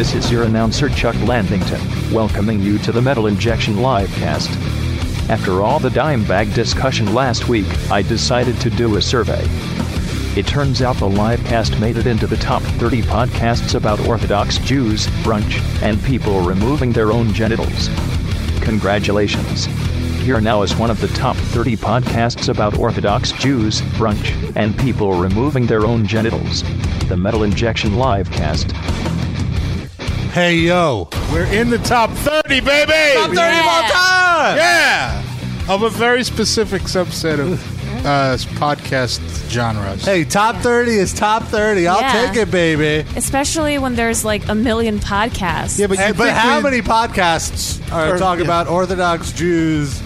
This is your announcer Chuck Landington, welcoming you to the Metal Injection Livecast. After all the dime bag discussion last week, I decided to do a survey. It turns out the livecast made it into the top 30 podcasts about Orthodox Jews, brunch, and people removing their own genitals. Congratulations. Here now is one of the top 30 podcasts about Orthodox Jews, brunch, and people removing their own genitals. The Metal Injection Livecast. Hey yo, We're in the top 30, baby! Top 30 of all time. Yeah! Of a very specific subset of uh, podcast genres. Hey, top thirty is top thirty. I'll Yeah. take it, baby. Especially when there's like a million podcasts. Yeah, but you Hey, but think how we- many podcasts are Or- talking yeah. about Orthodox Jews?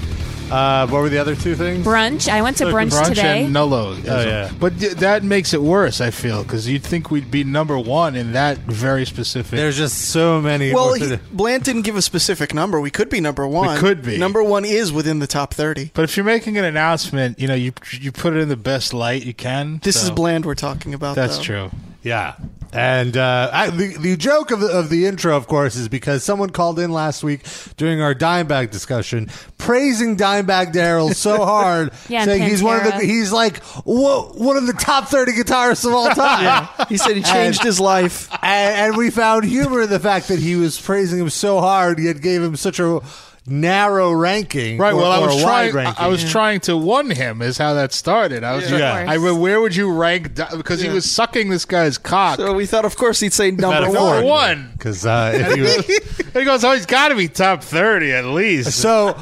Uh, what were the other two things? brunch. I went to brunch, Brunch today. and Nullo. Oh, yeah. But th- that makes it worse, I feel, because you'd think we'd be number one in that very specific. There's just so many. Well, Orthodox- he, Bland didn't give a specific number. We could be number one. We could be. Number one is within the top thirty. but if you're making an announcement, you know, you you put it in the best light you can. This so is Bland we're talking about. That's though. true. Yeah. And uh, I, the, the joke of the, of the intro, of course, is because someone called in last week during our Dimebag discussion, praising Dimebag Darrell so hard, Yeah, saying he's one of the Pantera. he's like one of the top thirty guitarists of all time. He said he changed his life. and, and we found humor in the fact that he was praising him so hard, yet gave him such a narrow ranking. Right. or- well, I was trying. I- ranking. I was trying to one him. Is how that started. I was. Yeah. trying- Of I where would you rank? Di- Because he was sucking this guy's cock. So we thought, of course, he'd say number Metaphor. one. one. because uh, he was, he goes, "Oh, he's got to be top thirty at least." So,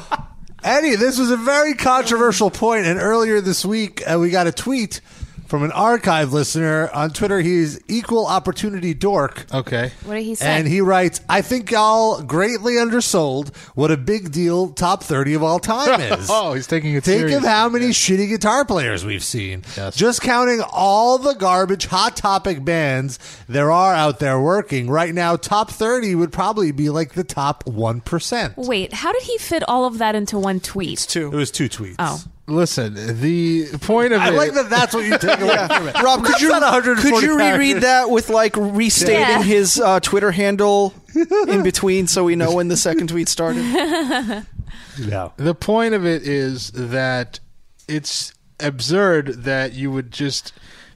Eddie, this was a very controversial point, and earlier this week uh, we got a tweet from an archive listener on Twitter. He's equal opportunity dork. okay. what did he say? And he writes, I think y'all greatly undersold what a big deal top 30 of all time is. oh, he's taking it Think serious. of how many shitty guitar players we've seen. Yes. Just counting all the garbage hot topic bands there are out there working. Right now, top 30 would probably be like the top 1%. Wait, how did he fit all of that into one tweet? It Two. was two tweets. Oh. Listen, the point of it I it. like that that's what you take away from it. Rob, could you could you reread that with like restating Yeah. his uh, Twitter handle in between so we know when the second tweet started? No. The point of it is that it's absurd that you would just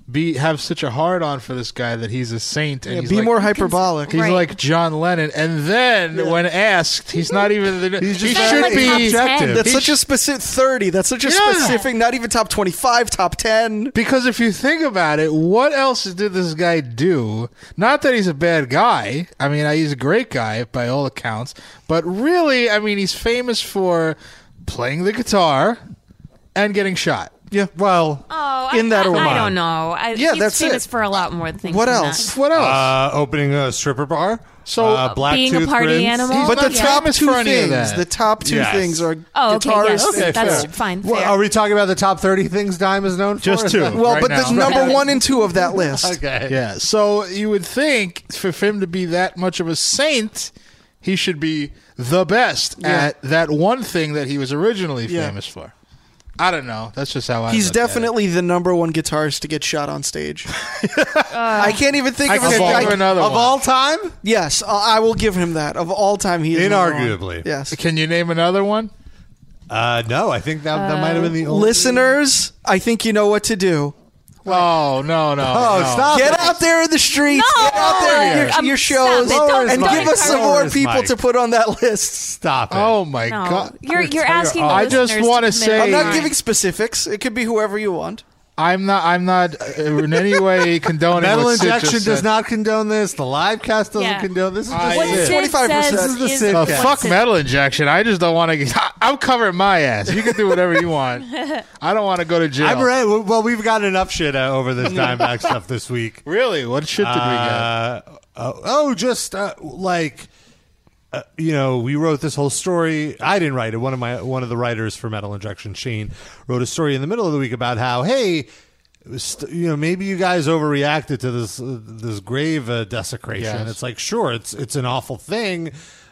be have such a hard on for this guy that he's a saint and Yeah, he's be like, more hyperbolic. He's Right. like John Lennon, and then when asked, he's not even. The, He's he just Not should like be. objective. That's He such a specific thirty. That's such a Yeah. specific. Not even top twenty-five, top ten. Because if you think about it, what else did this guy do? Not that he's a bad guy. I mean, he's a great guy by all accounts. But really, I mean, he's famous for playing the guitar and getting shot. Yeah. Well, Oh, In I, that I, order. I don't know. I, Yeah, he's that's famous it. for a lot more things. What than else? What else? uh, opening a stripper bar. So, uh, Black being a Tooth party Grins. animal? He's But the not top famous two for things, the top two Yes. things are Oh, okay, guitarist. yes, Okay, that's fair. fine. Well, are we talking about the top 30 things Dime is known for? Just two. that- Well, right but now. the number one and two of that list. Okay. yeah. So you would think for him to be that much of a saint, he should be the best Yeah. at that one thing that he was originally Yeah. famous for. I don't know. That's just how I. He's look at it. definitely the number one guitarist to get shot on stage. I can't even think I of can't a think I- of another Of one. all time? Yes, I I will give him that. Of all time, he is number one. Inarguably. Yes. Can you name another one? Uh, no, I think that, that might have been the only. Listeners, I think you know what to do. Oh no no! Oh, no. stop Get it. out there in the streets. No! Get out there in your, Um, your shows it. And don't give us some more people mic. to put on that list. Stop it. Oh my no, god! you're you're asking. the I just wanna say- commit a I'm not giving specifics. It could be whoever you want. I'm not. I'm not uh, in any way condoning. Metal what Injection just does said. not condone this. The live cast doesn't Yeah. condone this. Is I- just What Sid 25%. says This is the is Sid Uh, cast. fuck metal injection. I just don't want to. get I'm covering my ass. You can do whatever you want. I don't want to go to jail. I'm ready. Well, we've got enough shit uh, over this Dimebag stuff this week. Really? What shit did we get? Uh, oh, oh, just uh, like uh, you know, we wrote this whole story. I didn't write it. One of my one of the writers for Metal Injection, Shane, wrote a story in the middle of the week about how hey. st- You know, maybe you guys overreacted to this uh, this grave uh, desecration. Yes. It's like, sure, it's it's an awful thing,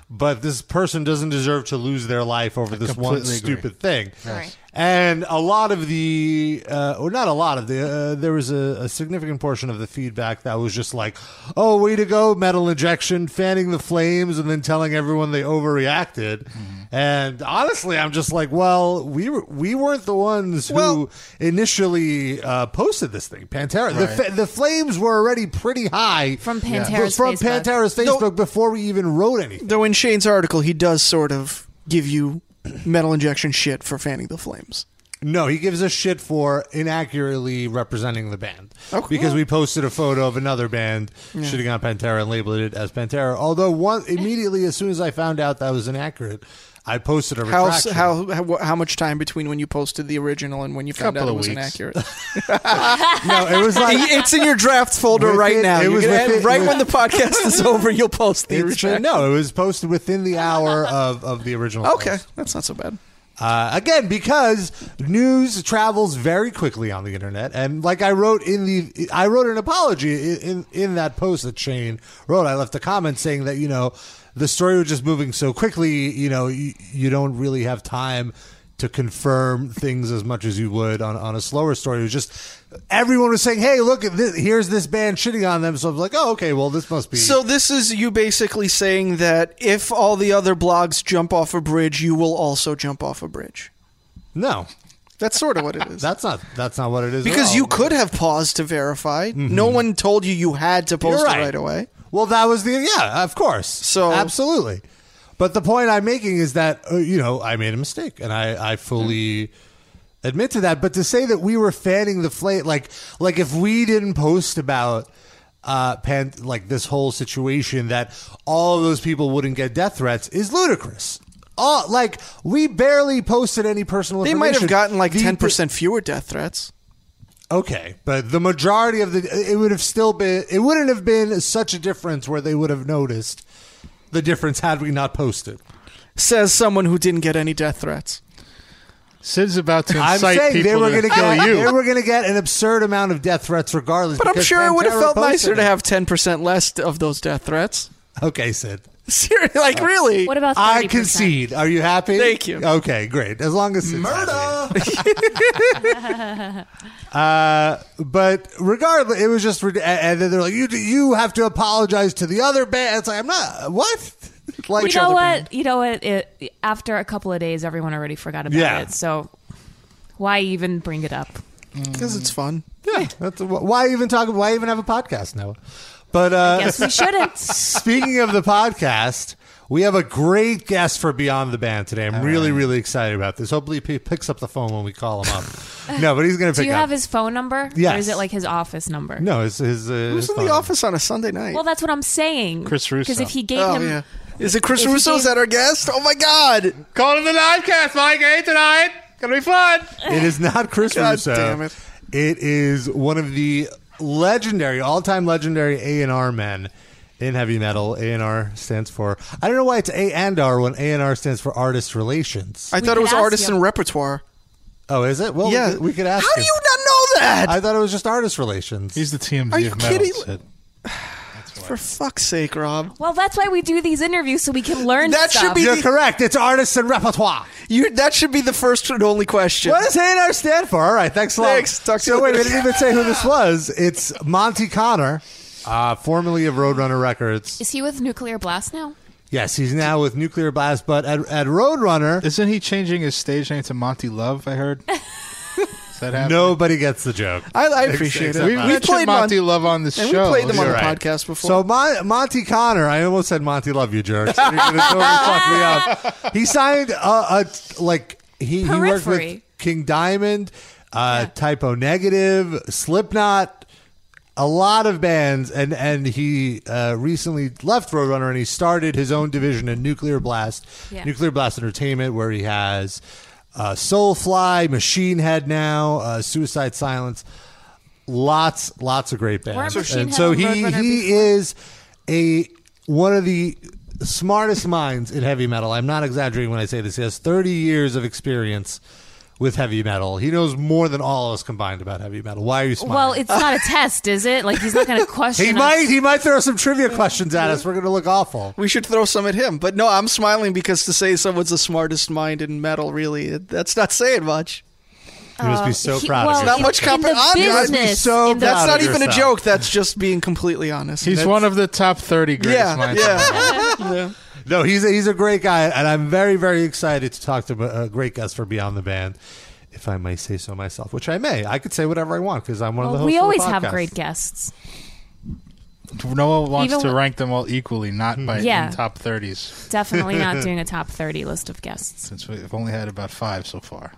but this person doesn't deserve to lose their life over this one completely agree. stupid thing. Right. And a lot of the, uh, or not a lot of the, uh, there was a, a significant portion of the feedback that was just like, "Oh, way to go, metal injection, fanning the flames, and then telling everyone they overreacted." Mm-hmm. And honestly, I'm just like, well, we were we weren't the ones who Well- initially uh, posted this thing. Pantera, the Right. fa- the flames were already pretty high From Pantera's from Facebook. Pantera's Facebook No. before we even wrote anything. Though in Shane's article, he does sort of give you metal injection shit for fanning the flames. No, he gives us shit for inaccurately representing the band. Oh, okay. Because we posted a photo of another band shitting on Pantera and labeled it as Pantera. Although one immediately as soon as I found out that was inaccurate, I posted a How, retraction. how how how much time between when you posted the original and when you found Couple out it of was weeks. inaccurate? no, it was like it's in your drafts folder right now. it was within- right with- when the podcast is over, you'll post the it's, original. no, it was posted within the hour of, of the original. Okay, post. that's not so bad. Uh, again, because news travels very quickly on the internet, and like I wrote in the, I wrote an apology in in, in that post that Shane wrote. I left a comment saying that you know the story was just moving so quickly. You know, you, you don't really have time to confirm things as much as you would on, on a slower story. It was just everyone was saying, "Hey, look at this! Here's this band shitting on them." So I was like, "Oh, okay. Well, this must be." So this is you basically saying that if all the other blogs jump off a bridge, you will also jump off a bridge. no, That's sort of what it is. that's not that's not what it is. because you could have paused to verify. Mm-hmm. No one told you you had to post right. it right away. Well, that was the yeah, of course. So- absolutely. But the point I'm making is that uh, you know I made a mistake, and I I fully admit to that. But to say that we were fanning the flame, like like if we didn't post about uh pan, like this whole situation, that all of those people wouldn't get death threats is ludicrous. All like we barely posted any personal. They might have information. gotten like The- ten percent fewer death threats. Okay, but the majority of the it would have still been it wouldn't have been such a difference where they would have noticed the difference had we not posted. Says someone who didn't get any death threats. Sid's about to I'm incite saying people they were to going to kill get you. they were going to get an absurd amount of death threats regardless. But I'm because sure it would have Pantera felt posted nicer it. to have ten percent less of those death threats. Okay, Sid. Seriously, like really? What about 30%? I concede. Are you happy? Thank you. Okay, great. As long as it's Murder. uh, but regardless, it was just and then they're like, you you have to apologize to the other band. It's like I'm not what. Like You know what? You know what? It, after a couple of days, everyone already forgot about Yeah. it. So why even bring it up? Because it's fun. Yeah, that's why even talk. Why even have a podcast now? But uh, Guess we shouldn't. speaking of the podcast, we have a great guest for Beyond the Band today. I'm really, really excited about this. Hopefully, he picks up the phone when we call him up. no, but he's going to pick up. Do pick you up. have his phone number? Yes. Or is it like his office number? no, his his. Uh, Who's his in phone the number. office on a Sunday night? Well, that's what I'm saying. Chris Russo. Because if he gave oh him, yeah. Is it Chris If he Russo? Is that our guest? Oh my God! Call him the live cast, Mike. Hey, tonight. Gonna be fun. It is not Chris God Russo. damn it. It is one of the legendary, all-time legendary A and R men in heavy metal. A and R stands for. I don't know why it's A and R when A and R stands for artist relations. I We thought it could was ask artist you. and repertoire. oh, is it? Well, yeah, we could, we could ask. How do him. you not know that? I thought it was just artist relations. He's the TMZ Are you of metal. kidding? Sid. For fuck's sake, Rob. well, that's why we do these interviews so we can learn That should be- You're correct. It's artists and repertoire. You that should be the first and only question. What does A&R stand for? All right, thanks a lot. Thanks. Talk to so you wait, we later. didn't even say who this was. It's Monte Conner, uh, formerly of Roadrunner Records. Is he with Nuclear Blast now? Yes, he's now with Nuclear Blast, but at, at Roadrunner, Isn't he changing his stage name to Monty Love? I heard. Is that happening? nobody gets the joke. I, I appreciate it. We, We've we We've mentioned played Monty Mon- Love on this and show. we played them on You're the right. podcast before. So Mon- Monte Conner, I almost said Monty Love you jerks. You're gonna totally fuck me up. He signed a, a like he, he worked with King Diamond, uh, Type O Negative, Slipknot, a lot of bands, and and he uh, recently left Roadrunner and he started his own division in Nuclear Blast, Yeah. Nuclear Blast Entertainment, where he has uh, Soulfly, Machine Head now, uh, Suicide Silence. Lots, lots of great bands, Machine and Head so he Roadrunner he before? is a one of the smartest minds in heavy metal. I'm not exaggerating when I say this. He has 30 years of experience with heavy metal. He knows more than all of us combined about heavy metal. Why are you smiling? Well, it's not a test, is it? Like he's not going to question. he us. might he might throw some trivia questions at us. We're gonna look awful. We should throw some at him. But no, I'm smiling because to say someone's the smartest mind in metal, really, that's not saying much. You must be um, so He- proud well, of Not yourself. much in the compa- I'm- business. so in the- That's not of even a yourself. joke. That's just being completely honest. He's one of the top 30 greatest yeah, minds. yeah. yeah. No, he's a, he's a great guy, and I'm very very excited to talk to a great guest for Beyond the Band, if I may say so myself. Which I may. I could say whatever I want because I'm one of the hosts. we of always the have podcast. great guests. Noah wants Even to when- rank them all equally, not by Yeah. in top 30s, Definitely not doing a top thirty list of guests. since we've only had about five so far.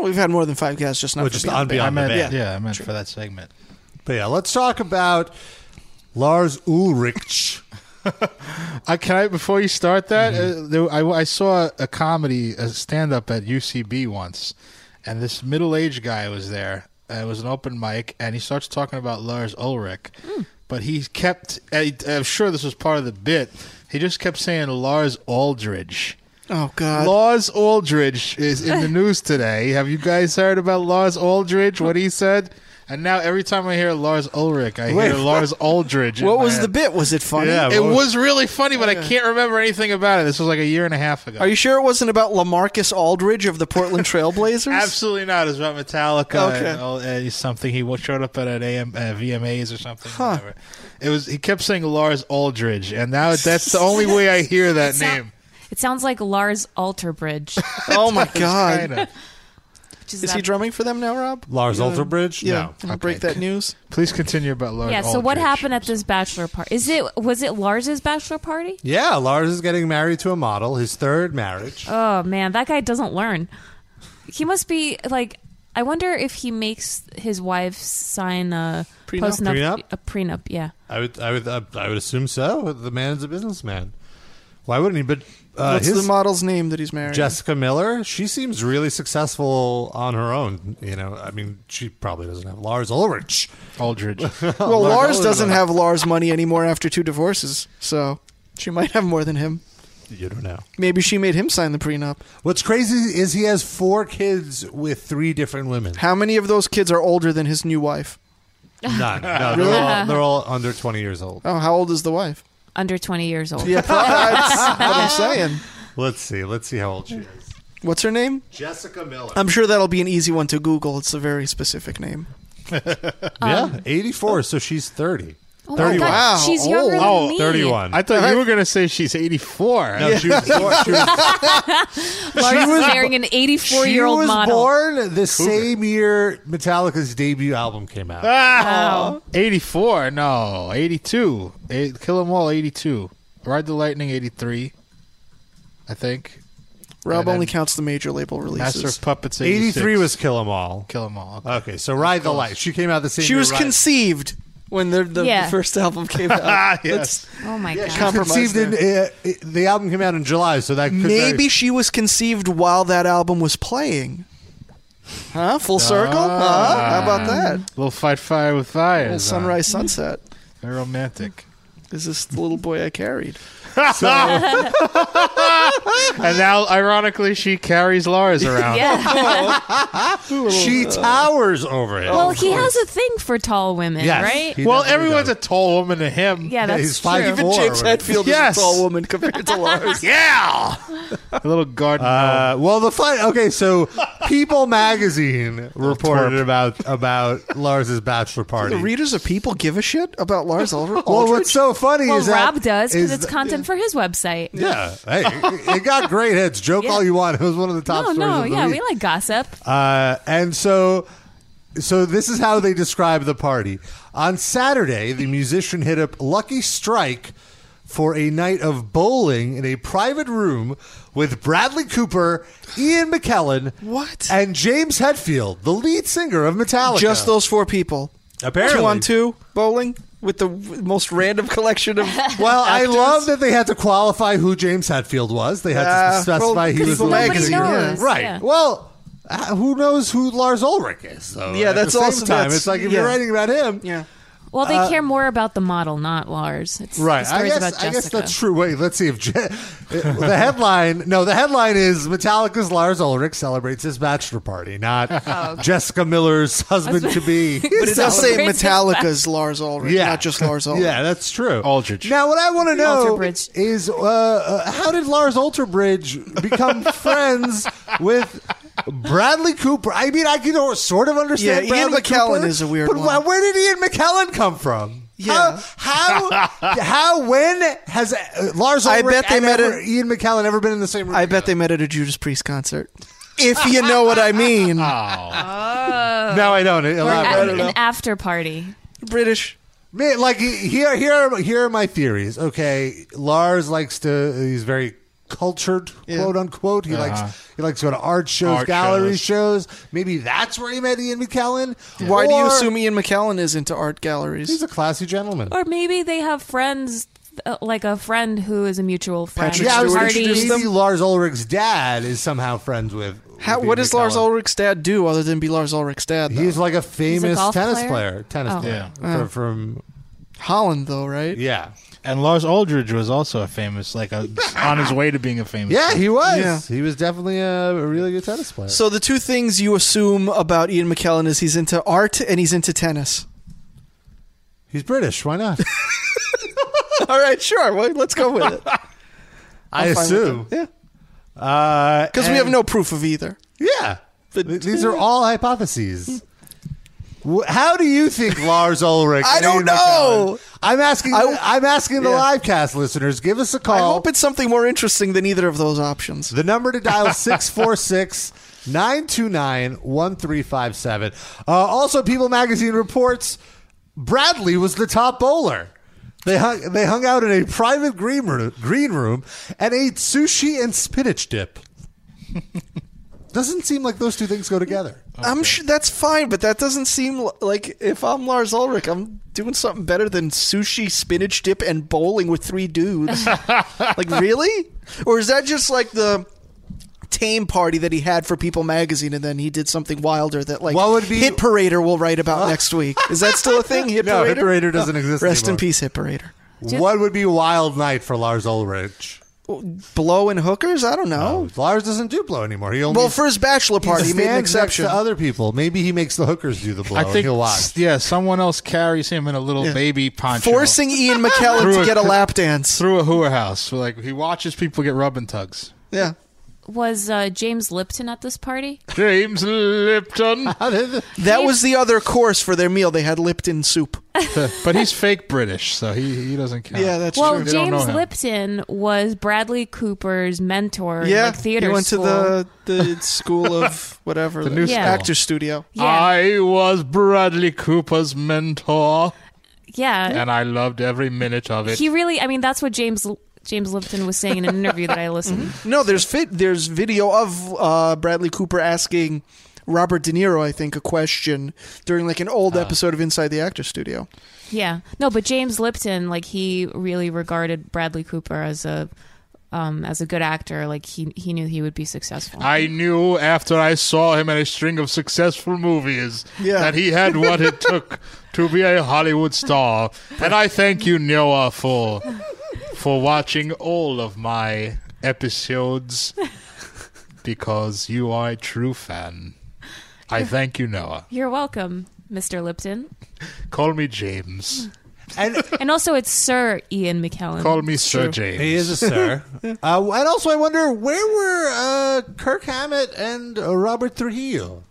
Well, we've had more than five guests, just not Well, for just Beyond on I Beyond the meant, Band. yeah, I meant for that segment. But yeah, let's talk about Lars Ulrich. I can I before you start that Mm-hmm. uh, there, I, I saw a comedy a stand up at UCB once, and this middle aged guy was there. Uh, it was an open mic, and he starts talking about Lars Ulrich, Hmm. but he kept. I, I'm sure this was part of the bit. He just kept saying Lars Aldridge. Oh God. Lars Aldridge is in the news today. Have you guys heard about Lars Aldridge? What he said? And now every time I hear Lars Ulrich, I Wait, hear Lars Aldridge. what was head. the bit? Was it funny? Yeah, It what was really funny, but I can't remember anything about it. This was like a year and a half ago. Are you sure it wasn't about Lamarcus Aldridge of the Portland Trailblazers? Absolutely not. It was about Metallica. Okay. And, all- and something. He showed up at an AM, uh, VMAs or something. Whatever. It was. He kept saying Lars Aldridge, and now that's the only way I hear that name. It sounds like Lars Alterbridge. Oh my God. Kinda. Is Is that- he drumming for them now, Rob? Lars Yeah. Alterbridge? Yeah. No. I'll break that news. Please continue about Lars. Yeah. So what Aldridge. happened at this bachelor party? Is it was it Lars's bachelor party? Yeah, Lars is getting married to a model, his third marriage. Oh man, that guy doesn't learn. He must be like. I wonder if he makes his wife sign a Prenup? post-nup- Prenup? a prenup. Yeah. I would, I would, uh, I would assume so. The man is a businessman. Why wouldn't he? But uh, What's his the model's name that he's married? Jessica Miller, she seems really successful on her own. You know, I mean, she probably doesn't have Lars Ulrich. Aldridge? Well, Lars Lars doesn't have Lars money anymore after two divorces, so she might have more than him. You don't know. Maybe she made him sign the prenup. What's crazy is he has four kids with three different women. How many of those kids are older than his new wife? None. No, they're, all, they're all under 20 years old. Oh, how old is the wife? Under twenty years old. Yeah, probably, that's what I'm saying. Let's see. Let's see how old she is. What's her name? Jessica Miller. I'm sure that'll be an easy one to Google. It's a very specific name. yeah, 84, so she's 30. Oh my 31. God, Wow, she's younger than old. me. 31. I thought you were going to say she's 84. No, she was, born, she was, Lars is marrying an she 84-year-old was model. born the same year Metallica's debut album came out. Ah, 84. No, 82. Eight, Kill 'Em All, 82. Ride the Lightning, 83. I think. Rob And then only counts the major label Master releases. of Puppets, 86. 83 was Kill 'Em All. Kill 'Em All. Okay, so Ride the Light. She came out the same She year. was Ride- conceived when the, the, Yeah. first album came out. Ah, yes. Let's- Oh my Yeah, god. she was Compromise conceived in, uh, uh, the album came out in July, so that could Maybe very- she was conceived while that album was playing. Huh? Full circle? Huh? How about that? Little Fight Fire with Fire. Little is on. sunrise, sunset. Very romantic. Is this the little boy I carried? And now, ironically, she carries Lars around. Yeah. she towers over him. well, he has a thing for tall women, Yes, right? he Well, definitely everyone's does. a tall woman to him. yeah, that's he's true. five Even four James or whatever. Hetfield Yes. is a tall woman compared to Lars. Yeah. a little garden. Uh, well, the fun. Okay, so People Magazine reported twerp. about about Lars's bachelor party. the readers of People give a shit about Lars Aldridge? well, what's so funny Well, is that Rob does because is it's th- content for his website. Yeah, hey, it- it got great hits. Joke Yeah. all you want. It was one of the top No, stories no, of the yeah, week. we like gossip. Uh, and so, so this is how they describe the party. On Saturday, the musician hit up Lucky Strike for a night of bowling in a private room with Bradley Cooper, Ian McKellen, What? and James Hetfield, the lead singer of Metallica. Just those four people. apparently. Two on two bowling with the most random collection of. Well, I actors. love that they had to qualify who James Hetfield was. They had to specify well, he was the People lead Magazine, knows, Right. yeah. Well, uh, who knows who Lars Ulrich is? So Yeah, at that's the same also- time. that's- it's like if yeah. you're writing about him, Yeah. Well, they care more about the model, not Lars. It's Right. The I guess, about I Jessica. guess that's true. Wait, let's see if Je- the headline. No, the headline is Metallica's Lars Ulrich celebrates his bachelor party, not Oh, Jessica Miller's husband to be. But it does say Metallica's Lars Ulrich, Yeah. not just Lars Ulrich. Yeah, that's true. Aldrich. Now, what I want to know Alterbridge. is uh, uh, how did Lars Alterbridge become friends with Bradley Cooper? I mean, I can sort of understand. Yeah, Ian Bradley McKellen Cooper, is a weird but one. where did Ian McKellen come from? Yeah. How, how, how, when has uh, Lars I bet they met ever, at- Ian McKellen ever been in the same room? I bet they met at a Judas Priest concert. If you know what I mean. Oh. No, I don't. Or Elaborate. an, an after party. British. Man, like here, here, here are my theories. Okay, Lars likes to. He's very cultured, Yeah. quote unquote. He likes he likes to go to art shows, Art gallery shows. shows. Maybe that's where he met Ian McKellen. Why do you Or assume Ian McKellen is into art galleries? he's a classy gentleman? Or maybe they have friends, uh, like a friend who is a mutual friend. Patrick yeah, I was Stewart thinking introduced maybe them? Lars Ulrich's dad is somehow friends with. How, with what Ian does Lars McKellen. Ulrich's dad do other than be Lars Ulrich's dad? Though? He's like a famous golf tennis player? player. Tennis Oh. player Yeah. From, from Holland, though, right? yeah, And Lars Aldridge was also a famous, like a, on his way to being a famous. yeah. He was. Yeah. He was definitely a, a really good tennis player. So the two things you assume about Ian McKellen is he's into art and he's into tennis. he's British. Why not? All right, sure. Well, let's go with it. I Fine with assume. it. Yeah, uh, Because because we have no proof of either. Yeah. But- These are all hypotheses. How do you think Lars Ulrich? I don't know. I'm asking. I- I'm asking the Yeah. live cast listeners. Give us a call. I hope it's something more interesting than either of those options. the number to dial 646 929 1357. Uh, Also, People Magazine reports Bradley was the top bowler. They hung, they hung out in a private green room, green room and ate sushi and spinach dip. Doesn't seem like those two things go together. I'm sure that's fine, but that doesn't seem like if I'm Lars Ulrich, I'm doing something better than sushi, spinach dip, and bowling with three dudes. like really? Or is that just like the tame party that he had for People Magazine, and then he did something wilder that like What would be- Hit Parader will write about next week? Is that still a thing? Hit No, Parader? Hit Parader doesn't exist Rest in peace, Hit Parader. What would be wild night for Lars Ulrich? Blow and hookers? I don't know. Flowers doesn't do blow anymore. He only Well, for his bachelor he party, he made an stands next exception. to other people. Maybe he makes the hookers do the blow. I and think. he'll watch. Yeah, someone else carries him in a little Yeah. baby poncho, Forcing Ian McKellen Through to a- get a lap dance. through a hooer house. Like he watches people get rubbing tugs. Yeah. Was uh, James Lipton at this party? James Lipton, That was the other course for their meal. They had Lipton soup. but he's fake British, so he he doesn't count. Yeah, that's well, true. They James. Lipton was Bradley Cooper's mentor in Yeah, like theater he went school. to the the school of whatever The new school. actor studio. yeah, I was Bradley Cooper's mentor, yeah. and I loved every minute of it. He really, I mean, that's what James James Lipton was saying in an interview that I listened. No, there's fit. There's video of uh, Bradley Cooper asking Robert De Niro, I think, a question during like an old episode of Inside the Actor Studio. Yeah, no, but James Lipton, like he really regarded Bradley Cooper as a um, as a good actor. Like he he knew he would be successful. I knew after I saw him in a string of successful movies Yeah. that he had what it took to be a Hollywood star. And I thank you, Noah, for for watching all of my episodes because you are a true fan. I thank you, Noah. You're welcome, Mr. Lipton. Call me James. and And also, it's Sir Ian McKellen. Call me Sir true. James. he is a sir. uh, and also, I wonder where were uh, Kirk Hammett and uh, Robert Trujillo?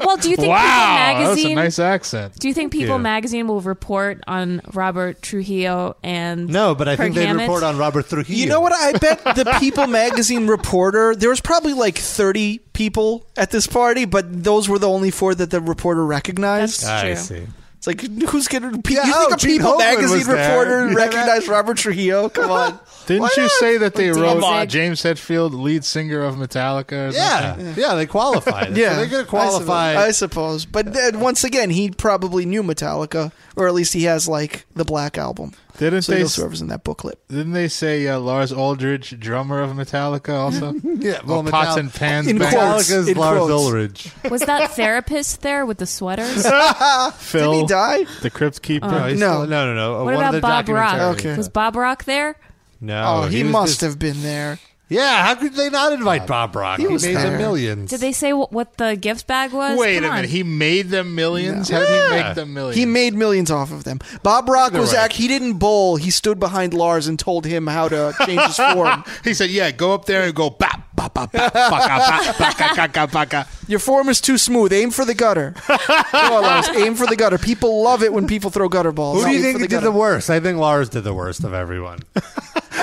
Well, do you think wow, People that was a Magazine? nice accent. do you think People you. Magazine will report on Robert Trujillo and No, but I think they'd Hammett? report on Robert Trujillo. You know what? I bet the People magazine reporter. There was probably like 30 people at this party, but those were the only four that the reporter recognized. That's- I True. See. It's like who's gonna? Pe- Yeah, you oh, think a Gene People Hackman magazine reporter Yeah, recognized Robert Trujillo? Come on. Didn't Why you not? say that they wrote Danzig. James Hetfield, lead singer of Metallica? Or Yeah, something? yeah, they qualified. Yeah, so they could qualify. I suppose, I suppose. But then once again, he probably knew Metallica, or at least he has like the Black album. Didn't So they? those whoever's in that booklet. Didn't they say uh, Lars Aldridge, drummer of Metallica, also? Yeah, well, Well, pots and pans. In band. quotes. Metallica's in Lars quotes. Ulrich. Was that therapist there with the sweaters? Phil, Did he die? the Crypt Keeper. No, No. still- no, no, no. What One of about the Bob Rock? Okay. Was Bob Rock there? No, Oh, he, was must just- have been there. Yeah, how could they not invite Bob Rock? He, was made there. them millions. Did they say what, what the gift bag was? Wait Come a on. minute. He made them millions. How did he Yeah. make them millions? He made millions off of them. Bob Rock was right. act. He didn't bowl. He stood behind Lars and told him how to change his form. He said, "Yeah, go up there and go bap bap bap bap baka, baka, baka, baka. Your form is too smooth. Aim for the gutter. Come on, Lars. Aim for the gutter. People love it when people throw gutter balls. Who do you Aim think for the did gutter. the worst? I think Lars did the worst of everyone. I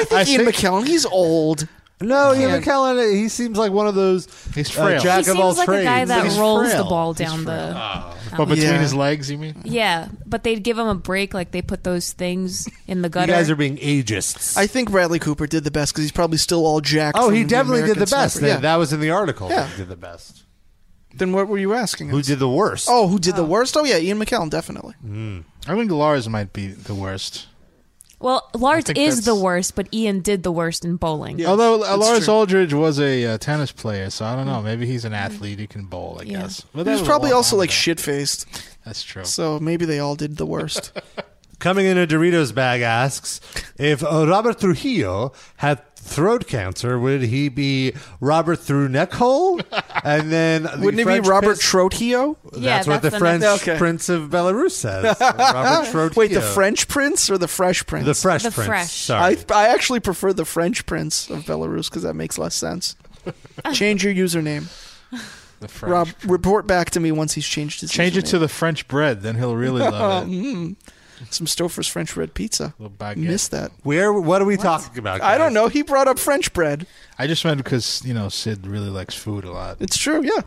think Ian think- McKellen. He's old. No, Ian Man. McKellen, he seems like one of those He's uh, frail. jack he of all seems like trades. a guy that He's rolls frail. the ball down the. But between Yeah. his legs, you mean? Yeah, but they'd give him a break, like they put those things in the you gutter. guys are being ageists. I think Bradley Cooper did the best because he's probably still all jacked. oh, from he definitely did American the best. Sniper. That, Yeah. that was in the article. Yeah. He did the best. Then what were you asking? Who us? did the worst? Oh, who did the worst? Oh yeah, Ian McKellen definitely. I think Lars might be the worst. Well, Lars think is that's- the worst, but Ian did the worst in bowling. Yeah, Although uh, that's Lars true. Aldridge was a uh, tennis player, so I don't know. Maybe he's an athlete. He can bowl, I Yeah. guess. But He that was a probably long also time like ago. shit faced. That's true. So maybe they all did the worst. Coming in a Doritos bag asks if uh, Robert Trujillo had throat cancer, would he be Robert through neck hole? And then the Wouldn't it French be Robert piss- Trotio? Yeah, That's what that's the the French next- Okay. Prince of Belarus says. Robert Trujillo. Wait, the French Prince or the Fresh Prince? The Fresh The Prince. Fresh. Sorry. I I actually prefer the French Prince of Belarus because that makes less sense. Change your username, The French. Rob. Report back to me once he's changed his. Change it to the French bread, then he'll really love it. Mm. Some Stouffer's French bread pizza. Little baguette. Missed that. Where? What are we talking about? I don't know. He brought up French bread. I just meant because you know Sid really likes food a lot. It's true. Yeah.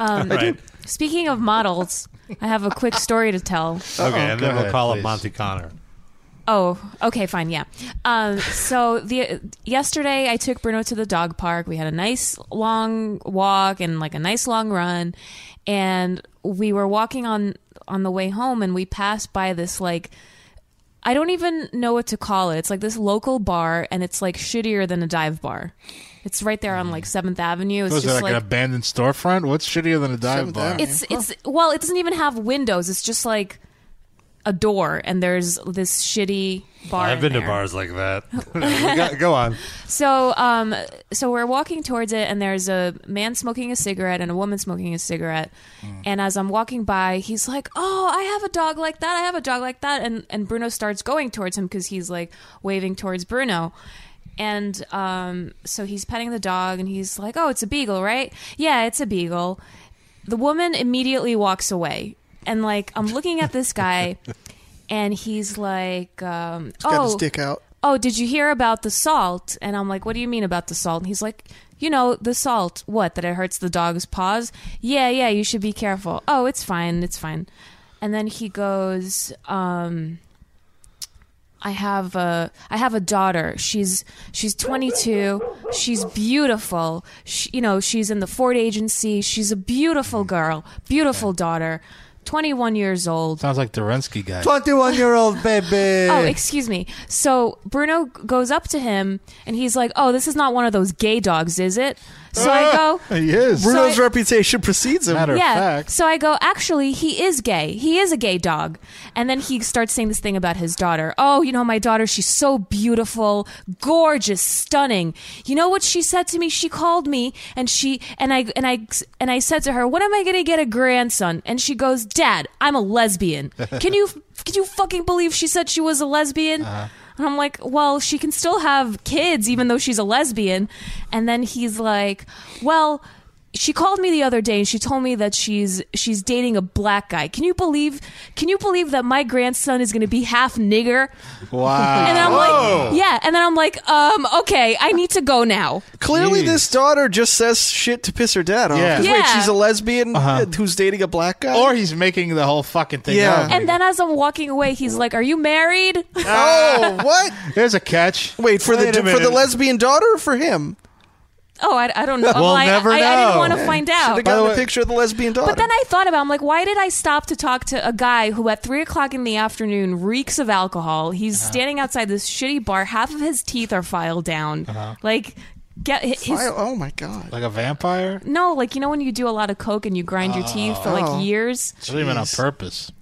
Um, Right. Speaking of models, I have a quick story to tell. Okay, and Go then we'll ahead, call please. up Monte Conner. Oh, okay, fine, yeah. Um, so the yesterday I took Bruno to the dog park. We had a nice long walk and like a nice long run, and we were walking on on the way home, and we passed by this like. I don't even know what to call it. It's like this local bar, and it's like shittier than a dive bar. It's right there on like Seventh Avenue. It's Was it just like, an abandoned storefront? What's shittier than a dive Seventh bar? Avenue. it's it's well, it doesn't even have windows. It's just like a door, and there's this shitty bar. I've in been to bars like that. go, go on. So, um, so we're walking towards it, and there's a man smoking a cigarette and a woman smoking a cigarette. And as I'm walking by, he's like, "Oh, I have a dog like that. I have a dog like that." And and Bruno starts going towards him because he's like waving towards Bruno. And um, so he's petting the dog, and he's like, "Oh, it's a beagle, right? Yeah, it's a beagle." The woman immediately walks away, and like I'm looking at this guy, and he's like, um, He's got "Oh, his dick out. oh, did you hear about the salt? And I'm like, what do you mean about the salt? And he's like, you know, the salt. What? That it hurts the dog's paws? Yeah, yeah, you should be careful. Oh, it's fine. It's fine. And then he goes, um, I have a I have a daughter. She's she's 22. She's beautiful. She, you know, she's in the Ford agency. She's a beautiful girl. Beautiful daughter. 21 years old. Sounds like Dorensky guy. 21 year old baby. Oh, excuse me. So Bruno goes up to him and he's like, "Oh, this is not one of those gay dogs, is it?" So I go, He is. Bruno's I- reputation precedes him. Matter of "Yeah." fact. So I go, "Actually, he is gay. He is a gay dog." And then he starts saying this thing about his daughter. "Oh, you know my daughter, she's so beautiful, gorgeous, stunning. You know what she said to me? She called me and she and I and I and I said to her, "When am I going to get a grandson?" And she goes, "Dad, I'm a lesbian." Can you can you fucking believe she said she was a lesbian? Uh-huh. And I'm like, well, she can still have kids even though she's a lesbian. And then he's like, well, she called me the other day and she told me that she's she's dating a black guy. Can you believe can you believe that my grandson is going to be half nigger? Wow. And I'm like, yeah, and then I'm like, um, okay, I need to go now. Clearly, Jeez. this daughter just says shit to piss her dad off. Yeah. 'Cause Wait, she's a lesbian Uh-huh. who's dating a black guy? or he's making the whole fucking thing Yeah. up. And then as I'm walking away, he's like, "Are you married?" oh, what? There's a catch. Wait for Wait the for the lesbian daughter or for him? Oh, I, I don't know. We'll I, never I, I, know. didn't want to find out. They got a picture of the lesbian daughter. But then I thought about, it, I'm like, why did I stop to talk to a guy who at three o'clock in the afternoon reeks of alcohol? He's Uh-huh. standing outside this shitty bar. Half of his teeth are filed down. Uh-huh. Like, get his. Why- oh my god. Like a vampire? no, like you know when you do a lot of coke and you grind your teeth for Oh. like years. It's not even on purpose.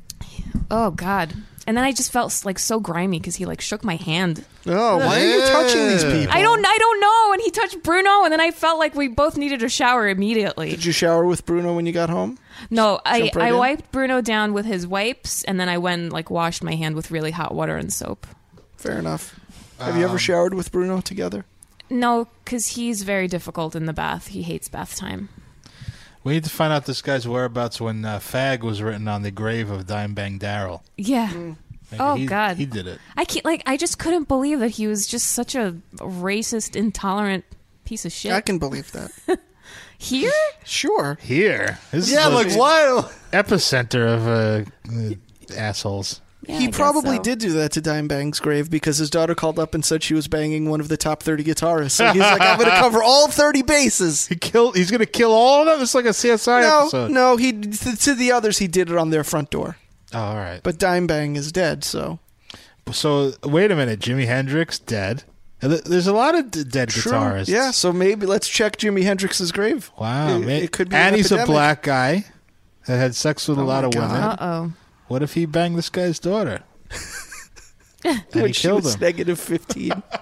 Oh God! And then I just felt like so grimy because he like shook my hand. Oh, why are you touching these people? I don't, I don't know. And he touched Bruno, and then I felt like we both needed a shower immediately. Did you shower with Bruno when you got home? No, I, right I in? wiped Bruno down with his wipes, and then I went and like washed my hand with really hot water and soap. Fair enough. Have you ever um, showered with Bruno together? No, because he's very difficult in the bath. He hates bath time. We need to find out this guy's whereabouts when uh, "fag" was written on the grave of Dime Bang Darrell. Yeah. Mm. Maybe Oh, he, God. he did it. I can't like I just couldn't believe that he was just such a racist, intolerant piece of shit. I can believe that. Here? Sure. Here, this Yeah, is like what? epicenter of uh, assholes. Yeah, he I probably so. did do that to Dime Bang's grave because his daughter called up and said she was banging one of the top 30 guitarists. So he's like, I'm going to cover all 30 bases. He killed. He's gonna kill all of them. It's like a CSI No, episode. no, he to, to the others he did it on their front door. Oh, all right. But Dime Bang is dead, so So wait a minute, Jimi Hendrix dead. Uh, There's a lot of d- dead True. guitarists. Yeah, so maybe let's check Jimi Hendrix's grave. Wow. It- ma- it could be And an he's a black guy that had sex with a Oh lot of God. women. Uh oh. What if he banged this guy's daughter? and he when she killed was him. negative 15.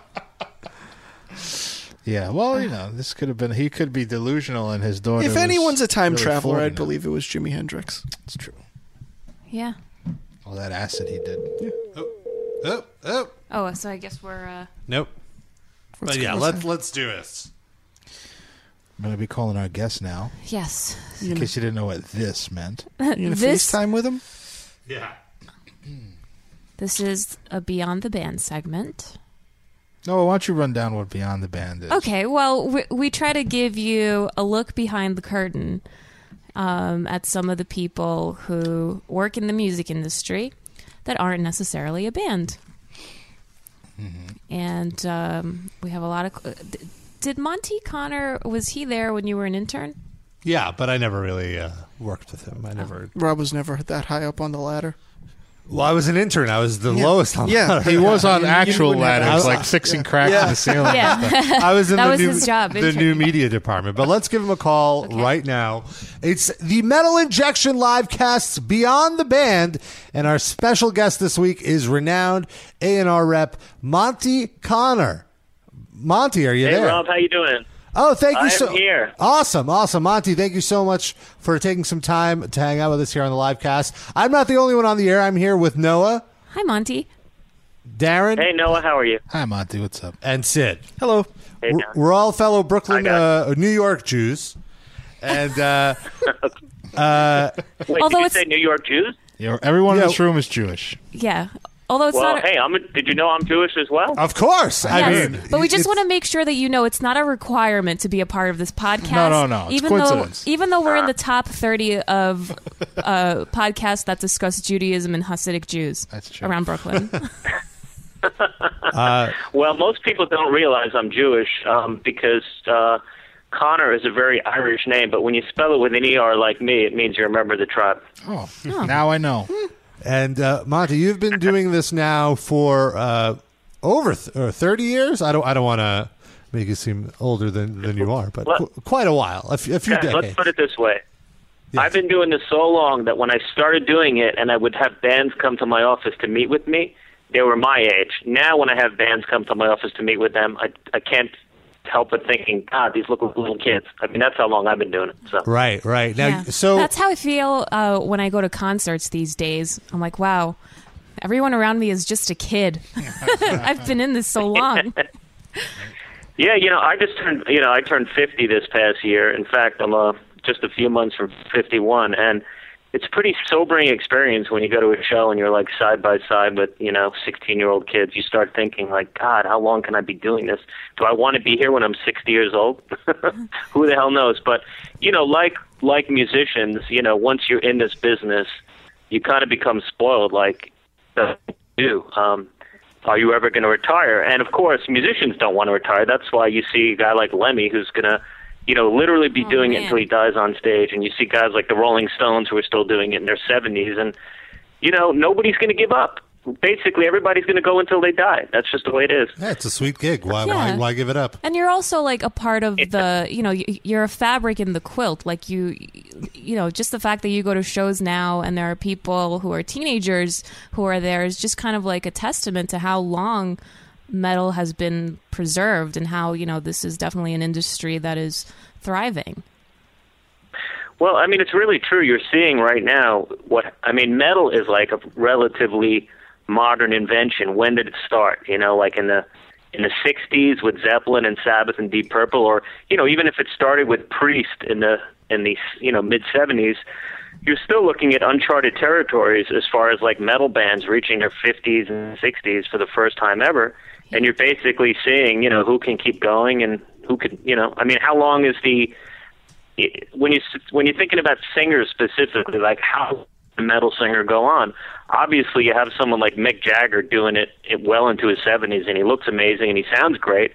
Yeah. Well, you know, this could have been. He could be delusional, and his daughter. if was anyone's a time really traveler, I'd now. believe it was Jimi Hendrix. it's true. Yeah. All that acid he did. Oh, oh, Oh, Oh, so I guess we're uh nope. But yeah, let's let's do this. I'm gonna be calling our guest now, yes. in case you didn't know what this meant. You gonna this FaceTime with him? Yeah. this is a Beyond the Band segment. No, why don't you run down what Beyond the Band is? Okay, well, we, we try to give you a look behind the curtain um, at some of the people who work in the music industry that aren't necessarily a band. And um, we have a lot of. Did Monte Conner was he there when you were an intern? Yeah, but I never really uh, worked with him. I never. Rob was never that high up on the ladder. Well, I was an intern. I was the Yeah. lowest on. Yeah. He was on You- you actual wouldn't have- ladders, like fixing cracks Yeah. in the ceiling. Yeah, I was in That the was new, his job, the intern. new media department. But let's give him a call right now. It's the Metal Injection live casts Beyond the Band, and our special guest this week is renowned A and R rep Monte Conner. Monte, are you there? Hey there? Rob, how you doing? Oh, thank you I am so here. Awesome, awesome, Monte. Thank you so much for taking some time to hang out with us here on the live cast. I'm not the only one on the air. I'm here with Noah, Hi, Monte. Darren, Hey Noah, how are you? Hi, Monte. What's up? and Sid. Hello. Hey, We're, we're all fellow Brooklyn, uh, New York Jews, and uh, Wait, Although did you it's- say New York Jews? Yeah, everyone Yeah. in this room is Jewish. Yeah. Although it's Well, not. A, hey, I'm. A, did you know I'm Jewish as well? of course, I Yes, mean, but we just want to make sure that you know it's not a requirement to be a part of this podcast. No, no, no. It's even coincidence. though even though we're in the top thirty of uh, podcasts that discuss Judaism and Hasidic Jews That's true. around Brooklyn. Well, most people don't realize I'm Jewish um, because uh, Connor is a very Irish name, but when you spell it with an er like me, it means you're a member of the tribe. Oh, now I know. And uh, Monte, you've been doing this now for uh, over th- or thirty years. I don't. I don't want to make you seem older than, than you are, but Let- qu- quite a while, a, f- a few Guys, let's put it this way. I've been doing this so long that when I started doing it and I would have bands come to my office to meet with me, they were my age. Now when I have bands come to my office to meet with them, I, I can't help but thinking, God, these look like little kids. I mean, that's how long I've been doing it. So Right, right. Now, Yeah. so that's how I feel uh, when I go to concerts these days. I'm like, wow, everyone around me is just a kid. I've been in this so long. Yeah, you know, I just turned, you know, I turned 50 this past year. In fact, I'm uh, just a few months from 51, and it's a pretty sobering experience when you go to a show and you're like side by side with, you know, 16 year old kids. You start thinking like, God, how long can I be doing this? Do I want to be here when I'm 60 years old? Who the hell knows? But you know, like like musicians, you know, once you're in this business, you kind of become spoiled, like do. Um, are you ever going to retire? And of course, musicians don't want to retire. That's why you see a guy like Lemmy who's going to, you know, literally be Oh, doing it until he dies on stage. And you see guys like the Rolling Stones who are still doing it in their 70s. And, you know, nobody's going to give up. Basically, everybody's going to go until they die. That's just the way it is. Yeah, it's a sweet gig. Why, Yeah. why, why give it up? And you're also like a part of the, you know, you're a fabric in the quilt. Like you, you know, just the fact that you go to shows now and there are people who are teenagers who are there is just kind of like a testament to how long metal has been preserved and how, you know, this is definitely an industry that is thriving. Well, I mean, it's really true. You're seeing right now what I mean. Metal is like a relatively modern invention. When did it start? You know, like in the in the '60s with Zeppelin and Sabbath and Deep Purple, or you know, even if it started with Priest in the in the you know mid '70s, you're still looking at uncharted territories as far as like metal bands reaching their 50s and 60s for the first time ever. And you're basically seeing, you know, who can keep going and who can, you know, I mean, how long is the when you when you're thinking about singers specifically, like how a metal singer go on? Obviously, you have someone like Mick Jagger doing it, it well into his 70s, and he looks amazing and he sounds great.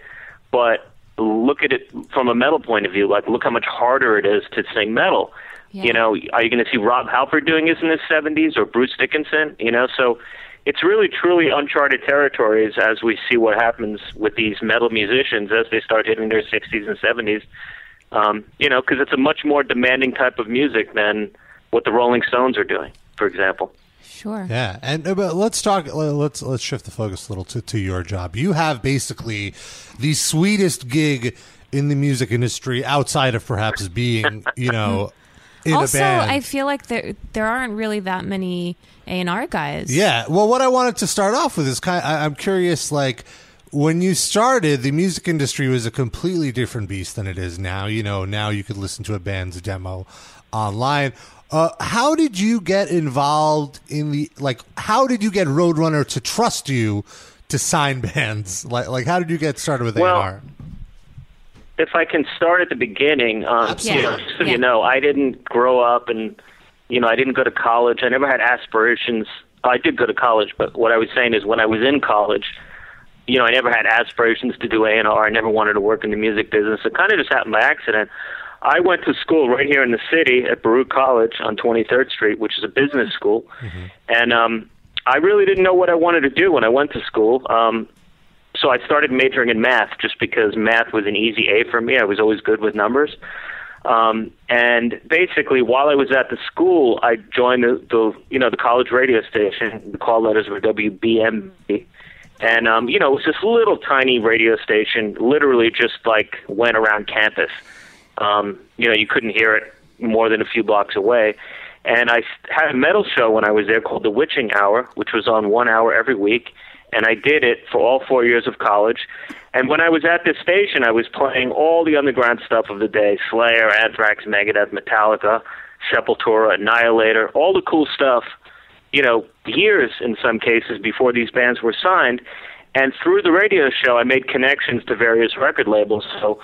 But look at it from a metal point of view. Like, look how much harder it is to sing metal. Yeah. You know, are you going to see Rob Halford doing this in his 70s or Bruce Dickinson? You know, so it's really truly uncharted territories as we see what happens with these metal musicians as they start hitting their 60s and 70s um, you know, because it's a much more demanding type of music than what the Rolling Stones are doing, for example. Sure. Yeah, and uh, but let's talk. Let's let's shift the focus a little to, to your job. You have basically the sweetest gig in the music industry outside of perhaps being, you know, in also, a band. I feel like there there aren't really that many A and R guys. Yeah. Well, what I wanted to start off with is kind. I, I'm curious, like when you started, the music industry was a completely different beast than it is now. You know, now you could listen to a band's demo online. Uh, how did you get involved in the like? How did you get Roadrunner to trust you to sign bands? Like, like how did you get started with Well, A&R? If I can start at the beginning, um, Absolutely. you know, so Yeah. you know, I didn't grow up and, you know, I didn't go to college. I never had aspirations. I did go to college, but what I was saying is when I was in college, you know, I never had aspirations to do A&R. I never wanted to work in the music business. It kind of just happened by accident. I went to school right here in the city at Baruch College on 23rd Street, which is a business school. And um, I really didn't know what I wanted to do when I went to school. Um, so I started majoring in math just because math was an easy A for me. I was always good with numbers. Um, and basically, while I was at the school, I joined the, the you know the college radio station. The call letters were WBMB, and um, you know it was this little tiny radio station. Literally, just like went around campus. Um, you know, you couldn't hear it more than a few blocks away. And I had a metal show when I was there called The Witching Hour, which was on one hour every week. And I did it for all four years of college. And when I was at this station, I was playing all the underground stuff of the day Slayer, Anthrax, Megadeth, Metallica, Sepultura, Annihilator, all the cool stuff, you know, years in some cases before these bands were signed. And through the radio show, I made connections to various record labels. So,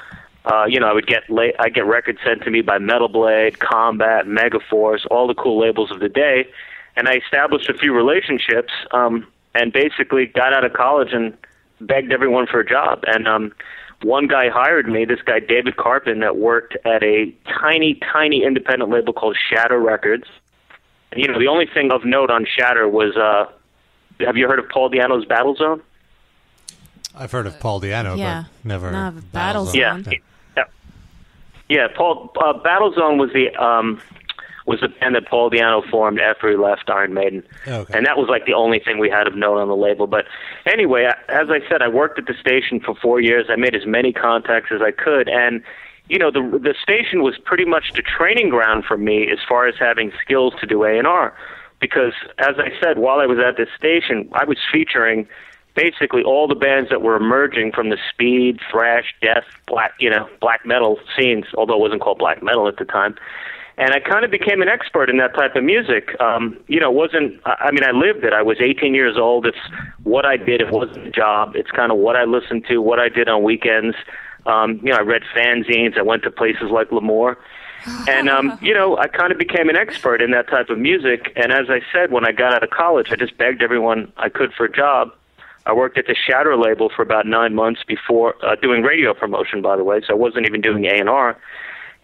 uh, you know, I would get la- I get records sent to me by Metal Blade, Combat, Megaforce, all the cool labels of the day, and I established a few relationships. Um, and basically got out of college and begged everyone for a job. And um, one guy hired me, this guy David Carpin, that worked at a tiny, tiny independent label called Shatter Records. And, you know, the only thing of note on Shatter was, uh, have you heard of Paul Di'Anno's Battle Zone? I've heard of Paul Di'Anno, yeah. but never No, Battlezone. Battlezone. Yeah, yeah, yeah. Paul uh, Battlezone was the um, was the band that Paul Di'Anno formed after he left Iron Maiden, Okay. and that was like the only thing we had of note on the label. But anyway, as I said, I worked at the station for four years. I made as many contacts as I could, and you know, the the station was pretty much the training ground for me as far as having skills to do A and R, because as I said, while I was at this station, I was featuring basically all the bands that were emerging from the speed, thrash, death, black, you know, black metal scenes, although it wasn't called black metal at the time. And I kind of became an expert in that type of music. Um, you know, it wasn't, I I mean, I lived it. I was 18 years old. It's what I did. It wasn't a job. It's kind of what I listened to, what I did on weekends. Um, you know, I read fanzines. I went to places like L'Amour. And, um, you know, I kind of became an expert in that type of music. And as I said, when I got out of college, I just begged everyone I could for a job. I worked at the Shatter label for about nine months before uh, doing radio promotion, by the way. So I wasn't even doing A and R.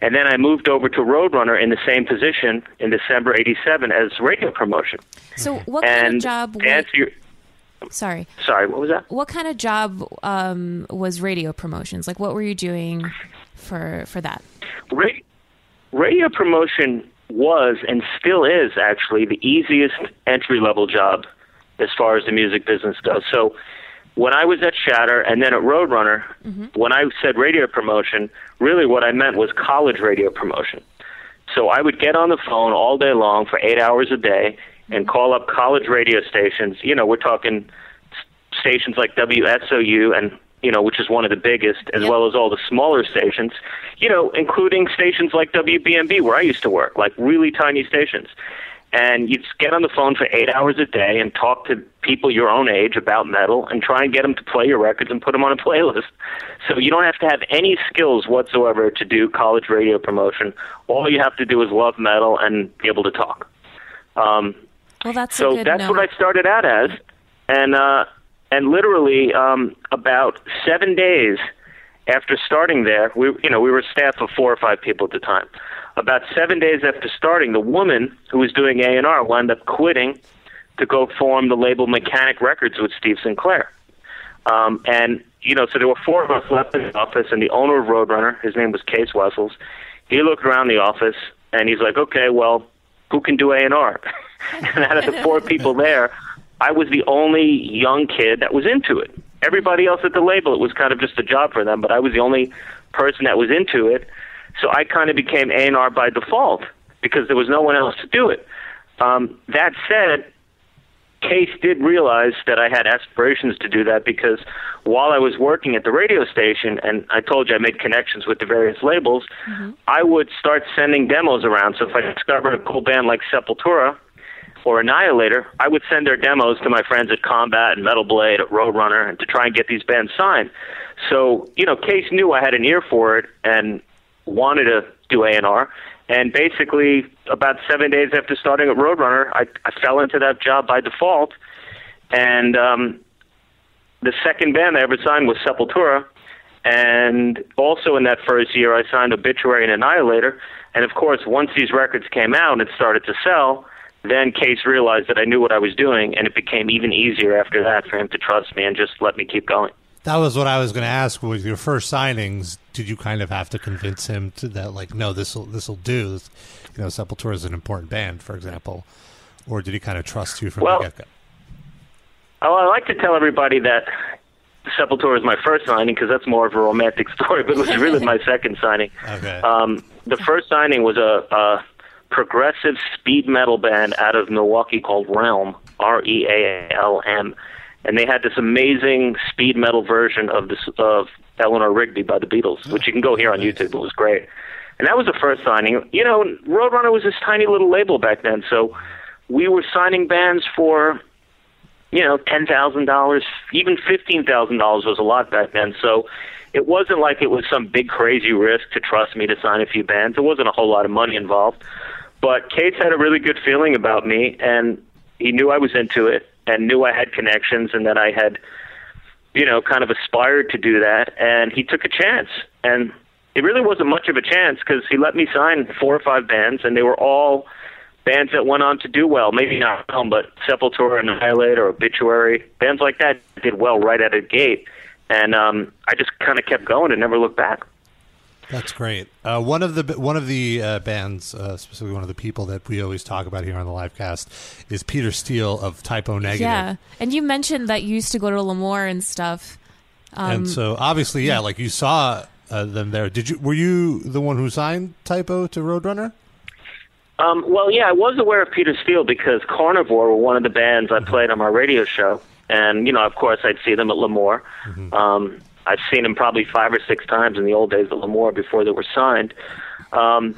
And then I moved over to Roadrunner in the same position in December '87 as radio promotion. So what kind of job? answer your, sorry, sorry, what was that? what kind of job um, was radio promotions? Like, what were you doing for for that? Ra- radio promotion was and still is actually the easiest entry level job as far as the music business goes. So when I was at Shatter and then at Roadrunner, mm-hmm. when I said radio promotion, really what I meant was college radio promotion. So I would get on the phone all day long for eight hours a day and mm-hmm. call up college radio stations. You know, we're talking stations like WSOU and you know, which is one of the biggest, as Yep. well as all the smaller stations. You know, including stations like WBMB where I used to work, like really tiny stations. And you'd get on the phone for eight hours a day and talk to people your own age about metal and try and get them to play your records and put them on a playlist. So you don't have to have any skills whatsoever to do college radio promotion. All you have to do is love metal and be able to talk. Um, Well, that's a so that's note. what I started out as, and uh, and literally um, about seven days after starting there, we you know we were a staff of four or five people at the time. About seven days after starting, the woman who was doing A and R wound up quitting to go form the label Mechanic Records with Steve Sinclair. Um, and you know, so there were four of us left in the office, and the owner of Roadrunner, his name was Cees Wessels. He looked around the office and he's like, "Okay, well, who can do A and R?" And out of the four people there, I was the only young kid that was into it. Everybody else at the label, it was kind of just a job for them, but I was the only person that was into it. So I kind of became A and R by default because there was no one else to do it. Um, that said, Cees did realize that I had aspirations to do that because while I was working at the radio station, and I told you I made connections with the various labels, I would start sending demos around. So if I discovered a cool band like Sepultura or Annihilator, I would send their demos to my friends at Combat and Metal Blade, at Roadrunner, and to try and get these bands signed. So you know, Cees knew I had an ear for it and wanted to do A and R. And basically, about seven days after starting at Roadrunner, I, I fell into that job by default. And um, the second band I ever signed was Sepultura. And also in that first year, I signed Obituary and Annihilator. And of course, once these records came out and it started to sell, then Cees realized that I knew what I was doing, and it became even easier after that for him to trust me and just let me keep going. That was what I was going to ask. With your first signings, did you kind of have to convince him to that, like, no, this will this will do? You know, Sepultura is an important band, for example, or did he kind of trust you from Well, the get go? Oh, I like to tell everybody that Sepultura is my first signing because that's more of a romantic story, but it was really my second signing. Okay. Um, the first signing was a, a progressive speed metal band out of Milwaukee called Realm, R E A L M, and they had this amazing speed metal version of this of Eleanor Rigby by the Beatles, which you can go hear on YouTube. It was great, and that was the first signing. You know, Roadrunner was this tiny little label back then, so we were signing bands for you know, ten thousand dollars, even fifteen thousand dollars was a lot back then. So it wasn't like it was some big crazy risk to trust me to sign a few bands. There wasn't a whole lot of money involved. But Cees had a really good feeling about me and he knew I was into it and knew I had connections and that I had you know, kind of aspired to do that and he took a chance. And it really wasn't much of a chance because he let me sign four or five bands and they were all bands that went on to do well. Maybe not Realm, but Sepultura, Annihilator, Obituary, bands like that did well right out of the gate. And um, I just kind of kept going and never looked back. That's great. Uh, one of the one of the uh, bands, uh, specifically one of the people that we always talk about here on the live cast, is Peter Steele of Type O Negative. Yeah, and you mentioned that you used to go to L'Amour and stuff. Um, and so obviously, yeah, like you saw uh, them there. Did you? Were you the one who signed Type O to Roadrunner? Um, well, yeah, I was aware of Peter Steele because Carnivore were one of the bands I played on my radio show, and you know, of course, I'd see them at L'Amour. Um, I've seen him probably five or six times in the old days at L'Amour before they were signed. Um,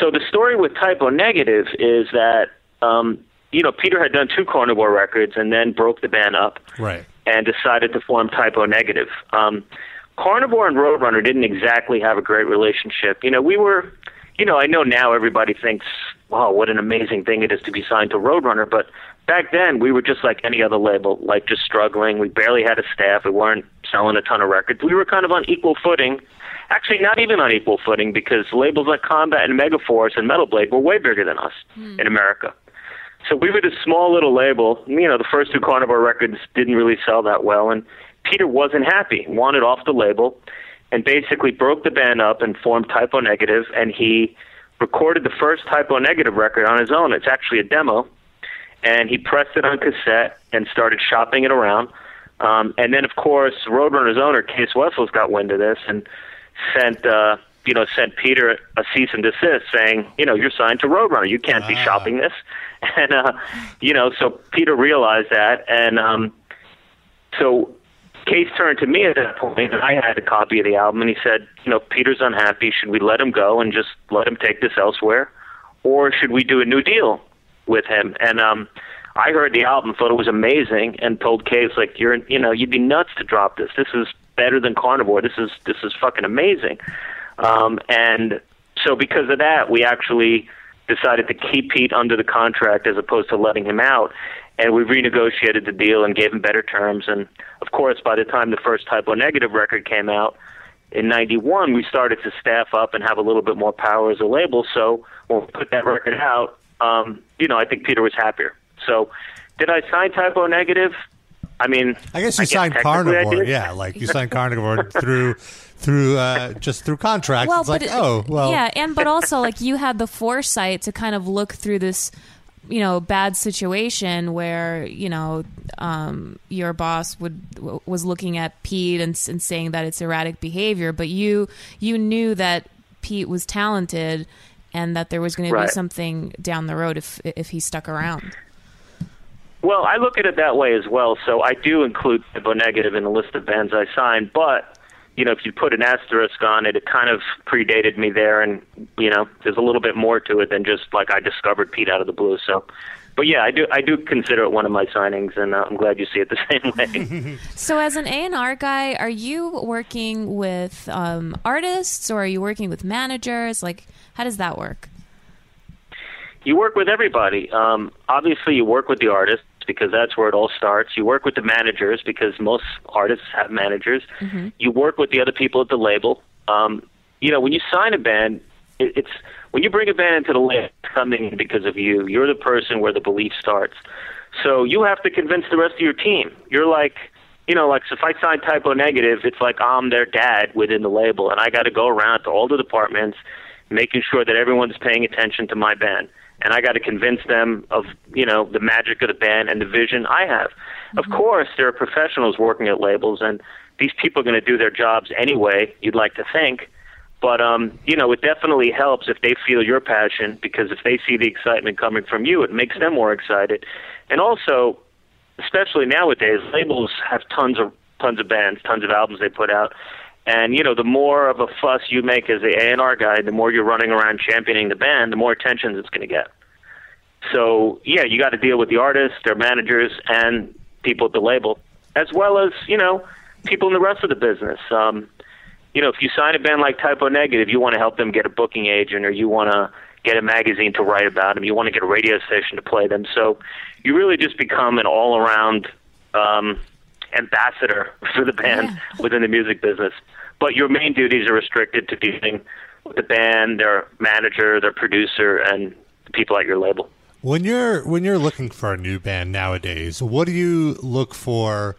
so the story with Type O Negative is that um, you know Peter had done two Carnivore records and then broke the band up Right. and decided to form Type O Negative. Um, Carnivore and Roadrunner didn't exactly have a great relationship. You know, we were, you know, I know now everybody thinks, wow, what an amazing thing it is to be signed to Roadrunner, but back then we were just like any other label, like just struggling. We barely had a staff. We weren't selling a ton of records. We were kind of on equal footing. Actually, not even on equal footing because labels like Combat and Megaforce and Metal Blade were way bigger than us hmm. in America. So we were this small little label. You know, the first two Carnivore records didn't really sell that well, and Peter wasn't happy. Wanted off the label, and basically broke the band up and formed Type O Negative. And he recorded the first Type O Negative record on his own. It's actually a demo, and he pressed it on cassette and started shopping it around. Um, and then, of course, Roadrunner's owner Cees Wessels got wind of this and sent. Uh, you know, sent Peter a cease and desist saying, you know, you're signed to Roadrunner. You can't be shopping this. And, uh, you know, so Peter realized that. And um, so Cees turned to me at that point, and I had a copy of the album, and he said, you know, Peter's unhappy. Should we let him go and just let him take this elsewhere? Or should we do a new deal with him? And um, I heard the album, thought it was amazing, and told Cees, like, you're, you know, you'd be nuts to drop this. This is better than Carnivore. This is, this is fucking amazing. Um, and so because of that, we actually decided to keep Pete under the contract as opposed to letting him out. And we renegotiated the deal and gave him better terms. And of course, by the time the first Type O Negative record came out in '91, we started to staff up and have a little bit more power as a label. So when we put that record out, um, you know, I think Peter was happier. So did I sign Type O Negative? I mean, I guess you signed technically I Carnivore. Yeah, like you signed Carnivore through through uh, just through contracts. well, it's like, but it- oh, well, yeah, and but also like you had the foresight to kind of look through this, you know, bad situation where you know um, your boss would was looking at Pete and, and saying that it's erratic behavior, but you you knew that Pete was talented and that there was going to be something down the road if if he stuck around. Well, I look at it that way as well. So I do include Type O Negative in the list of bands I signed, but you know, if you put an asterisk on it, it kind of predated me there, and you know, there's a little bit more to it than just like I discovered Pete out of the blue. So, but yeah, I do I do consider it one of my signings, and uh, I'm glad you see it the same way. So, as an A and R guy, are you working with um, artists or are you working with managers? Like, how does that work? you work with everybody. Um, obviously, you work with the artists because that's where it all starts. You work with the managers because most artists have managers. You work with the other people at the label. Um, you know, when you sign a band, it, it's when you bring a band into the label, it's coming because of you. You're the person where the belief starts. So you have to convince the rest of your team. You're like, you know, like so if I sign Type O Negative, it's like I'm their dad within the label, and I got to go around to all the departments, making sure that everyone's paying attention to my band, and I got to convince them of you know the magic of the band and the vision I have. Of course, there are professionals working at labels, and these people are going to do their jobs anyway. You'd like to think. But um, you know, it definitely helps if they feel your passion because if they see the excitement coming from you, it makes them more excited. And also, especially nowadays, labels have tons of tons of bands, tons of albums they put out. And you know, the more of a fuss you make as a A&R guy, the more you're running around championing the band, the more attention it's going to get. So yeah, you got to deal with the artists, their managers, and people at the label, as well as you know people in the rest of the business. Um, you know, if you sign a band like Type O Negative, you want to help them get a booking agent, or you want to get a magazine to write about them. You want to get a radio station to play them. So you really just become an all-around um, ambassador for the band within the music business. But your main duties are restricted to dealing with the band, their manager, their producer, and the people at your label. When you're when you're looking for a new band nowadays, what do you look for?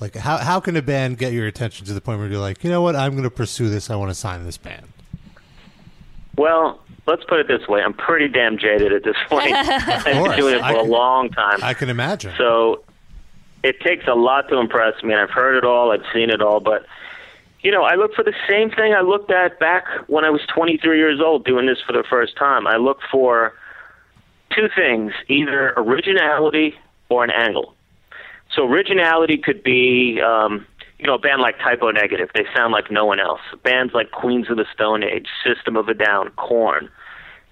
Like how how can a band get your attention to the point where you're like, you know what, I'm going to pursue this. I want to sign this band. Well, let's put it this way: I'm pretty damn jaded at this point. I've been doing it I for a long time. I can imagine. So it takes a lot to impress me, and I've heard it all, I've seen it all, but you know, I look for the same thing I looked at back when I was 23 years old doing this for the first time. I look for two things, either originality or an angle. So originality could be um, you know, a band like Type O Negative, they sound like no one else. Bands like Queens of the Stone Age, System of a Down, Korn.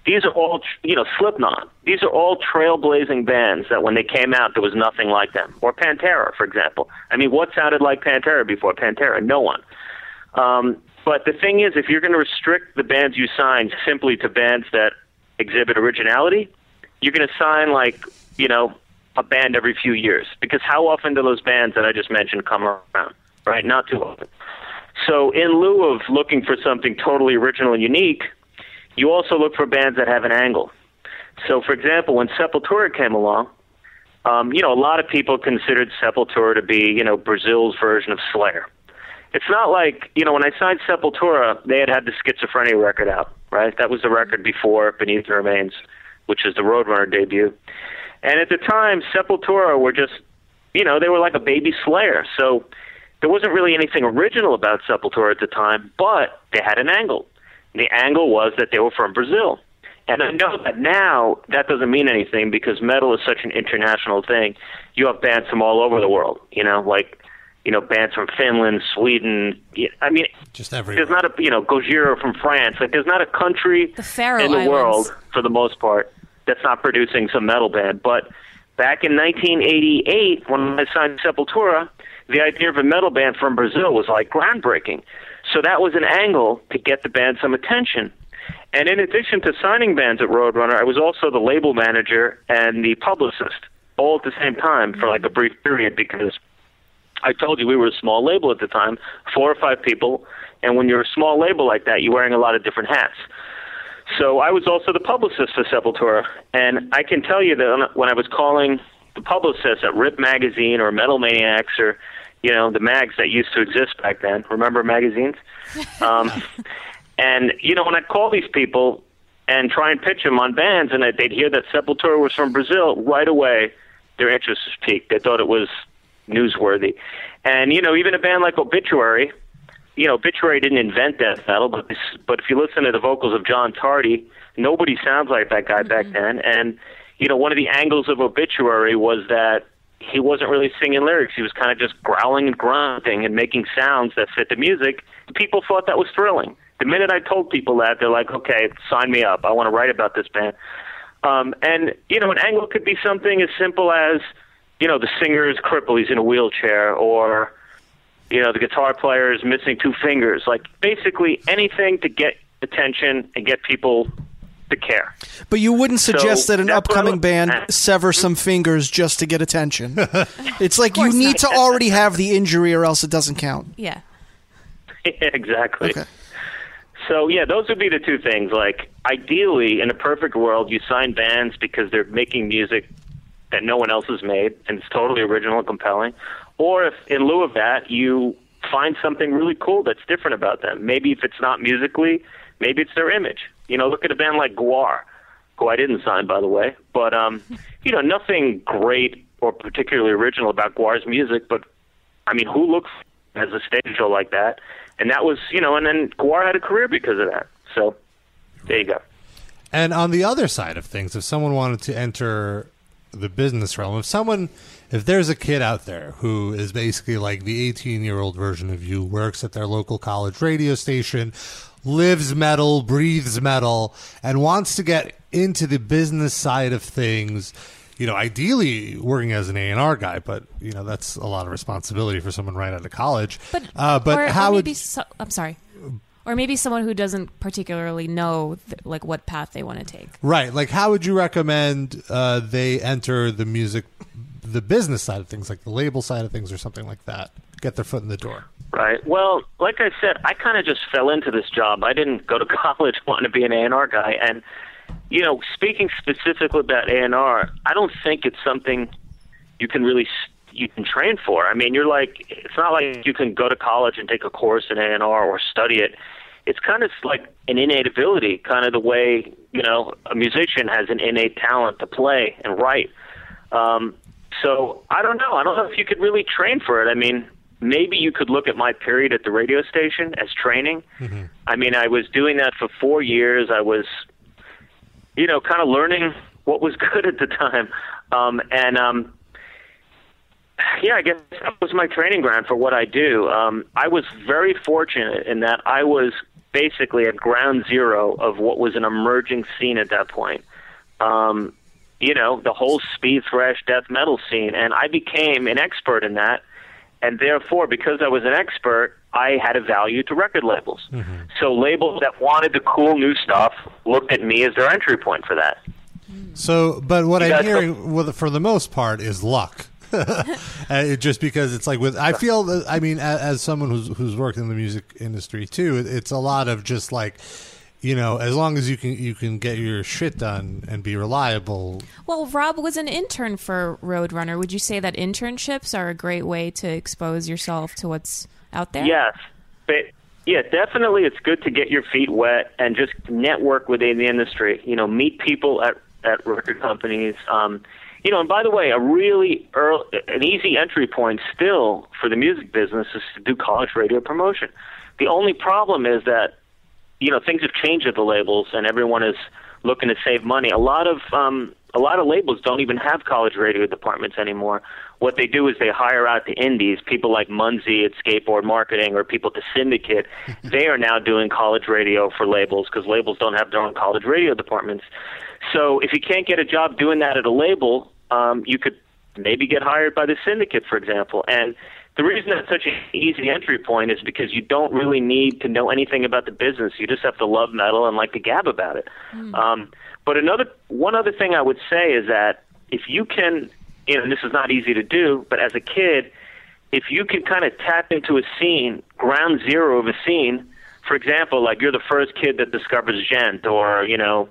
These are all, you know, Slipknot. These are all trailblazing bands that when they came out, there was nothing like them. Or Pantera, for example. I mean, what sounded like Pantera before Pantera? No one. Um, but the thing is, if you're going to restrict the bands you sign simply to bands that exhibit originality, you're going to sign like, you know, a band every few years because how often do those bands that I just mentioned come around? Right, not too often. So in lieu of looking for something totally original and unique, you also look for bands that have an angle. So, for example, when Sepultura came along, um, you know, a lot of people considered Sepultura to be, you know, Brazil's version of Slayer. It's not like, you know, when I signed Sepultura, they had had the Schizophrenia record out, right? That was the record before Beneath the Remains, which is the Roadrunner debut. And at the time, Sepultura were just, you know, they were like a baby Slayer. So there wasn't really anything original about Sepultura at the time, but they had an angle. The angle was that they were from Brazil. And I know that now that doesn't mean anything because metal is such an international thing. You have bands from all over the world, you know, like you know bands from Finland, Sweden. I mean, Just everywhere. there's not a you know Gojira from France. Like there's not a country The in the Islands. world for the most part that's not producing some metal band. But back in 1988, when I signed Sepultura, the idea of a metal band from Brazil was like groundbreaking. So that was an angle to get the band some attention. And in addition to signing bands at Roadrunner, I was also the label manager and the publicist all at the same time for like a brief period because I told you we were a small label at the time, four or five people, and when you're a small label like that, you're wearing a lot of different hats. So I was also the publicist for Sepultura, and I can tell you that when I was calling the publicist at Rip Magazine or Metal Maniacs or you know the mags that used to exist back then. Remember magazines? Um, and you know when I call these people and try and pitch them on bands, and they'd hear that Sepultura was from Brazil, right away their interest was piqued. They thought it was newsworthy. And you know, even a band like Obituary, you know, Obituary didn't invent death metal, but this, but if you listen to the vocals of John Tardy, nobody sounds like that guy back then. And you know, one of the angles of Obituary was that he wasn't really singing lyrics. He was kind of just growling and grunting and making sounds that fit the music. People thought that was thrilling. The minute I told people that, they're like, "Okay, sign me up. I want to write about this band." Um, and you know, an angle could be something as simple as, you know, the singer is crippled, he's in a wheelchair, or you know, the guitar player is missing two fingers. Like basically anything to get attention and get people to care. But you wouldn't suggest So that an that's what I upcoming look- band uh, sever some fingers just to get attention. it's like you need not. to already have the injury or else it doesn't count. Yeah. exactly. Okay. So yeah, those would be the two things. Like ideally, in a perfect world, you sign bands because they're making music that no one else has made and it's totally original and compelling. Or if in lieu of that, you find something really cool that's different about them. Maybe if it's not musically, maybe it's their image. You know, look at a band like Gwar, who I didn't sign by the way, but um, you know, nothing great or particularly original about Gwar's music, but I mean, who looks as a stage show like that? And that was, you know, and then Gwar had a career because of that. So there you go. And on the other side of things, if someone wanted to enter the business realm, if someone, if there's a kid out there who is basically like the 18 year old version of you, works at their local college radio station, lives metal, breathes metal, and wants to get into the business side of things, you know, ideally working as an A&R guy, but, you know, that's a lot of responsibility for someone right out of college. But uh, but how would so, I'm sorry. Or maybe someone who doesn't particularly know th- like what path they want to take. Right. Like, how would you recommend uh, they enter the music, the business side of things, like the label side of things, or something like that? Get their foot in the door. Right. Well, like I said, I kind of just fell into this job. I didn't go to college wanting to be an A&R guy, and you know, speaking specifically about A&R, I don't think it's something you can really s- you can train for. I mean, you're like it's not like you can go to college and take a course in A&R or study it. It's kind of like an innate ability, kind of the way you know a musician has an innate talent to play and write. Um, so I don't know. I don't know if you could really train for it. I mean, maybe you could look at my period at the radio station as training. I mean, I was doing that for four years. I was, you know, kind of learning what was good at the time, um, and um, yeah, I guess that was my training ground for what I do. Um, I was very fortunate in that I was basically at ground zero of what was an emerging scene at that point. Um, you know, the whole speed thrash death metal scene, and I became an expert in that. And therefore, because I was an expert, I had a value to record labels. So labels that wanted the cool new stuff looked at me as their entry point for that. So, but what I'm hearing, for the most part, is luck. Uh, it- just because it's like with, I feel that, I mean, as, as someone who's who's worked in the music industry too, it, it's a lot of just like, you know, as long as you can you can get your shit done and be reliable. Well, Rob was an intern for Roadrunner. Would you say that internships are a great way to expose yourself to what's out there? Yes, but yeah, definitely, it's good to get your feet wet and just network within the industry. You know, meet people at at record companies. Um, you know, and by the way, a really early, an easy entry point still for the music business is to do college radio promotion. The only problem is that you know things have changed at the labels, and everyone is looking to save money. A lot of um, a lot of labels don't even have college radio departments anymore. What they do is they hire out the indies, people like Munsey at Skateboard Marketing or people at the Syndicate. they are now doing college radio for labels because labels don't have their own college radio departments. So if you can't get a job doing that at a label, um, you could maybe get hired by the Syndicate, for example. And the reason that's such an easy entry point is because you don't really need to know anything about the business. You just have to love metal and like to gab about it. Um, but another one other thing I would say is that if you can, you know, and this is not easy to do, but as a kid, if you can kind of tap into a scene, ground zero of a scene, for example, like you're the first kid that discovers djent, or you know,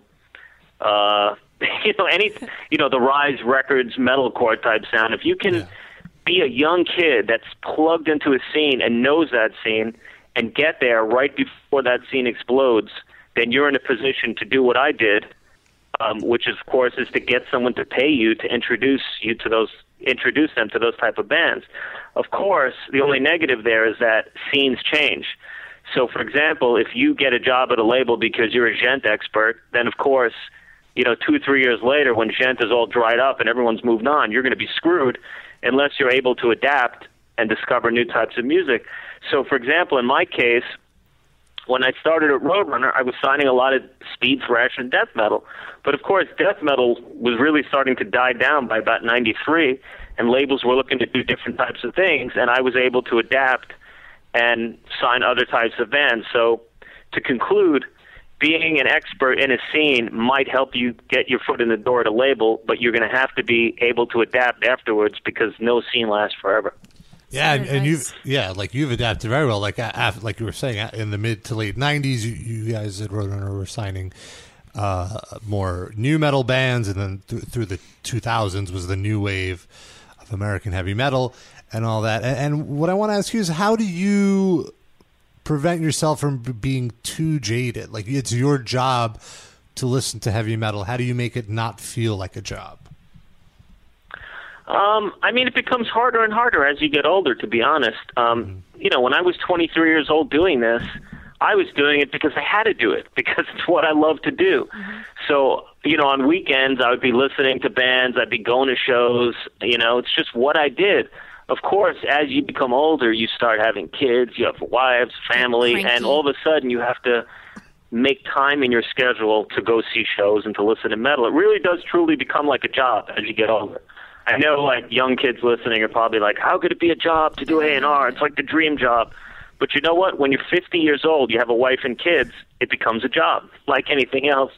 uh, you know any, you know the Rise Records metalcore type sound. If you can be a young kid that's plugged into a scene and knows that scene, and get there right before that scene explodes, then you're in a position to do what I did, um, which of course is to get someone to pay you to introduce you to those introduce them to those type of bands. Of course, the only negative there is that scenes change. So, for example, if you get a job at a label because you're a djent expert, then of course, you know, two three years later, when djent is all dried up and everyone's moved on, you're going to be screwed unless you're able to adapt and discover new types of music. So, for example, in my case, when I started at Roadrunner, I was signing a lot of speed thrash and death metal. But of course, death metal was really starting to die down by about 93, and labels were looking to do different types of things, and I was able to adapt and sign other types of bands. So, to conclude, being an expert in a scene might help you get your foot in the door at a label, but you're going to have to be able to adapt afterwards because no scene lasts forever. Yeah, and, and you, nice. yeah, like you've adapted very well. Like a- af like you were saying, in the mid to late '90s, you, you guys at Roadrunner were signing uh, more nu metal bands, and then th- through the 2000s was the new wave of American heavy metal and all that. And, and what I want to ask you is, how do you prevent yourself from being too jaded? Like it's your job to listen to heavy metal. How do you make it not feel like a job? Um, I mean, it becomes harder and harder as you get older. To be honest, um, you know, when I was 23 years old doing this, I was doing it because I had to do it because it's what I love to do. So, you know, on weekends I would be listening to bands, I'd be going to shows. You know, it's just what I did. Of course, as you become older, you start having kids, you have wives, family, Cranky. and all of a sudden you have to make time in your schedule to go see shows and to listen to metal. It really does truly become like a job as you get older. I know like young kids listening are probably like, how could it be a job to do A&R? It's like the dream job. But you know what? When you're 50 years old, you have a wife and kids, it becomes a job like anything else.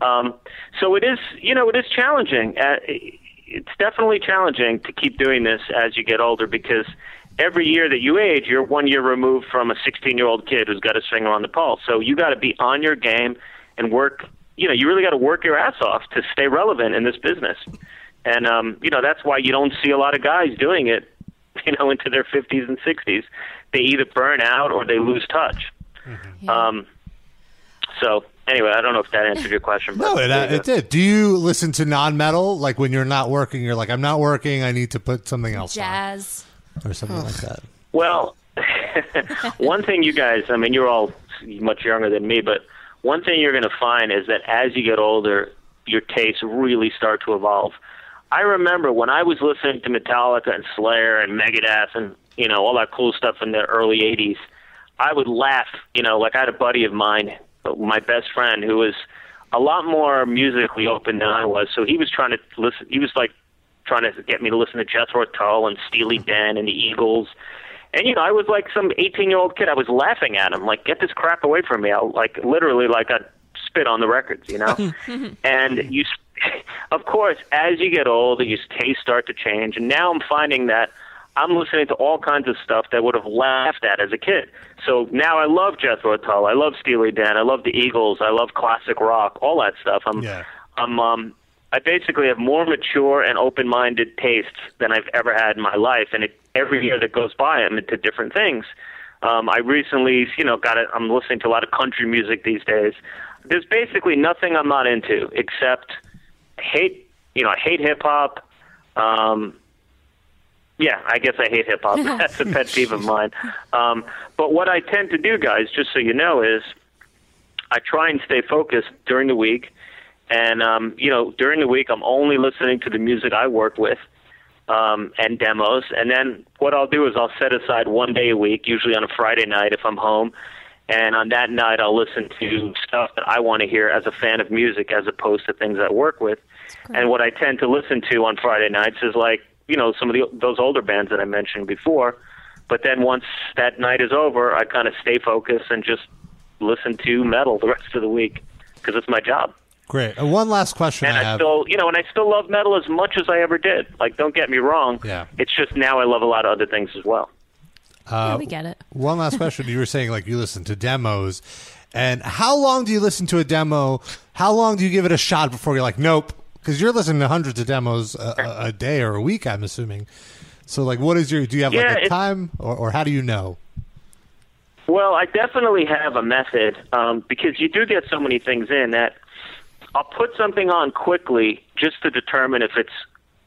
Um, so it is, you know, it is challenging. Uh, it's definitely challenging to keep doing this as you get older because every year that you age, you're one year removed from a 16 year old kid who's got his finger on the pulse. So you got to be on your game and work. You know, you really got to work your ass off to stay relevant in this business. And um, you know that's why you don't see a lot of guys doing it. You know, into their 50s and 60s, they either burn out or they lose touch. Yeah. Um, so anyway, I don't know if that answered your question. No, but it, there you go. it did. Do you listen to non-metal? Like when you're not working, you're like, I'm not working. I need to put something else Jazz. on, or something like that. Well, one thing you guys, I mean, you're all much younger than me, but one thing you're going to find is that as you get older, your tastes really start to evolve. I remember when I was listening to Metallica and Slayer and Megadeth and, you know, all that cool stuff in the early 80s, I would laugh, you know, like I had a buddy of mine, my best friend, who was a lot more musically open than I was. So he was trying to listen, he was like trying to get me to listen to Jethro Tull and Steely Dan and the Eagles. And you know, I was like some 18-year-old kid. I was laughing at him, like, "Get this crap away from me!" I'll like literally, like, I spit on the records, you know. and you, of course, as you get older, your tastes start to change, and now I'm finding that I'm listening to all kinds of stuff that would have laughed at as a kid. So now I love Jethro Tull, I love Steely Dan, I love the Eagles, I love classic rock, all that stuff. I'm, Yeah. I'm, um, I basically have more mature and open-minded tastes than I've ever had in my life, and it, every year that goes by, I'm into different things. Um, I recently, you know, got it. I'm listening to a lot of country music these days. There's basically nothing I'm not into except hate. You know, I hate hip hop. Um, yeah, I guess I hate hip hop. That's a pet peeve of mine. Um, but what I tend to do, guys, just so you know, is I try and stay focused during the week. And um, you know, during the week, I'm only listening to the music I work with um, and demos. And then what I'll do is I'll set aside one day a week, usually on a Friday night if I'm home. And on that night, I'll listen to stuff that I want to hear as a fan of music, as opposed to things I work with. And what I tend to listen to on Friday nights is like you know some of the those older bands that I mentioned before. But then once that night is over, I kind of stay focused and just listen to metal the rest of the week because it's my job. Great. Uh, one last question And I I have. still, you know, and I still love metal as much as I ever did. Like, don't get me wrong. Yeah. It's just now I love a lot of other things as well. Uh, yeah, we get it. One last question. You were saying like you listen to demos, and how long do you listen to a demo? How long do you give it a shot before you're like, nope? Because you're listening to hundreds of demos a, a, day or a week, I'm assuming. So like, what is your? Do you have Yeah, like a time, or, or how do you know? Well, I definitely have a method um, because you do get so many things in that I'll put something on quickly just to determine if it's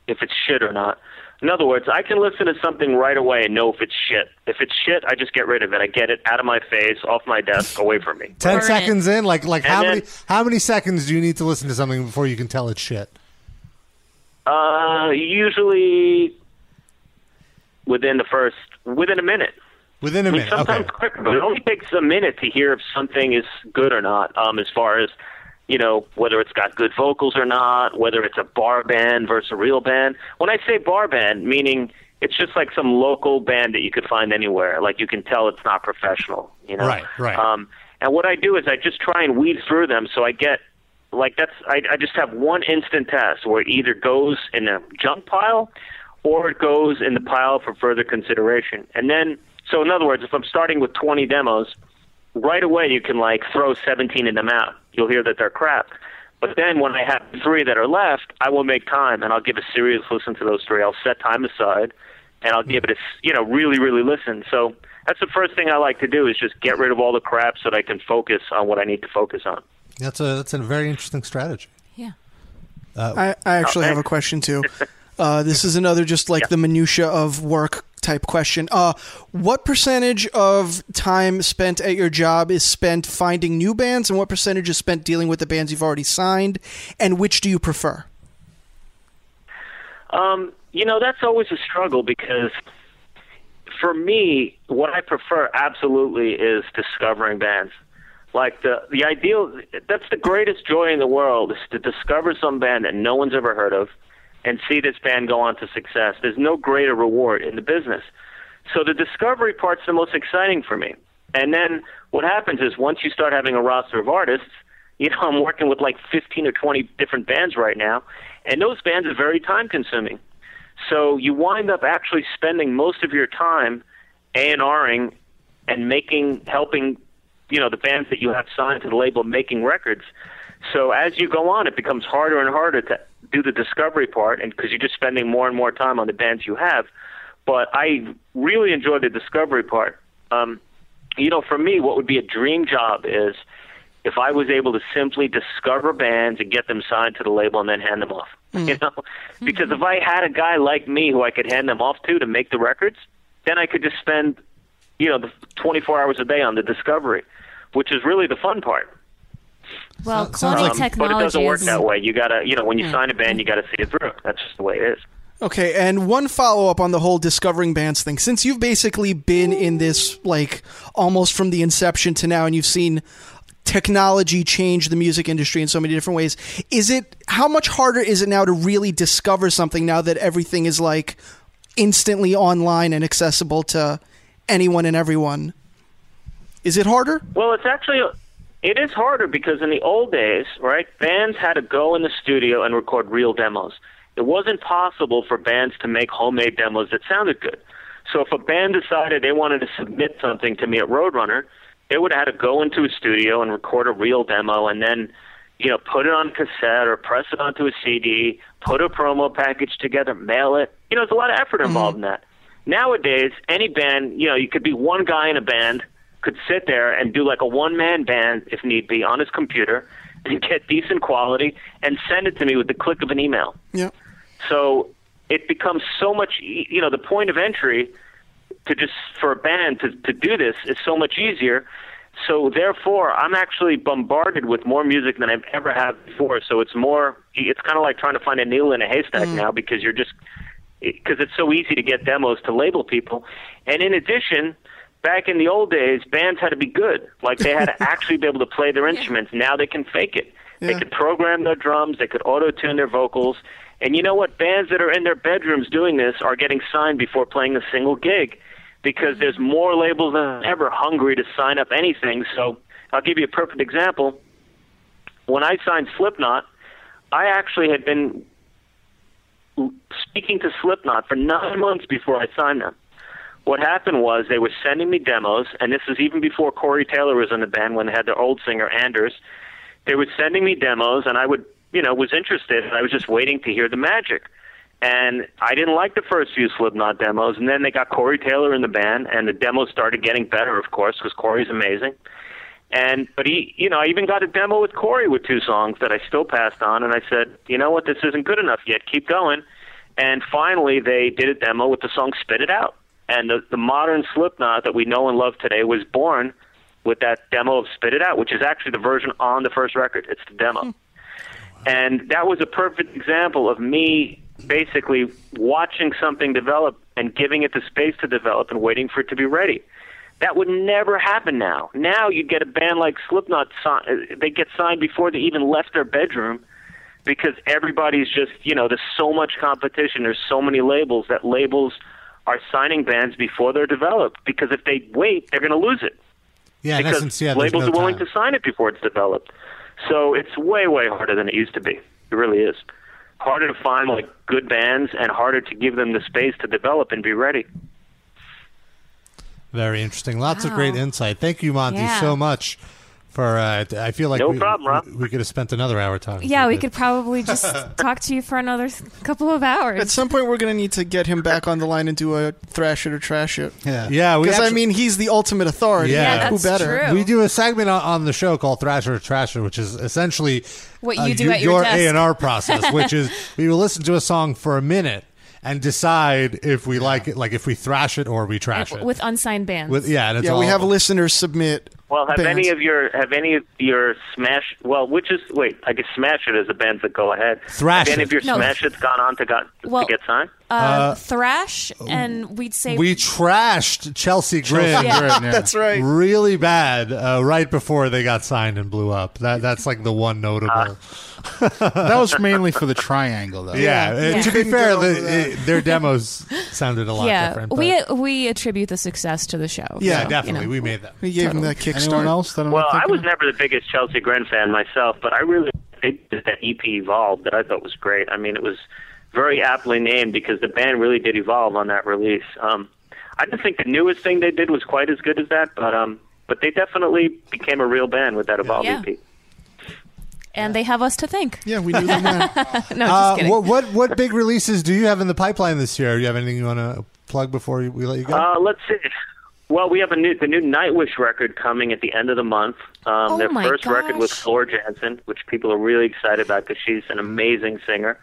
if it's shit or not. In other words, I can listen to something right away and know if it's shit. If it's shit, I just get rid of it. I get it out of my face, off my desk, away from me. Ten Burn it. seconds in, like like And how then- many how many seconds do you need to listen to something before you can tell it's shit? Uh, usually within the first within a minute. Within a I mean, minute. sometimes Okay. quicker, but it only takes a minute to hear if something is good or not. Um, as far as you know, whether it's got good vocals or not, whether it's a bar band versus a real band. When I say bar band, meaning it's just like some local band that you could find anywhere. Like you can tell it's not professional. You know, Right, right. Um, and what I do is I just try and weed through them, so I get like that's I, I just have one instant test where it either goes in a junk pile or it goes in the pile for further consideration. And then, so in other words, if I'm starting with 20 demos, right away you can like throw 17 of them out. You'll hear that they're crap. But then when I have three that are left, I will make time and I'll give a serious listen to those three. I'll set time aside and I'll give it a, s- you know, really, really listen. So that's the first thing I like to do is just get rid of all the crap so that I can focus on what I need to focus on. That's a that's a very interesting strategy. Yeah. I, I actually have a question too. Uh, this is another just like the minutia of work type question. Uh, what percentage of time spent at your job is spent finding new bands, and what percentage is spent dealing with the bands you've already signed? And which do you prefer? Um, you know, that's always a struggle because for me, what I prefer absolutely is discovering bands. Like the the ideal that's the greatest joy in the world is to discover some band that no one's ever heard of and see this band go on to success. There's no greater reward in the business. So the discovery part's the most exciting for me. And then what happens is once you start having a roster of artists, you know, I'm working with like 15 or 20 different bands right now, and those bands are very time consuming. So you wind up actually spending most of your time A&Ring and making, helping, you know, the bands that you have signed to the label making records. So as you go on, it becomes harder and harder to do the discovery part, and because you're just spending more and more time on the bands you have. But I really enjoy the discovery part. Um, you know, for me, what would be a dream job is if I was able to simply discover bands and get them signed to the label and then hand them off. You know, because if I had a guy like me who I could hand them off to to make the records, then I could just spend, you know, the 24 hours a day on the discovery, which is really the fun part. Well, So- sounds quality like- Um, but it doesn't work that way. You gotta, you know, when you Yeah. sign a band, you gotta see it through. That's just the way it is. Okay, and one follow up on the whole discovering bands thing. Since you've basically been in this like almost from the inception to now, and you've seen technology change the music industry in so many different ways, is it how much harder is it now to really discover something now that everything is like instantly online and accessible to anyone and everyone? Is it harder? Well, it's actually It is harder because in the old days, right, bands had to go in the studio and record real demos. It wasn't possible for bands to make homemade demos that sounded good. So if a band decided they wanted to submit something to me at Roadrunner, they would have had to go into a studio and record a real demo and then, you know, put it on cassette or press it onto a CD, put a promo package together, mail it. You know, there's a lot of effort mm-hmm. involved in that. Nowadays, any band, you know, you could be one guy in a band, could sit there and do like a one man band if need be on his computer and get decent quality and send it to me with the click of an email. Yeah. So it becomes so much, you know, the point of entry to just for a band to to do this is so much easier. So therefore, I'm actually bombarded with more music than I've ever had before. So it's more, it's kind of like trying to find a needle in a haystack mm. now because you're just because it's so easy to get demos to label people. And in addition, back in the old days, bands had to be good. Like they had to actually be able to play their instruments. Now they can fake it. They Yeah. could program their drums. They could auto tune their vocals. And you know what? Bands that are in their bedrooms doing this are getting signed before playing a single gig because there's more labels than ever hungry to sign up anything. So I'll give you a perfect example. When I signed Slipknot, I actually had been speaking to Slipknot for nine months before I signed them. What happened was they were sending me demos, and this is even before Corey Taylor was in the band when they had their old singer Anders. They were sending me demos, and I would, you know, was interested, and I was just waiting to hear the magic. And I didn't like the first few Slipknot demos, and then they got Corey Taylor in the band, and the demos started getting better, of course, because Corey's amazing. And but he, you know, I even got a demo with Corey with two songs that I still passed on, and I said, you know what, this isn't good enough yet. Keep going. And finally, they did a demo with the song "Spit It Out," and the the modern Slipknot that we know and love today was born with that demo of "Spit It Out," which is actually the version on the first record. It's the demo. Hmm. And that was a perfect example of me basically watching something develop and giving it the space to develop and waiting for it to be ready. That would never happen now. Now you'd get a band like Slipknot, they get signed before they even left their bedroom because everybody's just, you know, there's so much competition, there's so many labels that labels are signing bands before they're developed because if they wait, they're going to lose it Yeah, in because essence, yeah, labels no are willing time. to sign it before it's developed. So it's way, way harder than it used to be. It really is. Harder to find like good bands and harder to give them the space to develop and be ready. Very interesting. Lots of great insight. Thank you, Monte, Yeah. so much. For uh, I feel like No we, problem, Rob. we, we could have spent another hour talking. Yeah, we could probably just talk to you for another couple of hours. At some point, we're going to need to get him back on the line and do a thrash it or trash it. Yeah. Yeah, Because I mean, he's the ultimate authority. Yeah. yeah, Who better? true. We do a segment on, on the show called Thrasher or Trasher, which is essentially What uh, you do you- at your. A and R process, which is we will listen to a song for a minute and decide if we like it, like if we thrash it or we trash it. with unsigned bands. With- yeah, and it's Yeah, we all- have listeners submit. Well, have bands. any of your have any of your smash? Well, which is wait, I guess Smash It is the bands that go ahead. Thrash have any of your No. Smash It's gone on to got Well, to get signed? uh, thrash, and we'd say we trashed Chelsea Grin. Yeah. Right, yeah. That's right. Really bad uh, right before they got signed and blew up. That that's like the one notable. That was mainly for the triangle, though. yeah, uh, Yeah. to be fair, the, that. uh, their demos sounded a lot yeah, different. but- we we attribute the success to the show. yeah, so, you definitely, know. we made that. We gave them that kickstart. Anyone else that I'm Well, I was of? never the biggest Chelsea Grin fan myself, but I really they did that EP evolved that I thought was great. I mean, it was very aptly named because the band really did evolve on that release. Um, I didn't think the newest thing they did was quite as good as that, but um, but they definitely became a real band with that Evolve E Yeah. EP. And they have us to thank. Yeah, we knew them then. No, just Uh, kidding. what what what big releases do you have in the pipeline this year? Do you have anything you want to plug before we let you go? Uh, let's see. Well, we have a new the new Nightwish record coming at the end of the month. Um, Oh their my first record with gosh. Floor Jansen, which people are really excited about because she's an amazing singer,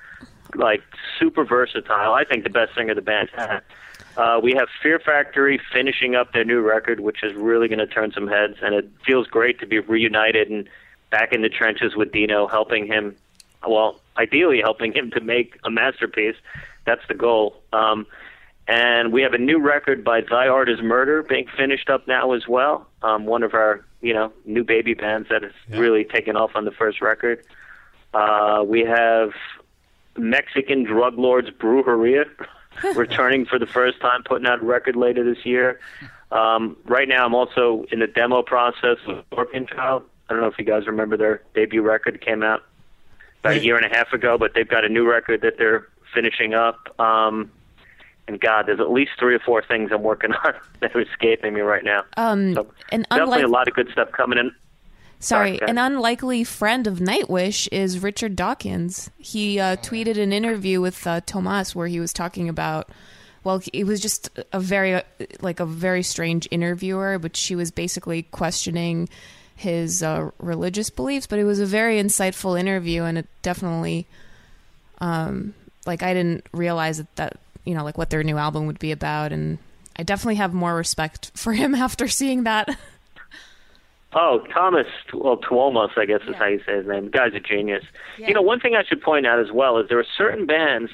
like super versatile. I think the best singer of the band had. Uh, we have Fear Factory finishing up their new record, which is really going to turn some heads, and it feels great to be reunited and back in the trenches with Dino, helping him. Well, ideally helping him to make a masterpiece. That's the goal. Um, and we have a new record by Thy Art Is Murder being finished up now as well. Um, one of our, you know, new baby bands that has Yeah. really taken off on the first record. Uh, we have Mexican drug lords Brujeria returning for the first time, putting out a record later this year. Um, right now, I'm also in the demo process with Scorpion Child, I don't know if you guys remember their debut record came out about a year and a half ago, but they've got a new record that they're finishing up. Um, and God, there's at least three or four things I'm working on that are escaping me right now. Um, So and definitely unlike, a lot of good stuff coming in. sorry, Sorry, an unlikely friend of Nightwish is Richard Dawkins. He uh, tweeted an interview with uh, Tomas where he was talking about. Well, it was just a very like a very strange interviewer, but she was basically questioning his uh, religious beliefs. But it was a very insightful interview, and it definitely, um, like I didn't realize that, that you know like what their new album would be about, and I definitely have more respect for him after seeing that. Oh, Thomas, well, Tuomas, I guess is Yeah. how you say his name. The guy's a genius. Yeah. You know, one thing I should point out as well is there are certain bands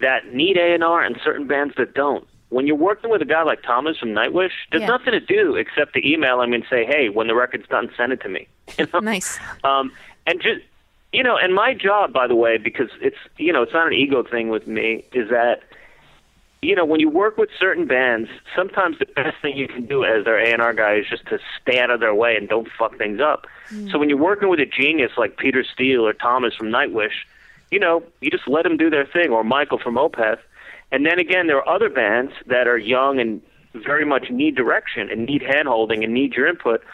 that need A&R and certain bands that don't. When you're working with a guy like Thomas from Nightwish, there's Yeah. nothing to do except to email him and say, hey, when the record's done, send it to me. You know? nice. Um, and just you know, and my job, by the way, because it's you know, it's not an ego thing with me, is that you know, when you work with certain bands, sometimes the best thing you can do as their A and R guy is just to stay out of their way and don't fuck things up. So when you're working with a genius like Peter Steele or Thomas from Nightwish, you know, you just let them do their thing, or Michael from Opeth. And then again, there are other bands that are young and very much need direction and need handholding and need your input.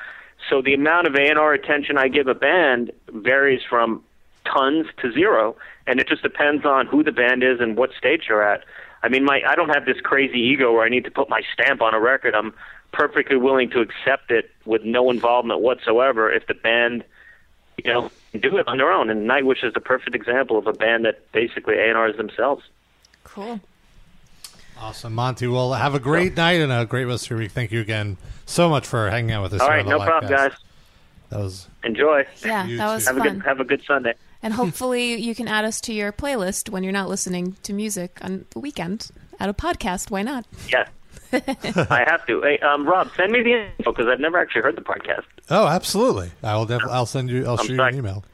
So the amount of A&R attention I give a band varies from tons to zero, and it just depends on who the band is and what stage they're at. I mean, my I don't have this crazy ego where I need to put my stamp on a record. I'm perfectly willing to accept it with no involvement whatsoever if the band, you know, do it on their own. And Nightwish is the perfect example of a band that basically A&Rs themselves. Cool. Awesome, Monte. Well, have a great night and a great rest of your week. Thank you again so much for hanging out with us. All here right, on the no problem, Livecast. guys. That was Enjoy. Yeah, You that too. was Have a fun. good have a good Sunday. And hopefully you can add us to your playlist when you're not listening to music on the weekend. at a podcast, why not? Yeah. I have to. Hey, um, Rob, send me the info because I've never actually heard the podcast. Oh, absolutely. I will. Def- I'll send you. I'll I'm shoot you an email.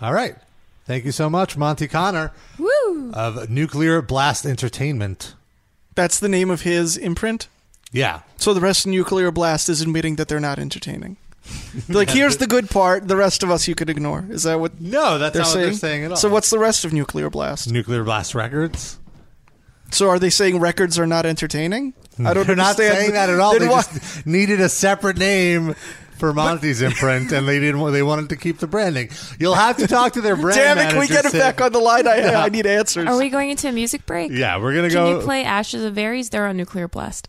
All right. Thank you so much, Monte Conner Woo! of Nuclear Blast Entertainment. That's the name of his imprint. Yeah. So the rest of Nuclear Blast is admitting that they're not entertaining. like, here's the good part. The rest of us you could ignore. Is that what No, that's they're not saying? what they're saying at all. So what's the rest of Nuclear Blast? Nuclear Blast Records? So are they saying records are not entertaining? I don't They're not saying that at all. Then They why- just needed a separate name for Monte's imprint, and they didn't. want- They wanted to keep the branding. You'll have to talk to their brand. Damn it! Can we get him back on the line? I, Yeah. I need answers. Are we going into a music break? Yeah, we're gonna Can go. you play Ashes of Ares? They're on Nuclear Blast.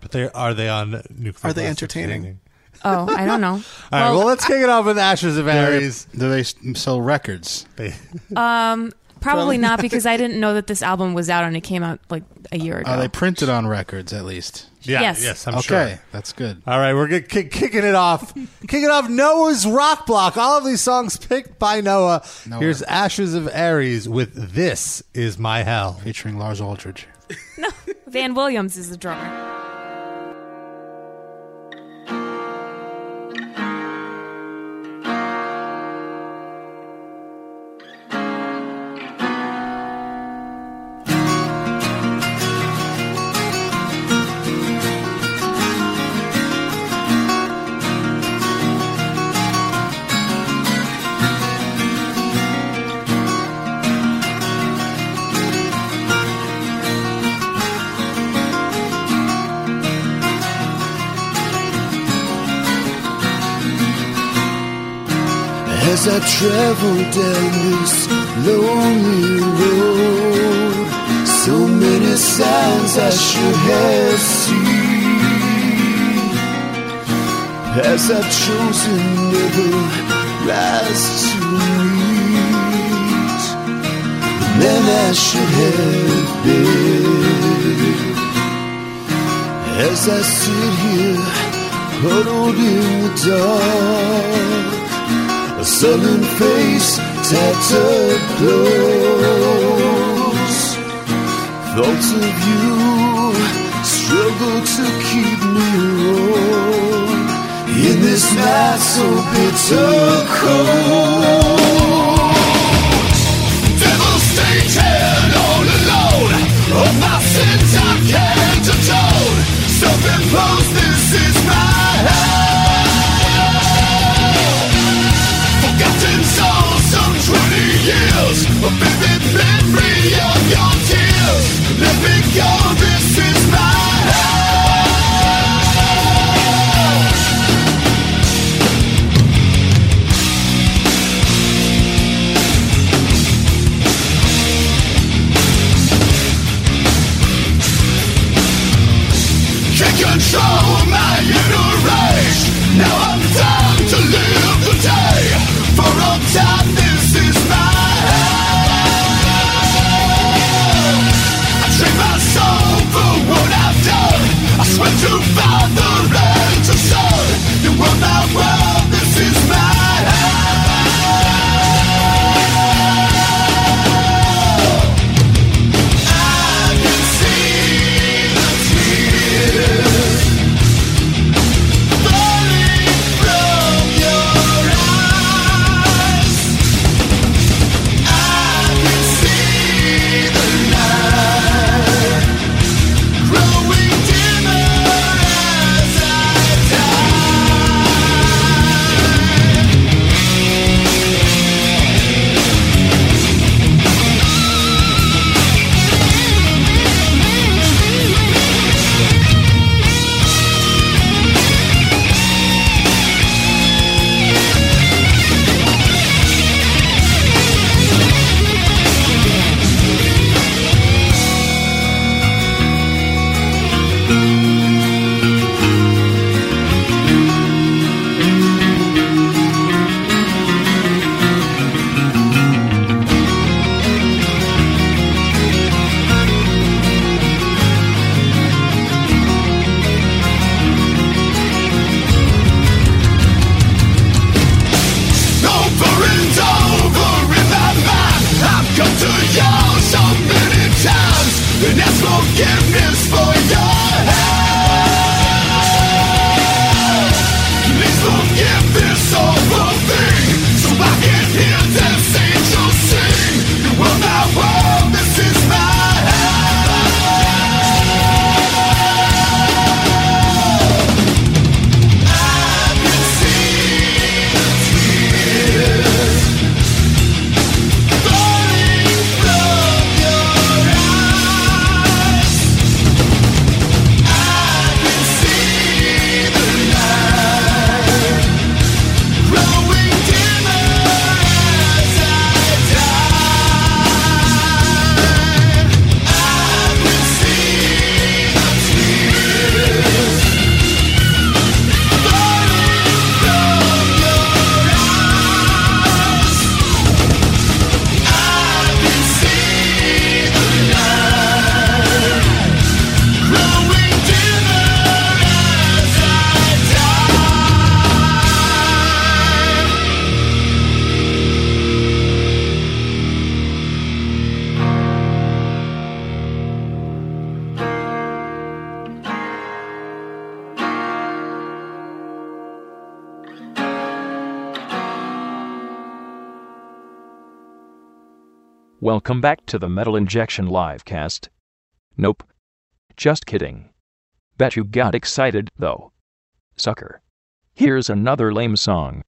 but they are they on nuclear? Are they entertaining? Oh, I don't know. All right. Well, let's kick it off with Ashes of Ares. Do they sell records? They- um, Probably not because I didn't know that this album was out and it came out like a year oh, ago. Are they printed on records at least? Yeah, Yes. yes, I'm okay, sure. that's good. All right, we're gonna kick, kicking it off. kicking off Noah's Rock Block. All of these songs picked by Noah. Noah. Here's Ashes of Ares with "This Is My Hell." Featuring Lars Aldridge. no, Van Williams is the drummer. As I travel down this lonely road, so many signs I should have seen. As I've chosen never rise to meet the man I should have been. As I sit here, huddled in the dark. A sullen face, tattered clothes. Thoughts of you struggle to keep me warm in this night so bitter cold. Devastated, all alone. Of my sins I can't atone. Self-imposed, You're, Come back to the Metal Injection live cast. Nope. Just kidding. Bet you got excited, though. Sucker. Here's another lame song.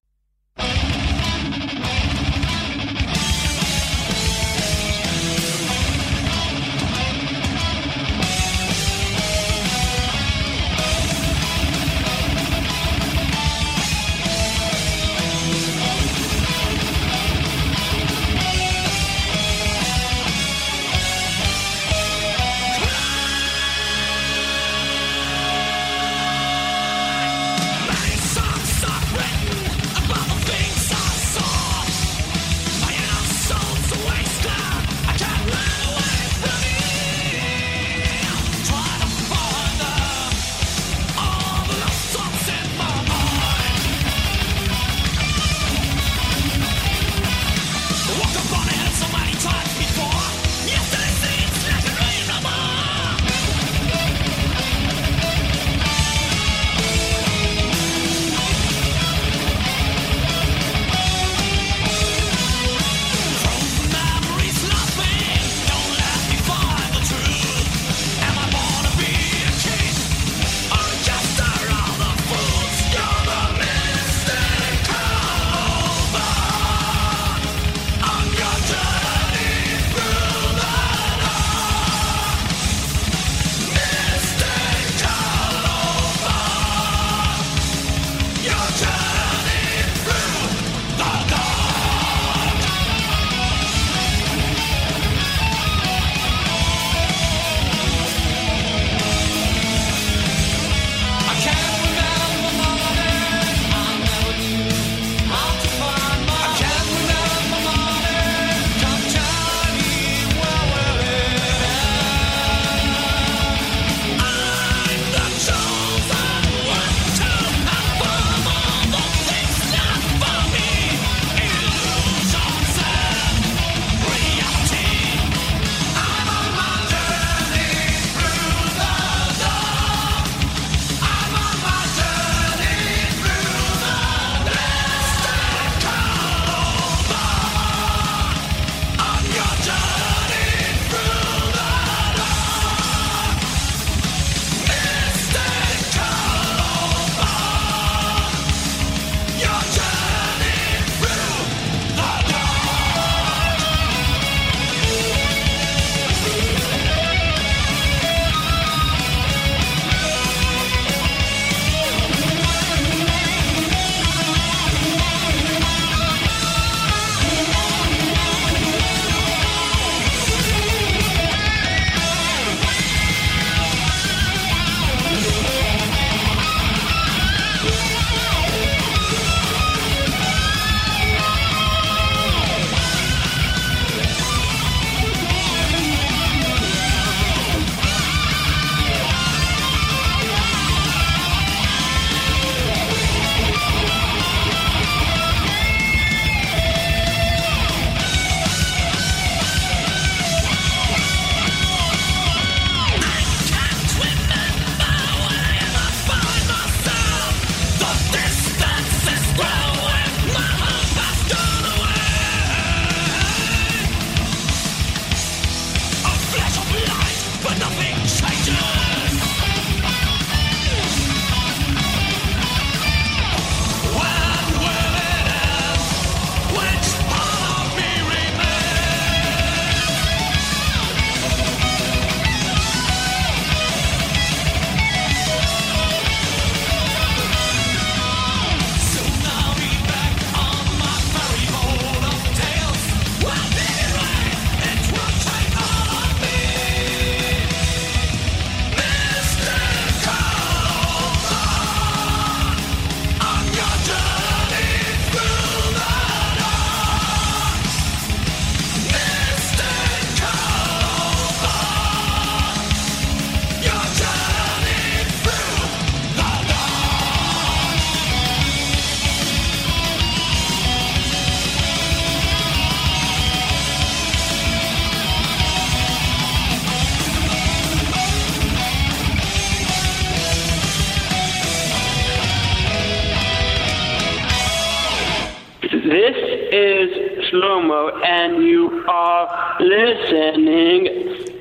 Listening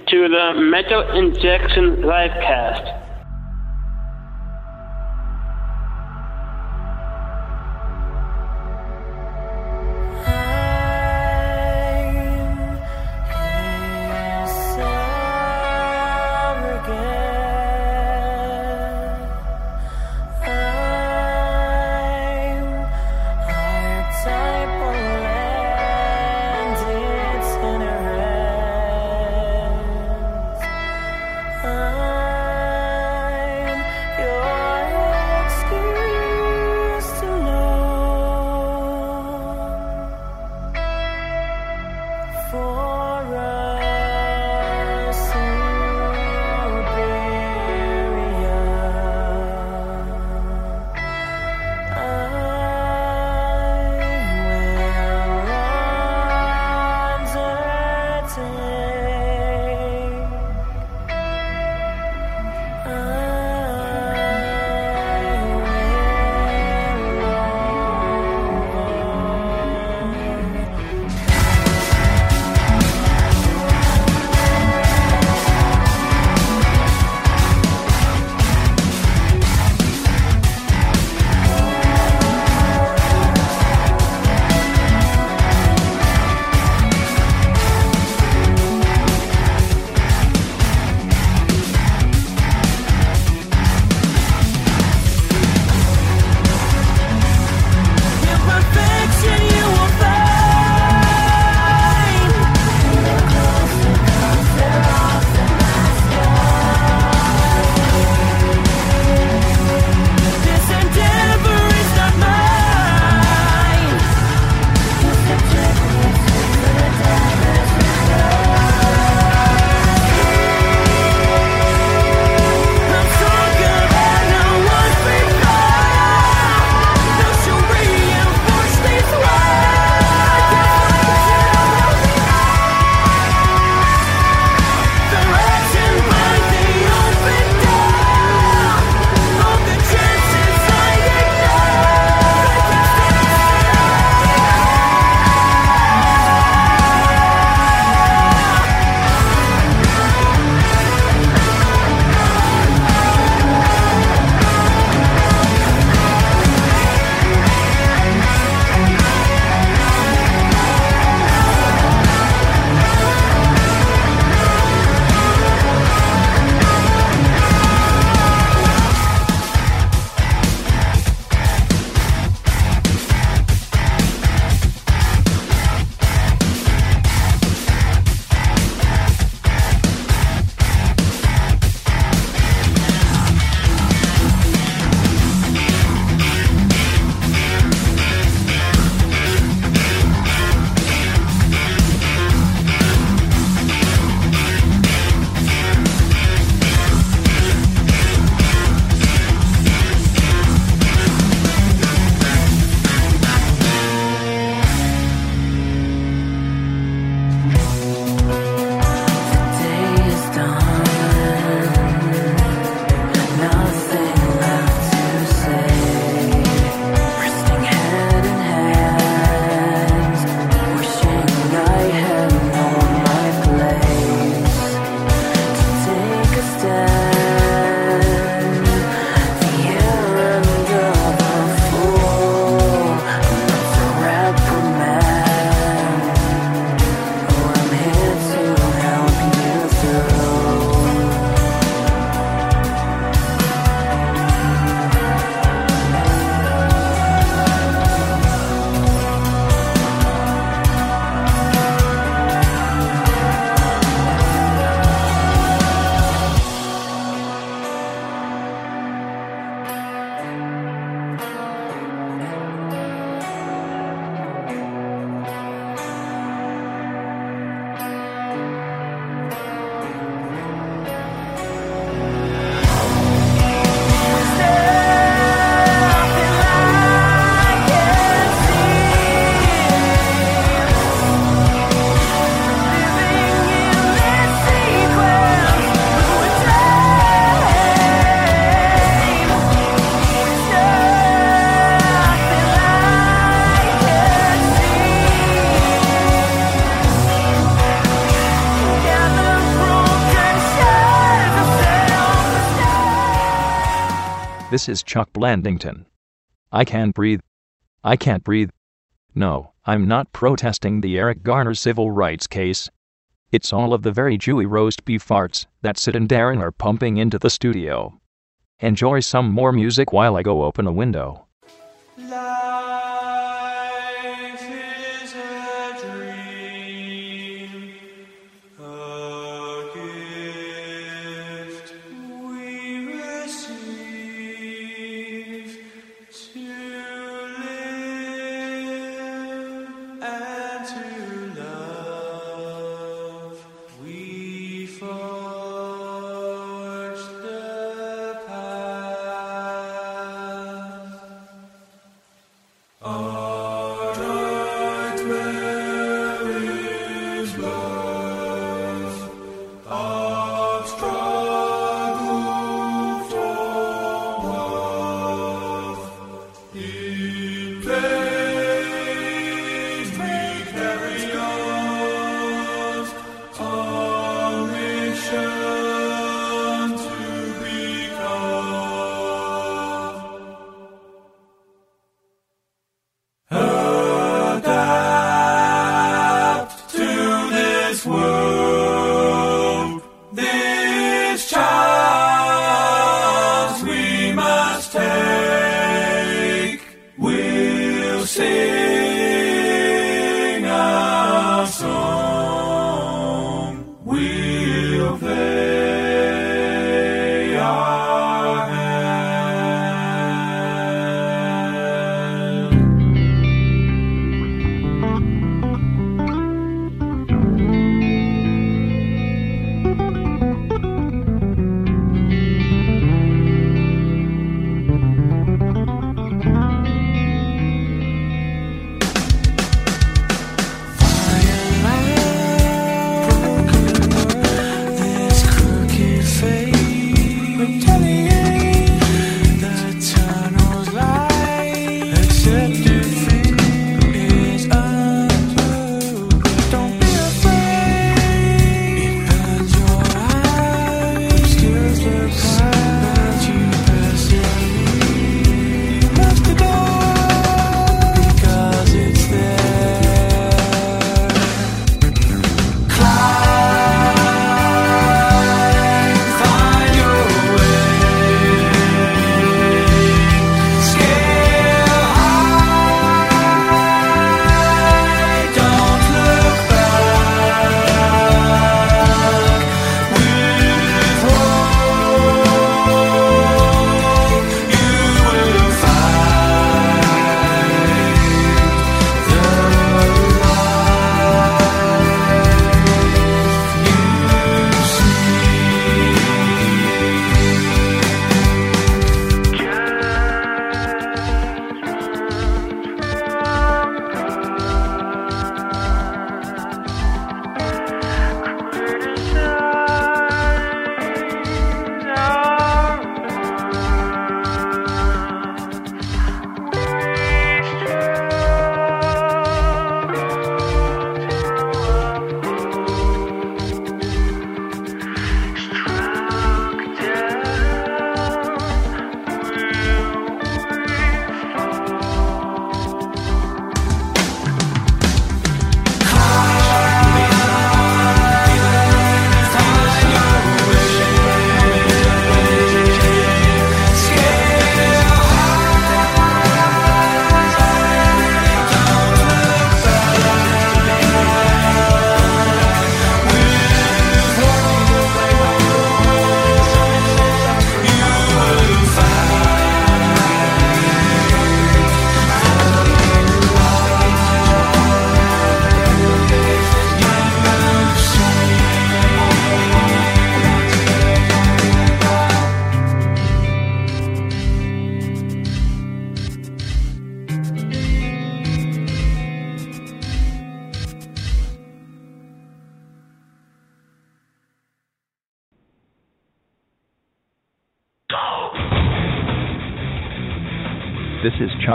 to the Metal Injection Livecast. This is Chuck Blandington. I can't breathe. I can't breathe. No, I'm not protesting the Eric Garner civil rights case. It's all of the very Jewy roast beef farts that Sid and Darren are pumping into the studio. Enjoy some more music while I go open a window.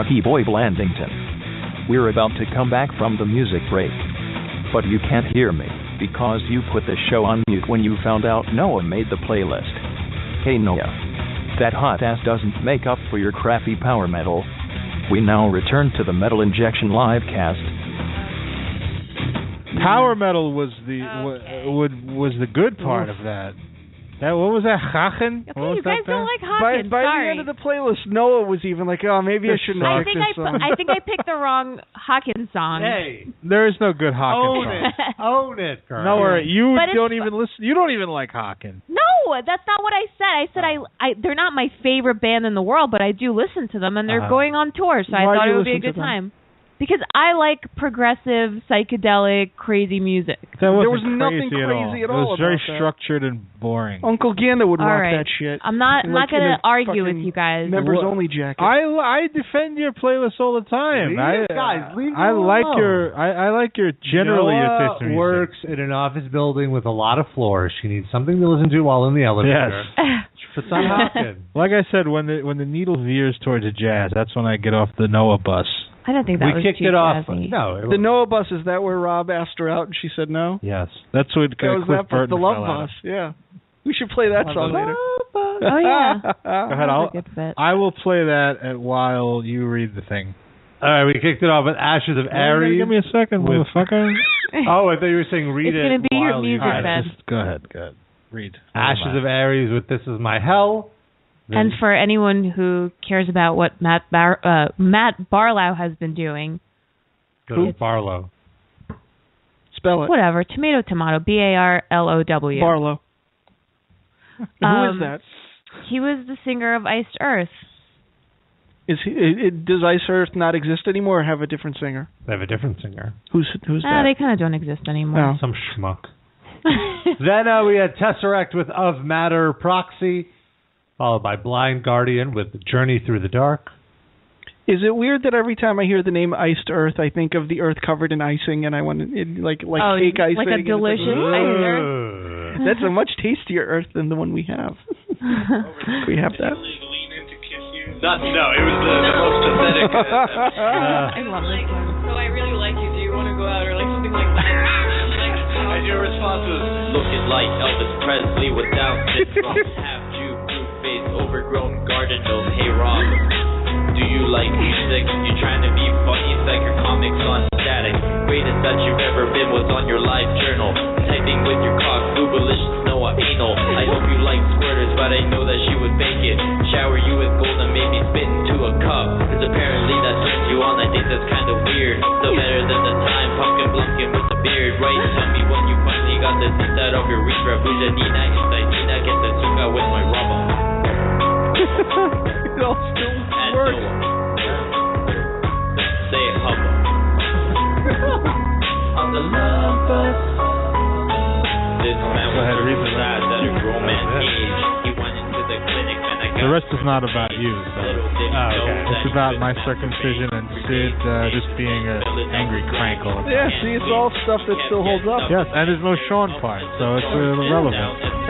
Lucky Boy Blandington. We're about to come back from the music break. But you can't hear me, because you put the show on mute when you found out Noah made the playlist. Hey Noah. That hot ass doesn't make up for your crappy power metal. We now return to the Metal Injection live cast. Power metal was the okay. w- would was the good part of that. That what was that? Hachen? Okay, What was you guys that don't thing? like By, Hawkins. by Sorry. the end of the playlist, Noah was even like, "Oh, maybe I shouldn't I think picked I, song." I think I picked the wrong Hawkins song. Hey, There is no good Hawkins own song. it, own it, girl. No, worry. you But don't even listen. You don't even like Hawkins. No, that's not what I said. I said I, I they're not my favorite band in the world, but I do listen to them, and they're Uh-huh. going on tour, so I thought it would be a listen to good them? time. Because I like progressive, psychedelic, crazy music. That wasn't was nothing crazy, crazy at at all. all It was very that. structured and boring. Uncle Ganda would All rock right. that shit. I'm not I'm Like not gonna argue with you guys. Members What? only jacket. I I defend your playlist all the time. Leave I, it, guys, leave I it like alone. your I, I like your generally your Noah taste in music. works in an office building with a lot of floors. She needs something to listen to while in the elevator. Yes. She puts. Like I said, when the when the needle veers towards the jazz, that's when I get off the Noah bus. I don't think that we was kicked too it off. jazzy. No, it the was, Noah bus is that where Rob asked her out and she said no? Yes, that's what That uh, was Cliff that bus, Burton the Love Bus. Yeah, we should play that song later. Oh yeah, Go ahead, I'll, was a good. I will play that at, while you read the thing. all right, we kicked it off with Ashes of Ares. Give me a second, with- motherfucker. oh, I thought you were saying read It's it. gonna be your while you music read Just go ahead, go ahead. Read. Ashes of Ares with This Is My Hell. And for anyone who cares about what Matt Bar- uh, Matt Barlow has been doing, Go to Barlow. Spell it. whatever, tomato tomato, B A R L O W. Barlow. Who is Um, that? He was the singer of Iced Earth. Is he? It, it, does Ice Earth not exist anymore, or have a different singer? They have a different singer. Who's who's Ah, that? they kind of don't exist anymore. Some schmuck. then uh, we had Tesseract with Of Matter Proxy, followed by Blind Guardian with Journey Through the Dark. Is it weird that every time I hear the name Iced Earth, I think of the Earth covered in icing, and I want it, like like Oh, cake icing? like a and it's delicious Iced Earth? That's a much tastier Earth than the one we have. we have that. Not, no, it was the, the most pathetic. Uh, I love this one. So I really like you. Do you want to go out or like something like that? like, and your response was, Looking like Elvis Presley with Down syndrome. Half Jew, blue face, overgrown garden gnome. Hey Rob, do you like music? You're trying to be funny? Like your comics on static. Greatest that you've ever been was on your live journal. Typing with your cock, Googleicious, no anal. I hope you like squirters, but I know that she would bake it. Shower you with gold and maybe spit into a cup. Cause apparently that turns you on. I think that's kinda weird. Still better than the time pumpkin blumpkin with the beard, right? Tell me when you finally got this inside of your reefer. Buja Nina, Nina, get the suka with my rubber. It all still And works. Noah. Say it, hubba. On the love bus. This man was read the so sad at a grown man age. He went into the clinic and I got The rest is not about you. So. little did he Oh, okay. It's about my circumcision and Sid uh, just being an angry crank all the time. Yeah, see, it's all stuff that still holds up. Yes, and there's no Sean part, so it's irrelevant.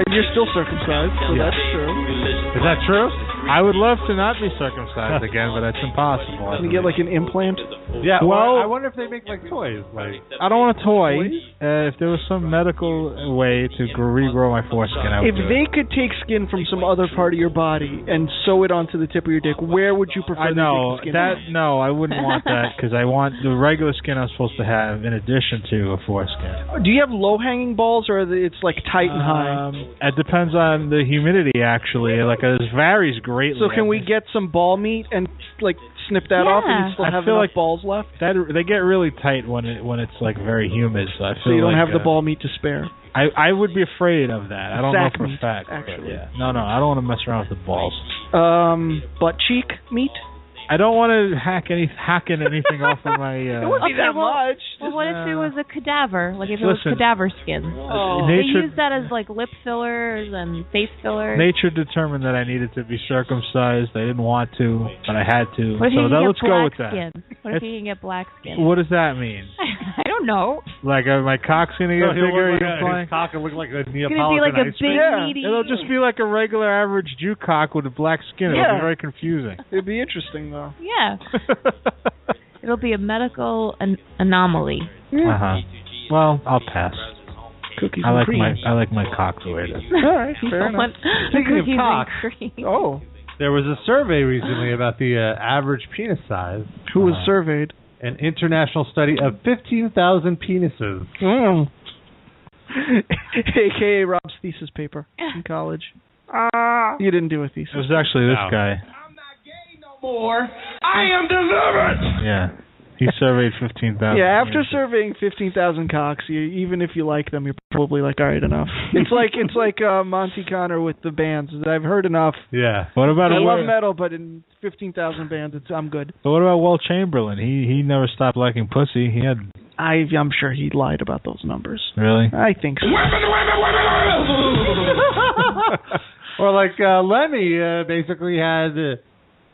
And you're still circumcised, so Yeah. that's true. Is that true? I would love to not be circumcised again, but that's impossible. I Can you get like an implant? Yeah. Well- Well, I wonder if they make like toys. Like I don't want a toy. Uh, if there was some medical way to regrow my foreskin, I would If do they it. could take skin from some other part of your body and sew it onto the tip of your dick, where would you prefer I they know take the skin? that. No, I wouldn't want that because I want the regular skin I'm supposed to have in addition to a foreskin. Do you have low hanging balls or it's like tight and high? Um, it depends on the humidity, actually. Like it varies greatly. So can we get some ball meat and like snip that off and Yeah. you still I have feel like balls left? that? They get really tight when it when it's like very humid. So I feel So you don't like, have the uh, ball meat to spare. I I would be afraid of that. I don't know Sack for a fact. actually. yeah. No, no, I don't want to mess around with the balls. Um, butt cheek meat? I don't want to hack any hacking anything off of my. Uh, It wouldn't be Okay, that well- much. Well, what if it uh, was a cadaver? Like if it listen. was cadaver skin? Oh. They nature use that as like lip fillers and face fillers. nature determined that I needed to be circumcised. I didn't want to, but I had to. what if so you that, can get let's go with that. skin? What if It's- you can get black skin? What does that mean? I don't know. Like uh, my cock's gonna get So he'll bigger? look you like a, his cock will look like a It's Neapolitan gonna be like a ice big cream. Yeah. meaty. It'll just be like a regular average Jew cock with a black skin. It'll Yeah. be very confusing. It'd be interesting though. Yeah, it'll be a medical an- anomaly. uh huh. Well, I'll pass. Cookies I and like cream. my I like my cock the way it is. All right, fair enough. want Speaking of cock. Oh, There was a survey recently about the uh, average penis size. Who was Uh, surveyed? An international study of 15,000 penises. Mm. AKA Rob's thesis paper in college. Ah. You didn't do a thesis. It was actually this No. guy. More. I am delivered. Yeah. He surveyed 15,000. Yeah, after surveying fifteen thousand cocks, you, even if you like them, you're probably like, all right, enough. It's like it's like uh, Monte Conner with the bands. I've heard enough. Yeah. What about I a love metal, but in fifteen thousand bands, it's I'm good. But what about Wilt Chamberlain? He he never stopped liking pussy. He had I I'm sure he lied about those numbers. really. I think so. or like uh, Lemmy uh, basically had.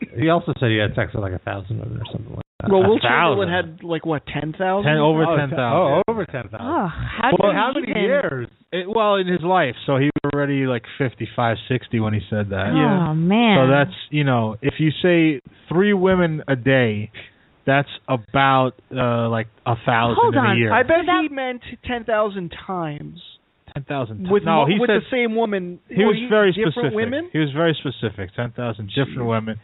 He also said he had sex with like a thousand women or something like that. Well, A Wilt thousand. Chamberlain had like what ten thousand? Ten over Oh, ten ten- thousand. oh, over ten thousand. Oh, how Well, how many even? years? It, well, in his life, so he was already like 55, 60 when he said that. Oh man. So that's you know, if you say three women a day, that's about uh like a thousand Hold in on, a year. I bet he meant ten thousand times ten thousand. with no, he with said the same woman. he was you- very different specific. women. He was very specific. Ten thousand different women.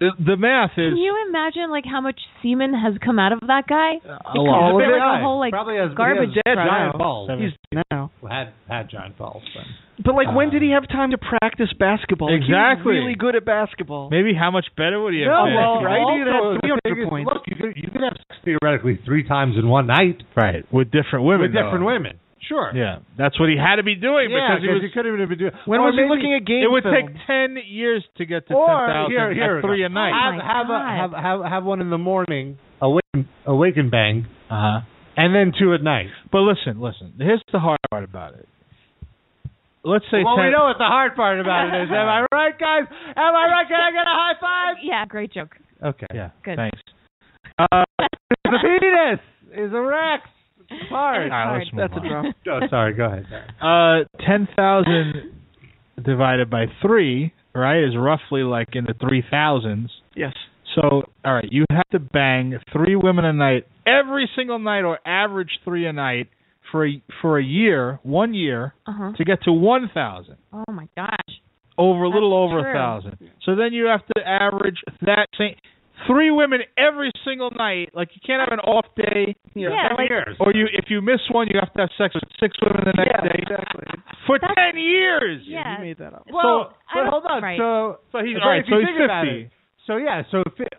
The, the math is Can you imagine like how much semen has come out of that guy? a It lot. comes Big like guy. a whole like Probably has garbage he has truck. giant balls. He's now. Had had giant balls. Then. But like, when Uh, did he have time to practice basketball? Like, he was Exactly. really good at basketball. Maybe how much better would he have No, been? well, right? He had the 300 points. Look, you could, you could have sex theoretically three times in one night Right, with different women. with different women. Sure. Yeah, that's what he had to be doing Yeah, because he was. he couldn't even be doing. When or was he looking at game it would film? take ten years to get to Or ten thousand here, here, at three a night. Oh Have have, a, have have have one in the morning, awaken awaken bang, Uh huh. and then two at night. But listen, listen. Here's the hard part about it. Let's say well, ten. we know what the hard part about it is. Am I right, guys? Am I right? Can I get a high five? Yeah, great joke. Okay. Yeah. Good. Thanks. Uh, the penis is erect. It's hard. All right, let's move That's a drop. Oh, sorry. Go ahead. Sorry. Uh, ten thousand divided by three, right, is roughly like in the three thousands. Yes. So, all right, you have to bang three women a night every single night, or average three a night for a for a year, one year, Uh huh. to get to one thousand. Oh my gosh. Over a little That's over true. a thousand. So then you have to average that same three women every single night. Like you can't have an off day. Yeah, Ten like years. Or you, if you miss one, you have to have sex with six women the next Yeah, day exactly. for That's- ten years. yeah. You made that up. Well, I but hold on. right. So So he's but all right. if you So he's think about fifty. It, So yeah. So if it,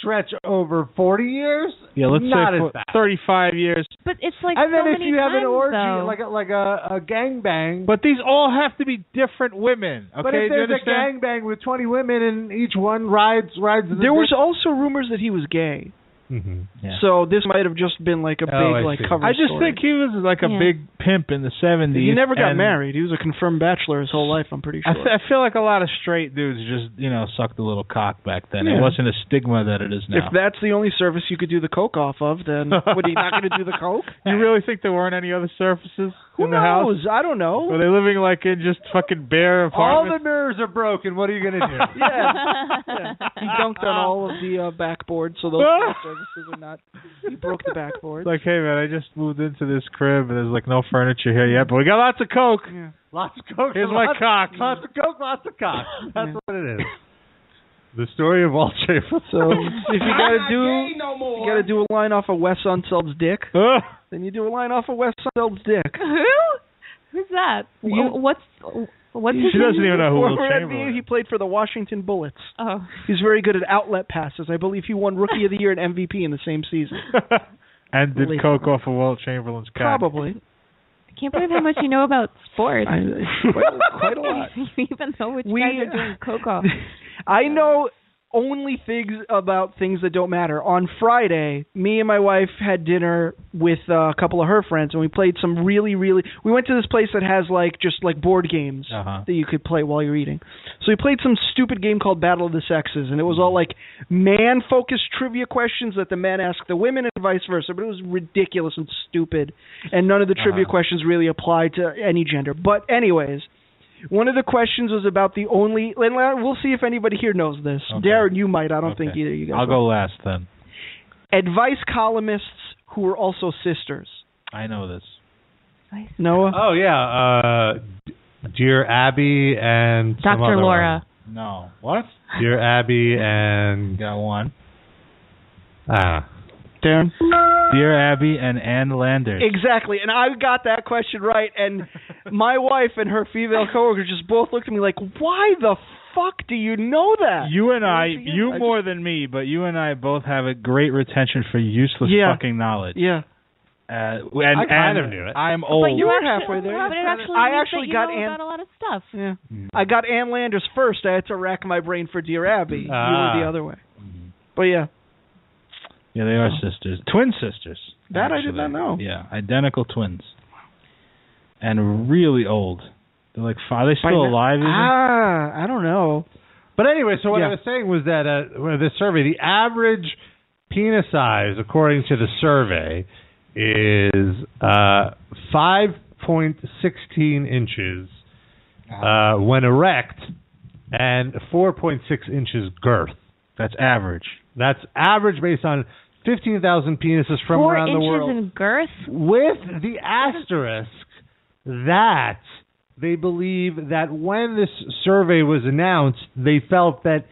stretch over forty years. Yeah, let's not say for thirty-five years. But it's like and then if many you have an orgy, though. like a, like a, a gangbang. But these all have to be different women. Okay, but if do you there's a understand? gangbang with twenty women and each one rides rides. The There was also rumors that he was gay. hmm Yeah. So this might have just been like a Oh, big I like see. cover I just story. think he was like a Yeah. big pimp in the seventies. he never got married. He was a confirmed bachelor his whole life. I'm pretty I, sure. f- I feel like a lot of straight dudes just you know sucked a little cock back then. Yeah. It wasn't a stigma that it is now. if that's the only surface you could do the coke off of, then what are you not going to do the coke? you really think there weren't any other surfaces Who in the house? I don't know. Were they living like in just fucking bare apartments? All the mirrors are broken. What are you gonna do? yeah. He dunked on all of the uh, backboard, so those services are not. He broke the backboard. like, hey man, I just moved into this crib and there's like no furniture here yet, but we got lots of coke. Yeah. Lots of coke. Here's my lots, cock. Lots of coke. Lots of cock. That's Yeah. what it is. The story of Wilt Chamberlain. So if you gotta do, you gotta do a line off of Wes Unseld's dick. Ugh. Uh. Then you do a line off of Wes Unseld's dick. Who? Who's that? You- What's what's his She doesn't name? even know who Wilt Former Chamberlain NBA, he played for the Washington Bullets. Oh. He's very good at outlet passes. I believe he won Rookie of the Year and MVP in the same season. and did Believe coke off of Wilt Chamberlain's cock. Probably. I can't believe how much you know about sports. I, quite, quite a lot. even know which We- guys are doing off. I know only things about things that don't matter. On Friday, me and my wife had dinner with uh, a couple of her friends, and we played some really, really. We went to this place that has like just like board games Uh-huh. that you could play while you're eating. So we played some stupid game called Battle of the Sexes, and it was all like man-focused trivia questions that the men asked the women, and vice versa. But it was ridiculous and stupid, and none of the trivia Uh-huh. questions really applied to any gender. But anyways. One of the questions was about the only. and We'll see if anybody here knows this. Okay. Darren, you might. I don't think either of you guys. I'll will. go last then. Advice columnists who were also sisters. I know this. Noah. Oh yeah, uh, Dear Abby and Dr. other Laura. No. What? Dear Abby and got one. Ah, Darren. Dear Abby and Ann Landers. Exactly, and I got that question right, and my wife and her female coworker just both looked at me like, "Why the fuck do you know that?" You and I, Once you I more than me, but you and I both have a great retention for useless Yeah. fucking knowledge. Yeah. Uh, and, I kind and of knew it. I'm old. But you were actually- halfway there. But it actually I actually got know Ann. about a lot of stuff. Yeah. Mm. I got Ann Landers first. I had to rack my brain for Dear Abby. Ah. You were the other way. But yeah, Yeah, they are sisters, twin sisters. That I did not know. Yeah, identical twins, and really old. They're like, are they By still now- alive? Even? Ah, I don't know. But anyway, so what Yeah. I was saying was that uh, this survey, the average penis size, according to the survey, is uh, 5.16 inches uh, when erect and 4.6 inches girth. That's average. That's average based on 15,000 penises from Four around the world. Four inches in girth. with the asterisk that they believe that when this survey was announced, they felt that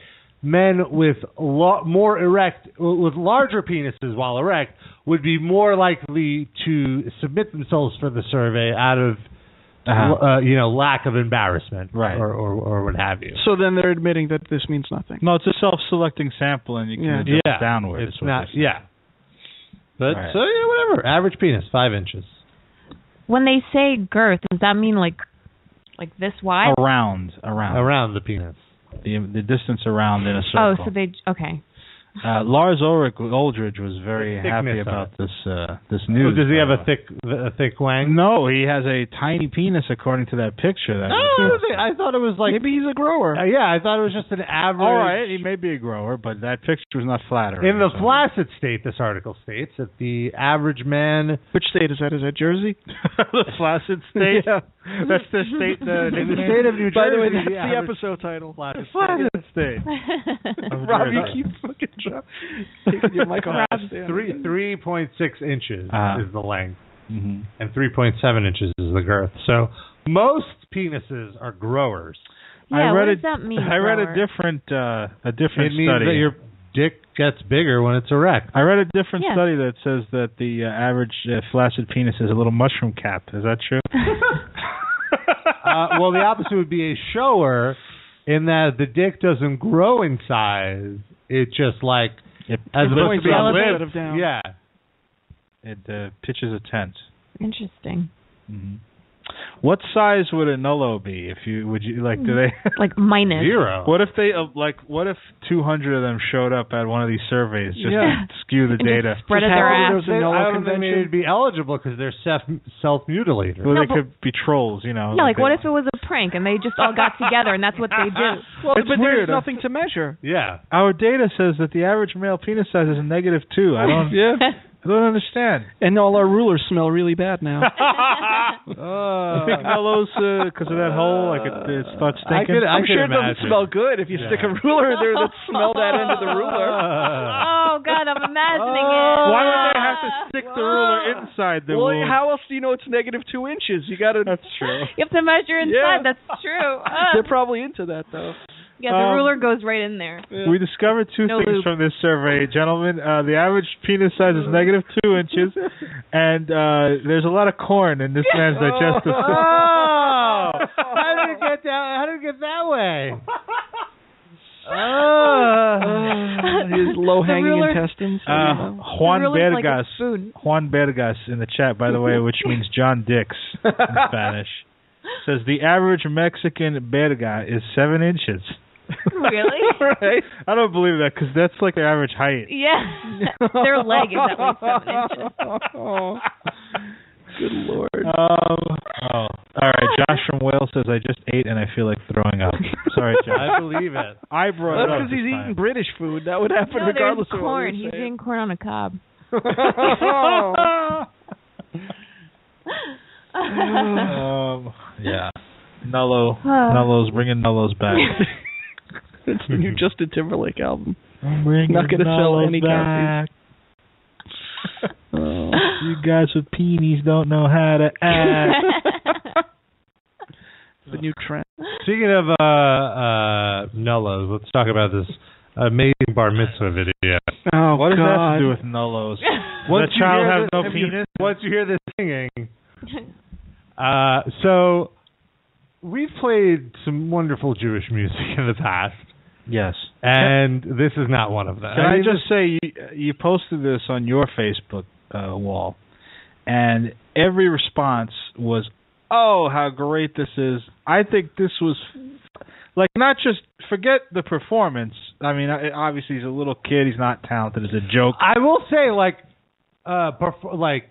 men with lo- more erect, with larger penises while erect, would be more likely to submit themselves for the survey out of, Uh-huh. uh, you know, lack of embarrassment, Right. or, or or what have you. So then they're admitting that this means nothing. No, it's a self-selecting sample, and you can Yeah. adjust yeah, downward. It's not. Yeah. But Right. so yeah, whatever. Average penis, five inches. When they say girth, does that mean like like this wide? around, around, Around the penis. the the distance around in a circle. Oh, so they okay. Uh, Lars Ulrich Aldridge was very happy about this uh, this Oh, news. does he have a thick a thick wang? No, he has a tiny penis according to that picture. That No, I, don't think- I thought it was like. Maybe he's a grower. Uh, yeah, I thought it was just an average. all right, he may be a grower, but that picture was not flattering. In the So- flaccid state, this article states that the average man. Which state is that? Is that Jersey? the flaccid state. Yeah. That's the state. Uh, In the state of New Jersey, By the way, that's the the episode title. flaccid flaccid state. state. Rob, you keep fucking dro- taking your mic off. Three three point six inches Uh-huh. is the length, Mhm. and three point seven inches is the girth. So most penises are growers. Yeah, I read what a, does that mean? I read a different uh, a different it means study. that your dick gets bigger when it's erect. I read a different Yeah. study that says that the uh, average uh, flaccid penis is a little mushroom cap. Is that true? uh, well, the opposite would be a shower, in that the dick doesn't grow in size. It just like It, as it opposed to being up limp. instead of down. Yeah. it uh, pitches a tent. Interesting. hmm What size would a nullo be if you would you like do they Like. Zero. What if they uh, like what if 200 of them showed up at one of these surveys just Yeah. to skew the And just data? spread Just it their ass. They- Nullo I don't think they'd be eligible because they're self self mutilators. Well, No, they but- could be trolls, you know. Yeah, like they- what if it was a prank and they just all got together and that's what they do? Well, It's but weird. there's nothing to measure. Yeah. Our data says that the average male penis size is a negative two. I don't. Yeah. I don't understand. And all our rulers smell really bad now. Ah. You think Nullos because uh, of that hole, like it, it starts I stinking? could- I I'm sure it doesn't smell good if you stick a ruler in there that smell that end of the ruler. oh God, I'm imagining ah. it. Why would they have to stick the ruler ah. inside the well, wound? how else do you know it's negative two inches? You got to. That's true. You have to measure inside. Yeah. That's true. Ugh. They're probably into that though. Yeah, the Um, ruler goes right in there. We discovered two No things lube. from this survey, gentlemen. Uh, the average penis size is negative two inches, and uh, there's a lot of corn in this man's digestive system. Oh, how did it get that? How did it get that way? Oh, His low hanging ruler- intestines. Uh, Juan The ruler's like a Juan Vergas in the chat, by the way, which means John Dix in Spanish, says the average Mexican verga is seven inches. Really? right. I don't believe that because that's like their average height. Yeah. Their leg is at least seven inches. Oh, good lord. Um, oh, all right. Josh from Wales says I just ate and I feel like throwing up. Sorry, Josh. I believe it. I brought That's it up. because he's this eating. British food. That would happen No, regardless there's of what corn. He's say. eating corn on a cob. um, yeah. Nullo, Nullo's bringing Nullo's back. It's the new Justin Timberlake album. I'm bringing Not gonna sell any back. you guys with peenies don't know how to act. The new trend. Speaking of uh, uh, nullos, let's talk about this amazing bar mitzvah video. Oh What does that have to do with nullos? Does Once that you child hear have this- no if you- penis? once you hear this singing, uh, so we've played some wonderful Jewish music in the past, Yes. and this is not one of them. Can I, mean, just say you, you posted this on your Facebook uh, wall, and every response was, "Oh, how great this is!" I think this was like not just forget the performance. I mean, obviously he's a little kid; he's not talented. It's a joke. I will say, like, uh, perf- like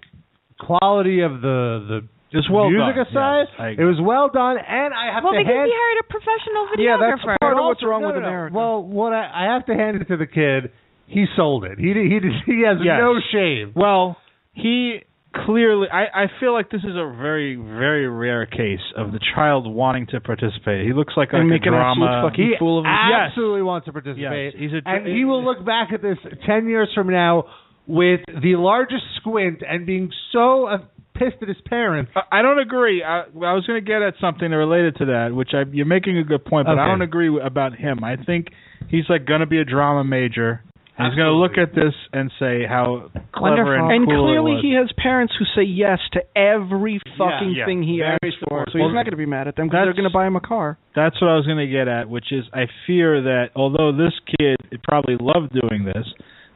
quality of the the It's well music done, aside, yes, it was well done, and I have well, to hand. Well, because he hired a professional videographer. Yeah, that's part of what's wrong no, with no, no. America. Well, what I, I have to hand it to the kid. He sold it. He he he has Yes. no shame. Well, he clearly. I I feel like this is a very very rare case of the child wanting to participate. He looks like, like a drama. absolute fucking He fool of himself. Yes. absolutely wants to participate. Yes, he's a- and he will look back at this ten years from now with the largest squint and being so uh, pissed at his parents. I- I don't agree. I, I was going to get at something related to that, which I, you're making a good point, but I don't agree with- about him. I think he's like going to be a drama major. And he's going to look at this and say how clever Wonderful. and, And cool clearly it was. he has parents who say yes to every fucking yeah. thing he Very asks for. So supportive. he's not going to be mad at them because they're going to buy him a car. That's what I was going to get at, which is I fear that although this kid probably loved doing this,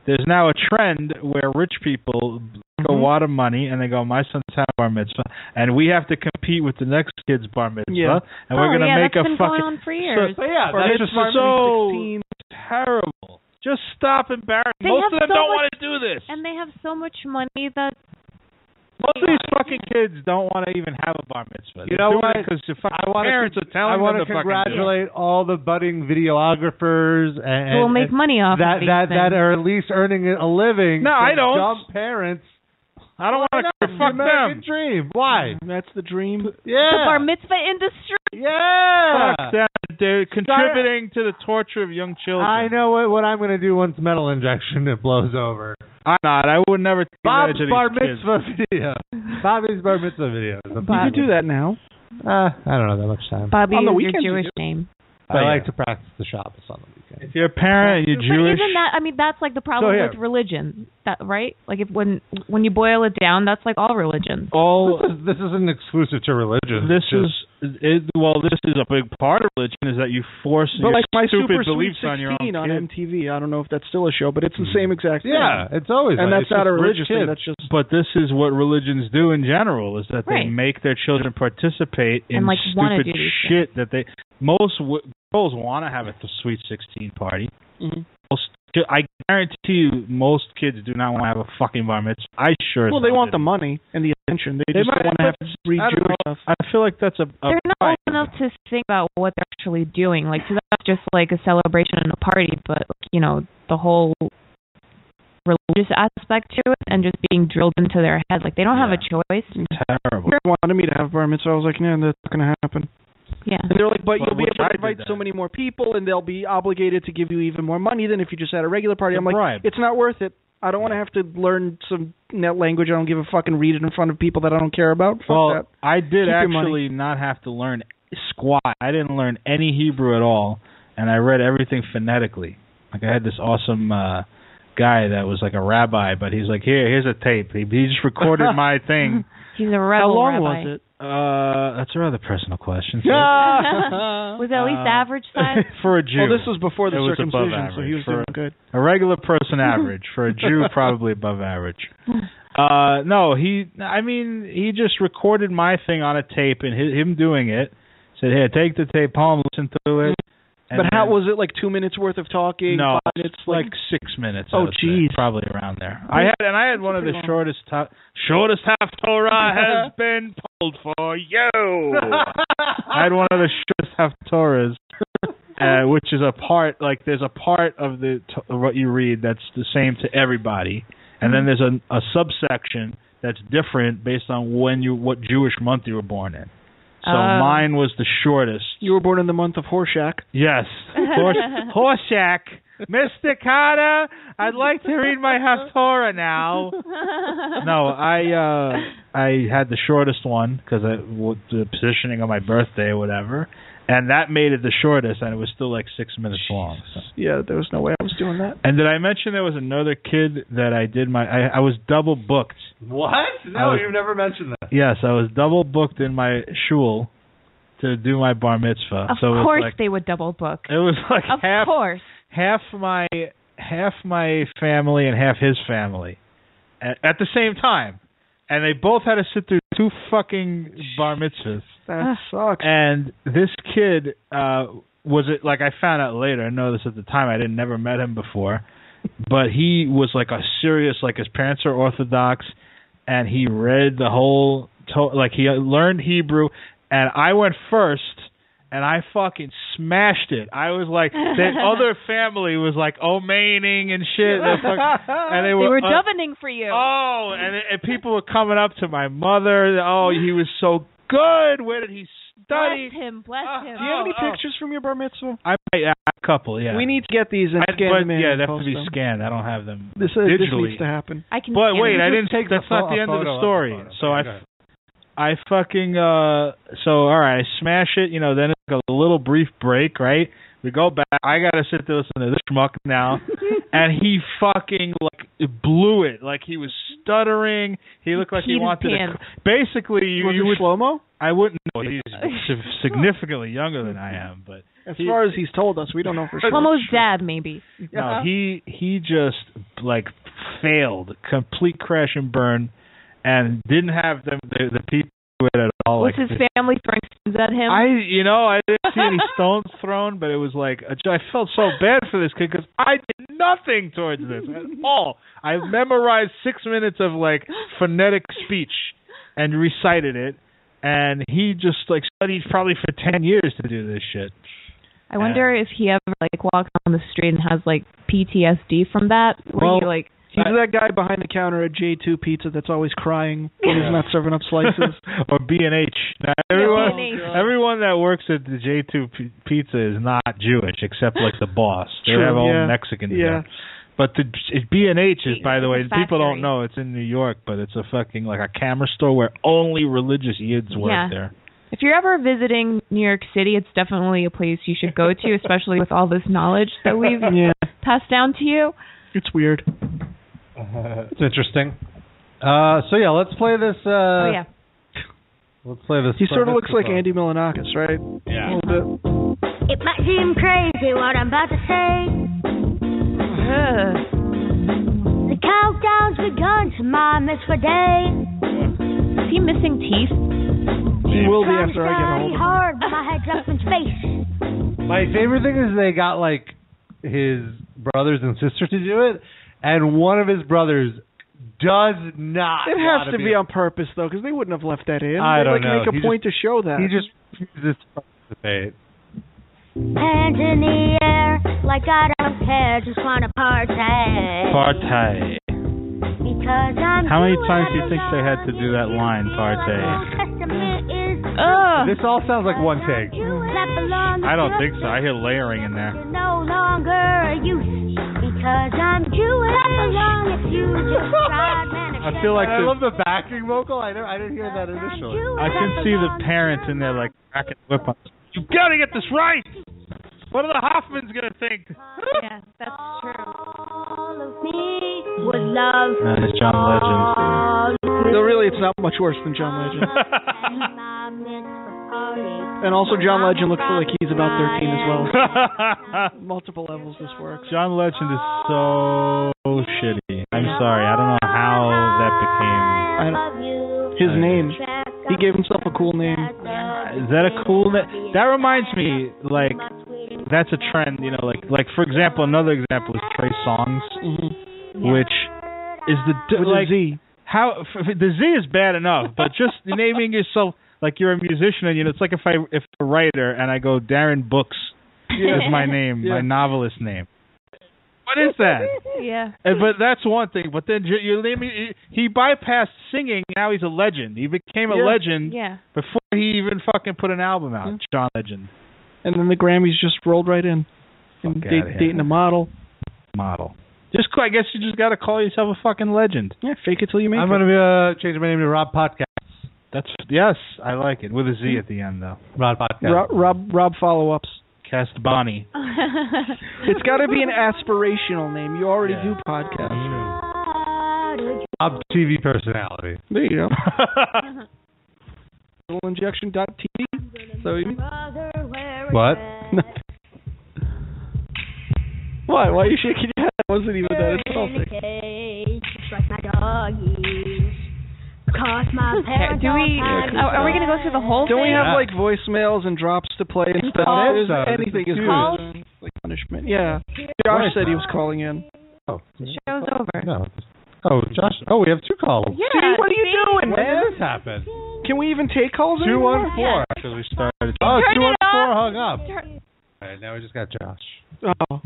there's now a trend where rich people make a Mhm. lot of money and they go, "My son's having bar mitzvah," and we have to compete with the next kid's bar mitzvah, Yeah. and we're oh, going to yeah, make that's a been fucking going on for years. So yeah, Or that's just bar so 16. terrible. Just stop embarrassing. They Most of them so don't want to do this. and they have so much money that Most of these fucking kids don't want to even have a bar mitzvah. You know what? Because the fucking I want parents to are telling I want them to to fucking do it. congratulate all the budding videographers and, will and- make money off that of these that that are at least earning a living. No, I don't. Dumb parents. I don't want to It's fuck the American them. dream. Why? That's the dream. Yeah. the bar mitzvah industry. yeah. Fuck them. They're contributing to the torture of young children. I know what, what I'm going to do once metal injection it blows over. I'm not. I would never take Bob's advantage bar these kids. mitzvah video. Bobby's bar mitzvah video. You can do that now. Uh, I don't know that much time. Bobby On the is your Jewish name. I yeah. like to practice the Shabbos on the weekend. If you're a parent, you're But Jewish. isn't that? I mean, that's like the problem So, yeah. with religion. That right? Like if when when you boil it down, that's like all religions. all This, is, this isn't exclusive to religion. this is it, well, this is a big part of religion is that you force But your like my stupid Super beliefs Sweet on your own on kid. MTV. I don't know if that's still a show, but it's the same exact thing. yeah, it's always and like, that's not a rich religious thing. That's just But this is what religions do in general: is that they Right. make their children participate in And, like, stupid do these shit that they most w- girls want to have at the sweet sixteen party. Mhm. Most, I guarantee you, most kids do not want to have a fucking bar mitzvah. I sure. as well, they hell want the didn't. money and the attention. They, They just might- don't want to have to read don't Jewish stuff. I feel like that's a. a They're not right. old enough to think about what they're actually doing. Like to them, it's just like a celebration and a party, but like, you know the whole religious aspect to it and just being drilled into their head. Like they don't have a choice. Terrible. They wanted me to have bar mitzvah. I was like, no, that's not going to happen. Yeah. And they're like, but Well, you'll be able I to invite so many more people, and they'll be obligated to give you even more money than if you just had a regular party. It's a I'm like, bribe. it's not worth it. I don't want to have to learn some net language. I don't give a fucking read it in front of people that I don't care about. Fuck well, that. I did Keep actually not have to learn squat. I didn't learn any Hebrew at all, and I read everything phonetically. Like I had this awesome uh guy that was like a rabbi, but he's like, here, here's a tape. He, he just recorded my thing. He's a rebel How long rabbi. was it? Uh, that's a rather personal question. was it at least Uh, average size? for a Jew. Well, this was before the It was above circumcision, so he was For- doing good. A regular person average. For a Jew, probably above average. Uh, no, he. I mean, he just recorded my thing on a tape and hi him doing it. Said, "Here, take the tape home, listen to it." And but how then- was it? Like two minutes worth of talking? No, it's like six minutes. Oh, jeez. probably around there. I had and I had one of the long. shortest ha- shortest half Torah has been pulled for you. I had one of the shortest half Torahs, uh, which is a part like there's a part of the t- of what you read that's the same to everybody, and then there's a, a subsection that's different based on when you what Jewish month you were born in. So Ah. mine was the shortest. You were born in the month of Horshack. Yes. Horse, Horseshack. Mr. Kotter, I'd like to read my Haftorah now. No, I uh I had the shortest one because I with the positioning of my birthday or whatever, and that made it the shortest, and it was still like six minutes long. So. Yeah, there was no way I was doing that. And did I mention there was another kid that I did my? I, I was double booked. What? No, was- you've never mentioned that. Yes, I was double booked in my shul to do my bar mitzvah. Of so it was course like, they would double book. it was like Of half course. half my half my family and half his family at, at the same time, and they both had to sit through two fucking bar mitzvahs. That sucks. And this kid uh was it like I found out later. I know this at the time. I didn't never met him before, but he was like a serious. Like his parents are Orthodox, and he read the whole. To- like he learned Hebrew, and I went first. And I fucking smashed it. I was like, that other family was like omaining and shit. They fuck- and they They were, were uh, davening for you. Oh, and, and people were coming up to my mother. Oh, he was so good. Where did he study? Bless him, bless him. Do you have any oh. pictures from your bar mitzvah? I might yeah, a couple. Yeah, We need to get these and I, scan but, them in. yeah, and they have to be them. scanned. I don't have them This, uh, this digitally. needs to happen. I can. But wait. I didn't. take That's not the end of the story. So I, Okay, go ahead. I fucking uh. So all right, I smash it. You know, then it's like a little brief break, right? We go back. I gotta sit there listen to this schmuck now, and he fucking like blew it. Like he was stuttering. He looked like he peed his wanted to. pants. Basically, you, Was you it would. Shlomo? I wouldn't know. He's significantly younger than I am, but As He- far as he's told us, we don't know for sure. Shlomo's dad, maybe. no, he he just like failed, complete crash and burn, and didn't have the the, the people it at all. Was like his family throwing stones at him? I, you know, I didn't see any stones thrown, but it was like a, I felt so bad for this kid because I did nothing towards this at all. I memorized six minutes of like phonetic speech and recited it, and he just like studied probably for ten years to do this shit. I wonder if he ever like walks on the street and has like PTSD from that. Where Well, he like He's that guy behind the counter at J2 Pizza that's always crying when he's not serving up slices. or B and H. Now everyone, B&H. everyone that works at the J two P- Pizza is not Jewish, except like the boss. They True, have all yeah. Mexicans Yeah. there. But the B and H is, by the way, It's people don't know it's in New York, but it's a fucking like a camera store where only religious yids work Yeah. there. if you're ever visiting New York City, it's definitely a place you should go to, especially with all this knowledge that we've Yeah, passed down to you. it's weird. it's interesting. Uh, so yeah, let's play this. Uh, oh yeah. Let's play this. He sort of looks like mitzvah Andy Milonakis, right? Yeah. A little bit. It might seem crazy what I'm about to say. The countdown's begun to my mitzvah day. Is he missing teeth? He will be after I get study hold of him. hard, but my head's up in space. My favorite thing is they got like his brothers and sister to do it, and one of his brothers does not. It has wanna to be on purpose though, because they wouldn't have left that in. I They don't like know. make a He point to show that. He just refuses to participate. Hands in the air, like I don't care, just wanna party. Partay. Because I'm How many times do you think they had to do that line, partay? Testament is Ugh. This all sounds like one take. I don't think so. I hear layering in there. no longer a youth. Because I'm Jewish. Clap along if you just tried, man. I feel like I the- love the backing vocal. I never, I didn't hear that initially. I can see the parents in there like cracking the whip on. You gotta get this right. What are the Hoffmans gonna think? Yeah, that's true. All of me was love. That is John Legend. All No, really, it's not much worse than John Legend. my mitzvah party. and also, John Legend looks like he's about 13 as well. Multiple levels this works. John Legend is so shitty. I'm sorry. I don't know how that became. His name. He gave himself a cool name. Is that a cool? name? that reminds me, like, that's a trend. You know, like, like for example, another example is Trey Songz, mm-hmm. which is the With a like Z. how the Z is bad enough, but just naming yourself like you're a musician and you know it's like if I if a writer and I go Darren Books Yeah. is my name, Yeah. my novelist name. What is that? Yeah. Uh, But that's one thing. But then you- you're he bypassed singing. Now he's a legend. He became a Yeah. legend Yeah. before he even fucking put an album out. John Legend And then the Grammys just rolled right in. And Fuck date, dating a model. model. Just I guess you just got to call yourself a fucking legend. Yeah, fake it till you make it. I'm gonna be, uh, change my name to Rob Podcast. That's yes, I like it with a Z at the end though. Rod podcast. Rob Rob, Rob follow ups. Cast Bonnie. It's got to be an aspirational name. You already do podcasts. Mm-hmm. Rob TV personality. There you go. Injection.tv. So you What? what? Why are you shaking your head? It wasn't even that insulting. Cause my parents Do we? Are, are we gonna go through the whole thing? Don't we have like voicemails and drops to play and stuff? Calls? Is- anything is Calls? good. Like punishment. Yeah. Josh said he was calling in. Oh, The Show's oh, over. no. Oh, Josh. Oh, we have two calls. Yeah. See, what are you doing, When man? did this happen? Can we even take calls Two anymore? one four. Because we started. Oh, Turn two it one four off. hung up. Turn- All right, now we just got Josh. Oh.